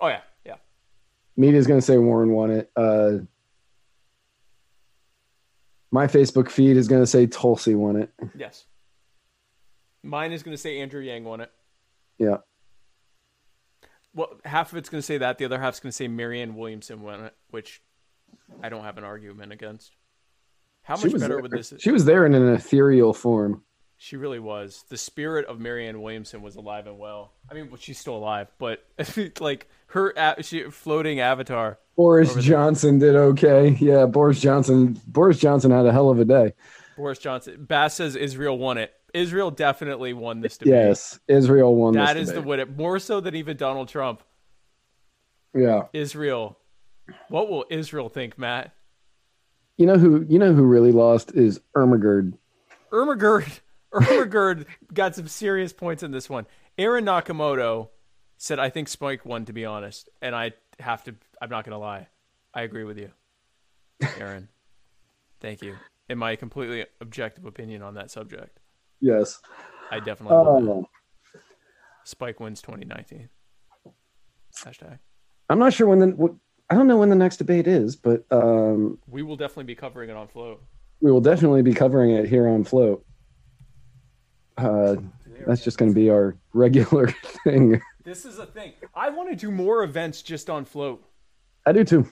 Oh yeah, yeah. Media is gonna say Warren won it. Uh my Facebook feed is gonna say Tulsi won it. Yes. Mine is going to say Andrew Yang won it. Yeah. Well, half of it's going to say that. The other half's going to say Marianne Williamson won it, which I don't have an argument against. How much better there. would this? She was there in an ethereal form. She really was. The spirit of Marianne Williamson was alive and well. I mean, well, she's still alive, but like her she floating avatar. Boris over there. Johnson did okay. Yeah, Boris Johnson. Boris Johnson had a hell of a day. Boris Johnson. Bass says Israel won it. Israel definitely won this debate. Yes, Israel won. That is the debate. win. More so than even Donald Trump. Yeah. Israel. What will Israel think, Matt? You know who? You know who really lost is Ermagerd. Ermagerd. Ermagerd got some serious points in this one. Erin Nakamoto said, "I think Spike won." To be honest, and I have to. I'm not gonna lie. I agree with you, Erin. Thank you. In my completely objective opinion on that subject, Yes. I definitely. Oh, Spike wins 2019. Hashtag. I'm not sure when the. what- I don't know when the next debate is, but um, We will definitely be covering it on Flote. we will definitely be covering it here on Flote. Uh, that's just going to be our regular thing. This is a thing. I want to do more events just on Flote. I do too.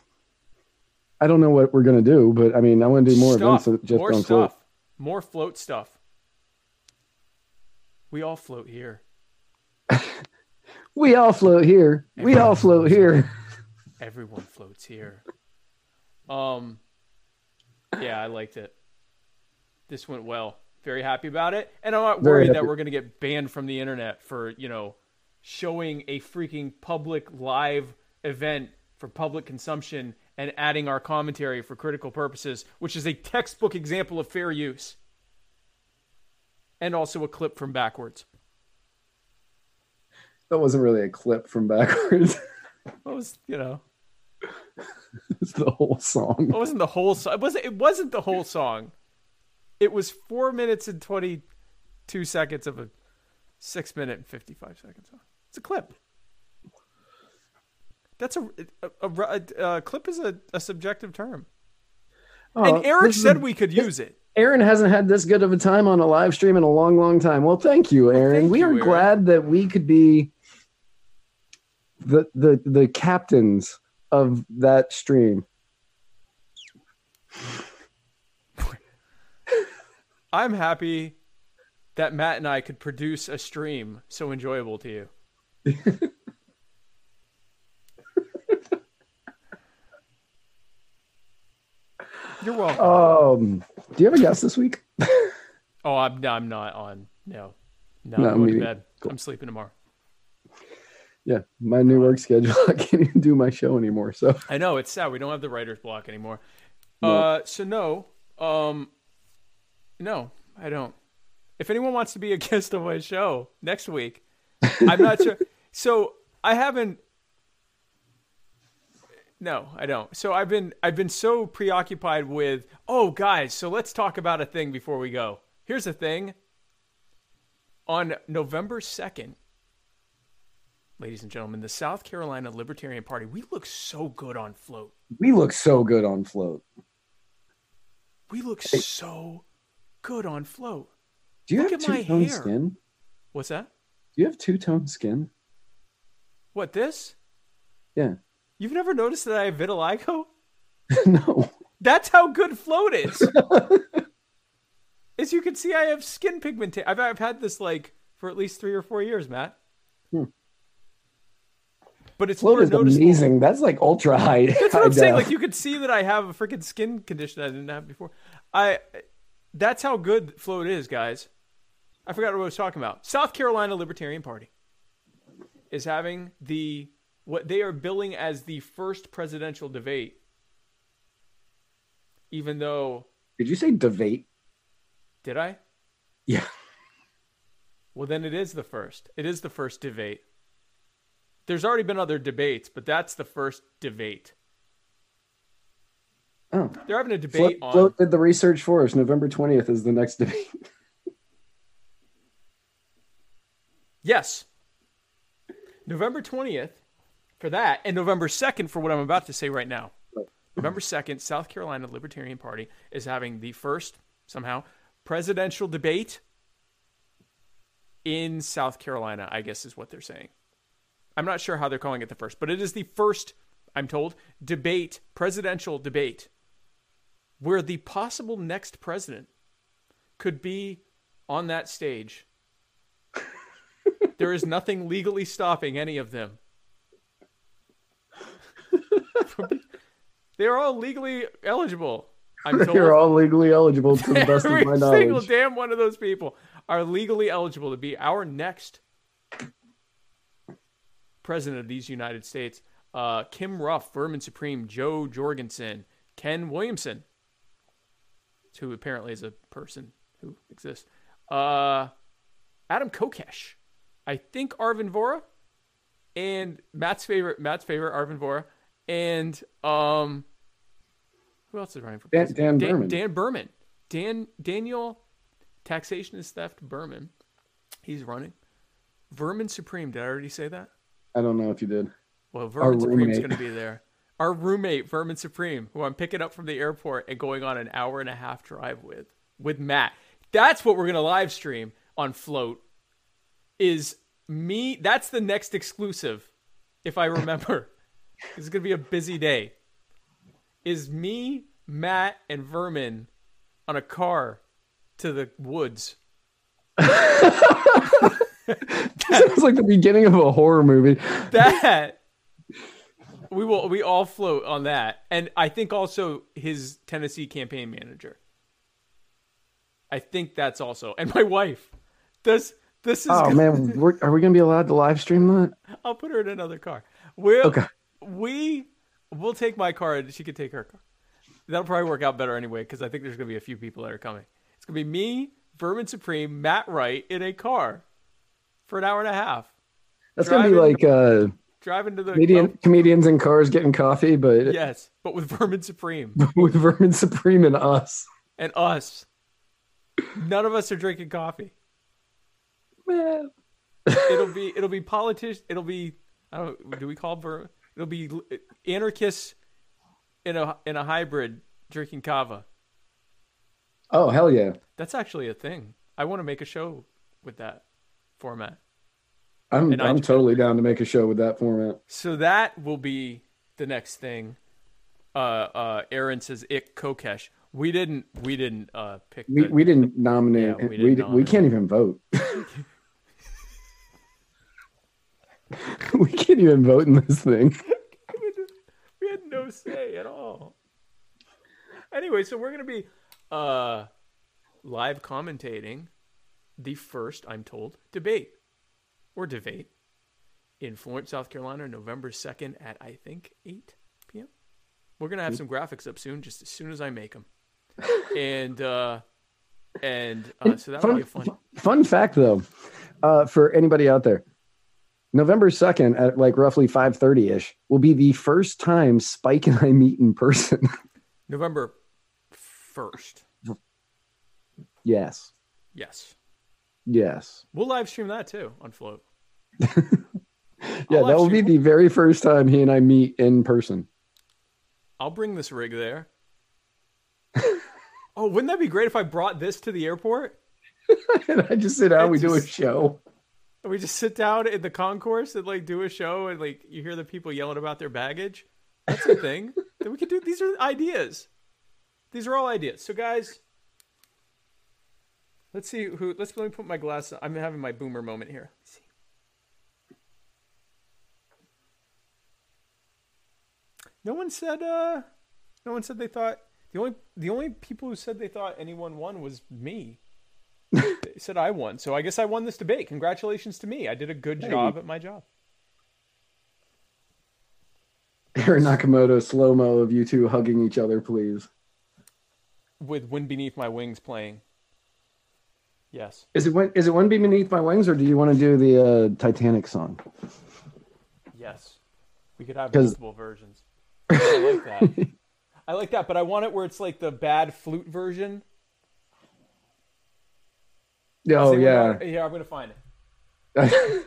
I don't know what we're going to do, but I mean, I want to do more stuff, events just more on stuff, Flote. more flote stuff. We all float here. We all float here. We all float here. Everyone floats here. Um, yeah, I liked it. This went well. Very happy about it, and I'm not worried that we're going to get banned from the internet for you know showing a freaking public live event for public consumption and adding our commentary for critical purposes, which is a textbook example of fair use, and also a clip from Backwordz. That wasn't really a clip from Backwordz. What was you know? it's the whole song. It wasn't the whole song. It wasn't. It wasn't the whole song. It was four minutes and twenty-two seconds of a six-minute and fifty-five second song. It's a clip. That's a a, a, a- clip is a, a subjective term. Oh, and Eric said we could use it. Erin hasn't had this good of a time on a live stream in a long, long time. Well, thank you, Erin. thank we you, are Erin. glad that we could be the the the captains of that stream. I'm happy that Matt and I could produce a stream so enjoyable to you. You're welcome. Um, do you have a guest this week? oh, I'm I'm not on. No, no, No, I'm going to me- bed. I'm sleeping tomorrow. Yeah, my new work schedule. I can't even do my show anymore. So I know it's sad. We don't have the writer's block anymore. No. Uh, so no, um, no, I don't. If anyone wants to be a guest on my show next week, I'm not sure. So I haven't. No, I don't. So I've been I've been so preoccupied with oh guys, so let's talk about a thing before we go. Here's the thing. On November second, ladies and gentlemen, the South Carolina Libertarian Party. We look so good on flote. we look so good on flote. We look so good on flote. Do you Look have my two tone skin? What's that? Do you have two tone skin? What this? Yeah. You've never noticed that I have vitiligo? no. That's how good flote is. As you can see, I have skin pigmentation. I've, I've had this like for at least three or four years, Matt. Hmm. But it's Flote is noticeable. amazing. That's like ultra high. That's what I'm saying. Like you could see that I have a freaking skin condition I didn't have before. I. That's how good flote is, guys. I forgot what I was talking about. South Carolina Libertarian Party is having the what they are billing as the first presidential debate. Even though, Did you say debate? did I? Yeah. Well, then it is the first. It is the first debate. There's already been other debates, but that's the first debate. Oh. They're having a Flote, debate on. Flote did the research for us. November 20th is the next debate. Yes. November 20th for that, and November 2nd for what I'm about to say right now. November 2nd, South Carolina Libertarian Party is having the first, somehow, presidential debate in South Carolina, I guess is what they're saying. I'm not sure how they're calling it the first, but it is the first, I'm told, debate, presidential debate, where the possible next president could be on that stage. there is nothing legally stopping any of them. They're all legally eligible. I'm told. You're all legally eligible to the best of Every my single knowledge. damn one of those people are legally eligible to be our next president of these United States. Uh, Kim Ruff, Vermin Supreme, Jo Jorgensen, Ken Williamson, who apparently is a person who exists. Uh, Adam Kokesh, I think Arvin Vohra, and Matt's favorite, Matt's favorite Arvin Vohra, and um, who else is running for Dan- president? Dan Behrman. Dan Behrman. Dan Daniel Taxation is Theft Behrman. He's running. Vermin Supreme. Did I already say that? I don't know if you did. Well, Vermin Supreme's roommate. going to be there. Our roommate, Vermin Supreme, who I'm picking up from the airport and going on an hour and a half drive with, with Matt. That's what we're going to live stream on Flote. Is me? That's the next exclusive, if I remember. this is going to be a busy day. Is me, Matt, and Vermin on a car to the woods. that Sounds like the beginning of a horror movie. that we will we all float on that. And i think also his tennessee campaign manager. I think that's also and my wife. This this is Oh gonna- man, we're, are we gonna be allowed to live stream that? i'll put her in another car. We'll Okay. we we'll take my car and she could take her car. That'll probably work out better anyway because i think there's gonna be a few people that are coming. It's gonna be me vermin supreme matt wright in a car for an hour and a half. That's gonna be like uh, driving to the comedian, comedians in cars getting coffee, but yes but with vermin supreme with Vermin Supreme and us. and us. None of us are drinking coffee. Man. it'll be it'll be politicians. It'll be I don't do we call ver? It'll be anarchists in a in a hybrid drinking kava. Oh hell yeah! That's actually a thing. I want to make a show with that format. I'm And I'm totally down to make a show with that format. So that will be the next thing. Uh, uh, Erin says, "Ik Kokesh." We didn't. We didn't uh, pick. We, the- we didn't nominate. Yeah, we we, didn't we, nominate. can't even vote. we can't even vote in this thing. we had no say at all. Anyway, so we're gonna be uh, live commentating the first, I'm told, debate or debate in Florence, South Carolina, November second at I think eight p.m. We're gonna have some graphics up soon, just as soon as I make them, and uh, and uh, so that'll fun, be a fun. fun fact, though, uh, for anybody out there, November second at like roughly five thirty ish will be the first time Spike and I meet in person. November first. yes, Yes, yes, we'll live stream that too on Flote. yeah. That will be the very first time he and I meet in person. I'll bring this rig there. oh, wouldn't that be great if I brought this to the airport? and I just sit down, And we do a show. And we just sit down in the concourse and like do a show and like you hear the people yelling about their baggage. That's a thing. that we could do these are ideas. These are all ideas. So guys, let's see who let's let me put my glass I'm having my boomer moment here. Let's see. No one said uh no one said they thought the only the only people who said they thought anyone won was me. they said I won. So I guess I won this debate. Congratulations to me. I did a good Hey. job at my job. Erin Nakamoto slow mo of you two hugging each other, please. With Wind Beneath My Wings playing. Yes. Is it when is it be beneath my wings, or do you want to do the uh, Titanic song? Yes. We could have multiple versions. I like that. I like that, but I want it where it's like the bad flute version. Oh Say yeah. what- yeah, I'm gonna find it.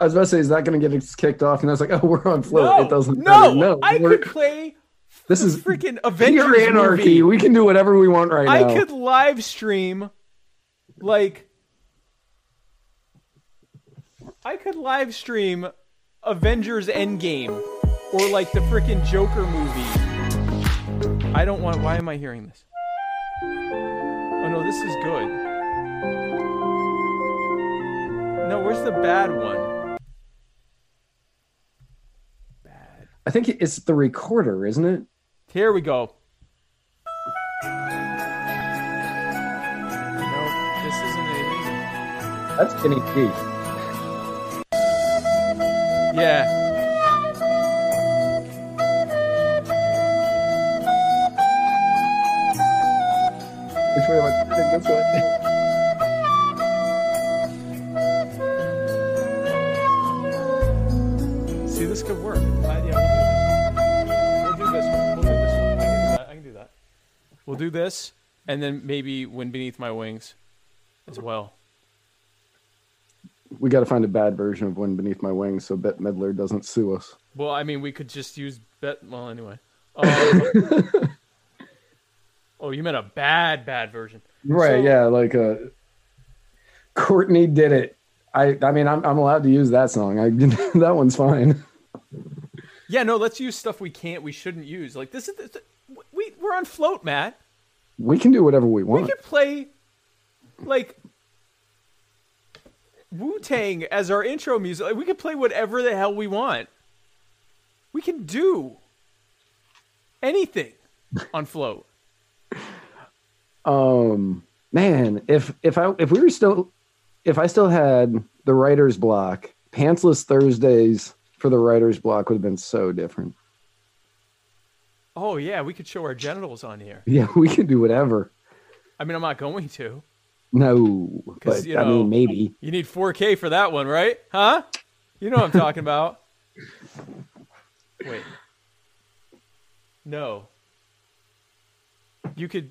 I was about to say, is that going to get kicked off? And I was like, oh, we're on flote. No, it doesn't no, matter. No, I could play This is freaking Avengers anarchy. movie. We can do whatever we want right I now. could live stream like I could live stream Avengers Endgame or like the freaking Joker movie. I don't want why am I hearing this? Oh no, this is good. No, where's the bad one? Bad. I think it's the recorder, isn't it? Here we go. No, this isn't it. That's Kenny G. Yeah. Which way am I turning? This way. See, this could work. Uh, yeah, we'll do this. We'll do this one. We'll do this one. I can do that. I can do that. We'll do this, and then maybe "Wind Beneath My Wings" as well. We got to find a bad version of "Wind Beneath My Wings" so Bette Midler doesn't sue us. Well, I mean, we could just use bet. Well, anyway. Um, oh, you meant a bad, bad version. Right? So- yeah, like uh, Courtney did it. I I mean, I'm I'm allowed to use that song. I that one's fine. Yeah, no. Let's use stuff we can't, we shouldn't use. Like this is this, we we're on flote, Matt. We can do whatever we want. We can play like Wu Tang as our intro music. Like, we can play whatever the hell we want. We can do anything on flote. Um, man, if if I if we were still if I still had the writer's block, pantsless Thursdays for the writer's block would have been so different. Oh yeah, we could show our genitals on here. Yeah, we can do whatever. I mean, I'm not going to. No, Because but you I know, mean, maybe. you need 4K for that one, right? Huh? You know what I'm talking about. Wait. No. You could.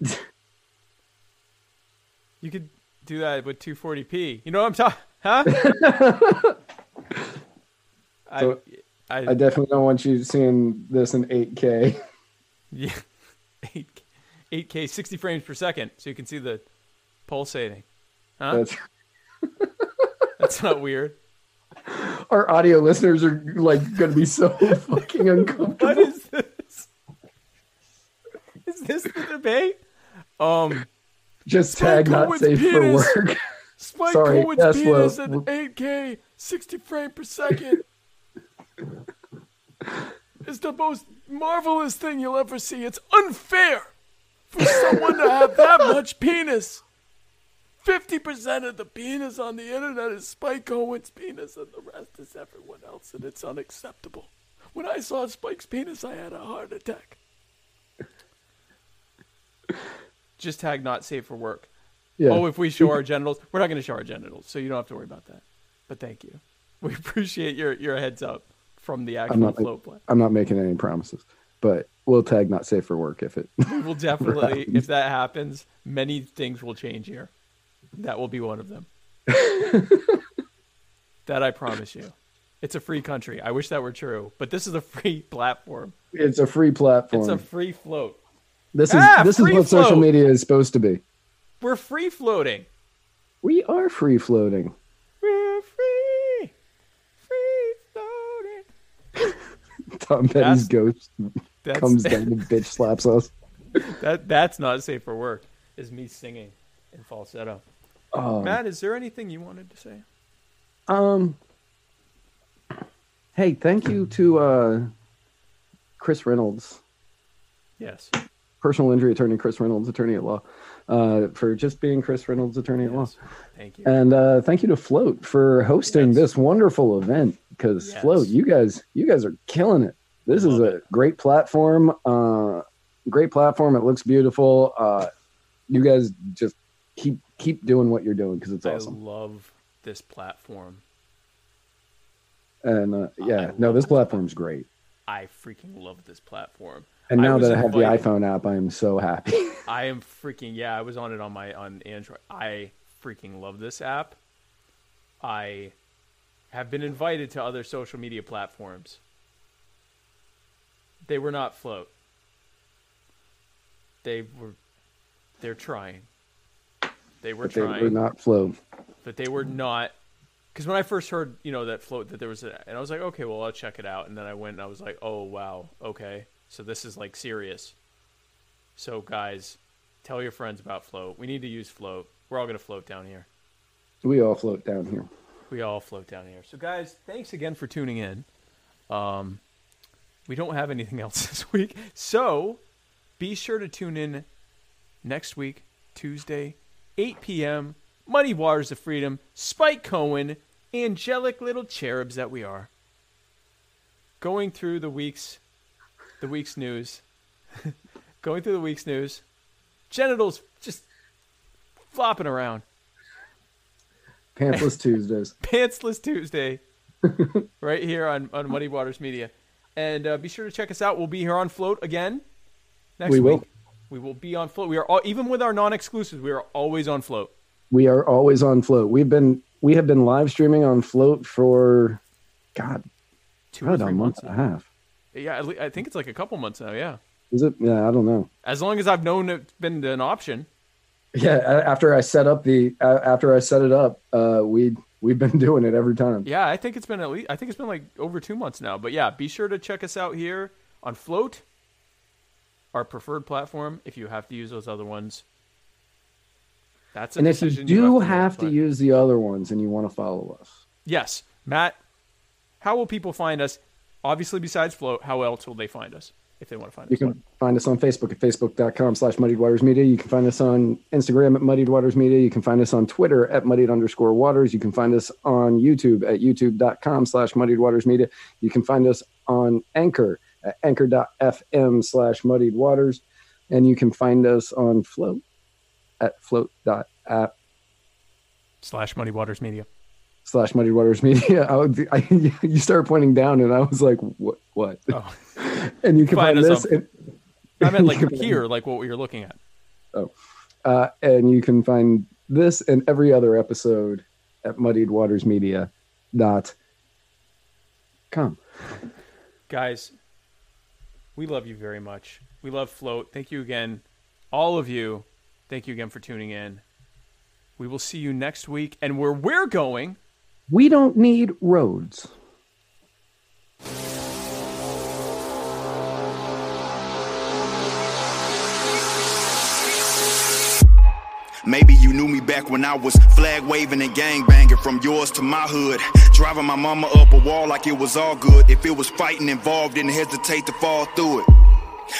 You could do that with 240p. You know what I'm talking? Huh? I, So, I, I definitely don't want you seeing this in 8K. yeah, 8K, 8K, 60 frames per second, so you can see the pulsating. Huh? That's That's not weird. our audio listeners are like going to be so fucking uncomfortable. What is? Is this the debate? Um, Just tag not Cohen's safe for penis. work. Spike Sorry, Cohen's penis at 8K, 60 frame per second. is the most marvelous thing you'll ever see. It's unfair for someone to have that much penis. 50% of the penis on the internet is Spike Cohen's penis, and the rest is everyone else, and it's unacceptable. When I saw Spike's penis, I had a heart attack. just tag not safe for work. Yeah. Oh, if we show our genitals, we're not going to show our genitals, so you don't have to worry about that. But thank you. We appreciate your your heads up from the actual I'm not. float plan. I'm not making any promises, but we'll tag not safe for work if it. We will definitely, if that happens, many things will change here. That will be one of them. that I promise you. It's a free country. I wish that were true, but this is a free platform. It's a free platform. It's a free float. This is Ah, this is what social media is supposed to be. We're free floating. We are free floating. We're free. Free floating. Tom Petty's That's- ghost that's- comes down and bitch slaps us. That that's not safe for work. Is me singing in falsetto. Oh. Matt, is there anything you wanted to say? Um. Hey, thank you to uh, Chris Reynolds, Yes. Personal injury attorney, Chris Reynolds, attorney at law, uh, for just being Chris Reynolds, attorney at law. Thank you. And uh, thank you to Flote for hosting this wonderful event. Because Yes. Flote, you guys, you guys are killing it. This is a great platform. Uh, great platform. It looks beautiful. Uh, you guys just keep keep doing what you're doing because it's awesome. I love this platform. And uh, yeah, no, this platform's great. I freaking love this platform. And now that I have the iPhone app, I am so happy. I am freaking yeah. I was on it on my on Android. I freaking love this app. I have been invited to other social media platforms. They were not flote. They were. They're trying. They were but they were not Flote. but they were not because when I first heard you know that flote that there was a, and I was like okay well I'll check it out and then I went and I was like oh wow okay so this is like serious so guys tell your friends about flote we need to use flote we're all gonna float down here We all float down here. we all float down here so guys thanks again for tuning in um we don't have anything else this week so be sure to tune in next week Tuesday 8 p.m. Muddied Waters of Freedom, Spike Cohen, angelic little cherubs that we are. Going through the week's the week's news. Going through the week's news. Genitals just flopping around. Pantsless Tuesdays. Pantsless Tuesday. right here on, on Muddied Waters Media. And uh, be sure to check us out. We'll be here on Flote again next We week. will. We will be on Flote. We are all, even with our non-exclusives, we are always on Flote. We are always on Flote. We've been we have been live streaming on Flote for God, Two three a month months and a half. Yeah, I think it's like a couple months now. Yeah, Is it? Yeah, I don't know. as long as I've known it's been an option. Yeah, after I set up the after I set it up, uh, we we've been doing it every time. Yeah, I think it's been at least. I think it's been like over two months now. But yeah, be sure to check us out here on Flote, our preferred platform. If you have to use those other ones, that's a and if you do have have to, to make, use the other ones and you want to follow us, Yes, Matt. How will people find us? Obviously, besides Flote, how else will they find us if they want to find us? you us? can find us on Facebook at facebook.com slash muddied waters media. You can find us on Instagram at muddied waters media. You can find us on Twitter at muddied underscore waters. You can find us on YouTube at youtube.com slash muddied waters media. You can find us on Anchor at anchor.fm slash muddied waters. And you can find us on Flote at flote.app Slash Muddied Waters Media. Slash muddied waters media. I would, I, you started pointing down and I was like, what? What? Oh. and you can find, Find this. and- I meant like here, like what you're looking at. Oh, uh, and you can find this and every other episode at muddiedwatersmedia.com. Guys, we love you very much. We love Flote. Thank you again, all of you. Thank you again for tuning in. We will see you next week. And where we're going, we don't need roads. Maybe you knew me back when I was flag waving and gang banging from yours to my hood. Driving my mama up a wall like it was all good. If it was fighting involved, didn't hesitate to fall through it.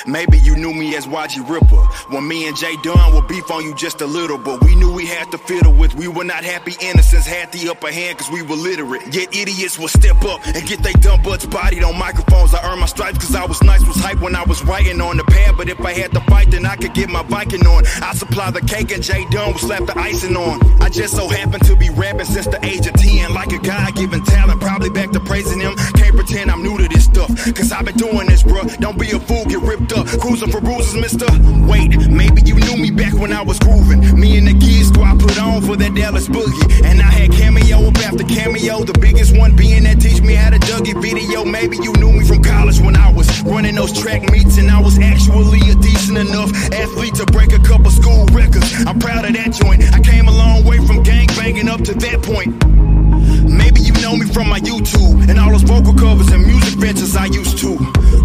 Maybe you knew me as YG Ripper. When me and Jay Dunn would beef on you just a little, but we knew we had to fiddle with. We were not happy innocents, had the upper hand cause we were literate. Yet idiots will step up and get they dumb butts bodied on microphones. I earned my stripes cause I was nice, was hype when I was writing on the pad. But if I had to fight, then I could get my Viking on. I supply the cake and Jay Dunn would slap the icing on. I just so happen to be rapping since the age of 10. Like a God given talent, probably back to praising him. Can't pretend I'm new to this stuff. Cause I've been doing this, bruh. Don't be a fool, get ripped up. Cruising for bruises, mister. Wait, maybe you knew me back when I was grooving. Me and the gears squad put on for that Dallas boogie. And I had cameo up after cameo. The biggest one being that teach me how to Dougie video. Maybe you knew me from college when I was running those track meets. And I was actually a decent enough athlete to break a couple school records. I'm proud of that joint. I came a long way from gang banging up to that point. Maybe you know me from my YouTube and all those vocal covers and music ventures I used to.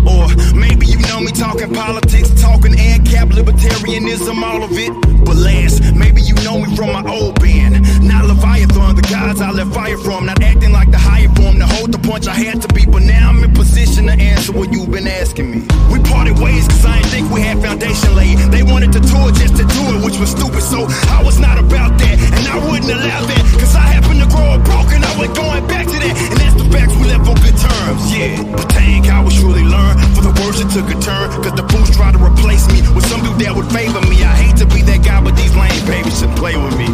Or maybe you know me talking politics, talking ANCAP, libertarianism, all of it. But last, maybe you know me from my old band. Not Leviathan, the gods I left fire from. Not acting like the higher form to hold the punch I had to be. But now I'm in position to answer what you've been asking me. We parted ways cause I didn't think we had foundation laid. They wanted to tour just to do it, which was stupid. So I was not about that. And I wouldn't allow that. Cause I happened to grow up broken. I went going back to that. And that's the facts we left on good terms. Yeah. But dang, I was surely learn. For the words it took a turn. Cause the fools tried to replace me with some dude that would favor me. I hate to be that guy, but these lame babies should play with me.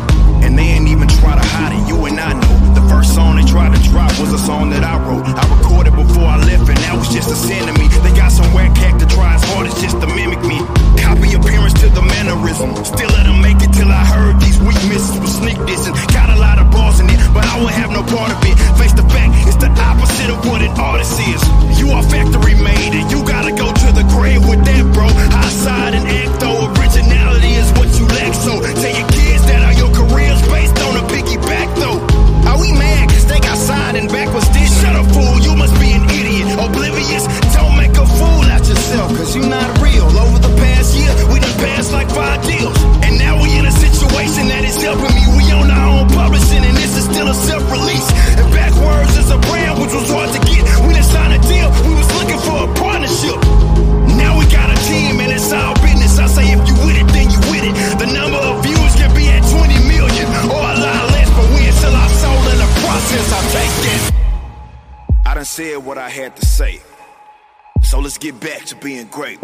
And they ain't even try to hide it. You and I know. The first song they tried to drop was a song that I wrote. I recorded before I left, and that was just a sin to me. They got some whack cat to try as hard as just to mimic me. Copy appearance to the mannerism. Still let them make it till I heard these weak misses with sneak dissing. Got a lot of balls in it, but I won't have no part of it. Face the fact, it's the opposite of what an artist is. You are factory made, and you gotta go to the grave with that, bro. High side and act though, originality is what you lack. So tell your kids that all your careers based on a piggyback though. Are we mad cause they got signed and backwards this? Shut up, fool, you must be an idiot. Oblivious, don't make a fool out yourself, cause you not real. Over the past year, we done passed like five deals. And now we in a situation that is helping me. We own our own publishing, and this is still a self-release. And backwards is a brand which was hard to get. We done signed a deal, looking for a partnership. Now we got a team, and it's all business. I say if you with it, then you with it. The number of views can be at 20 million or a lot less, but we still our soul in the process. I take that. I done said what I had to say. So let's get back to being great.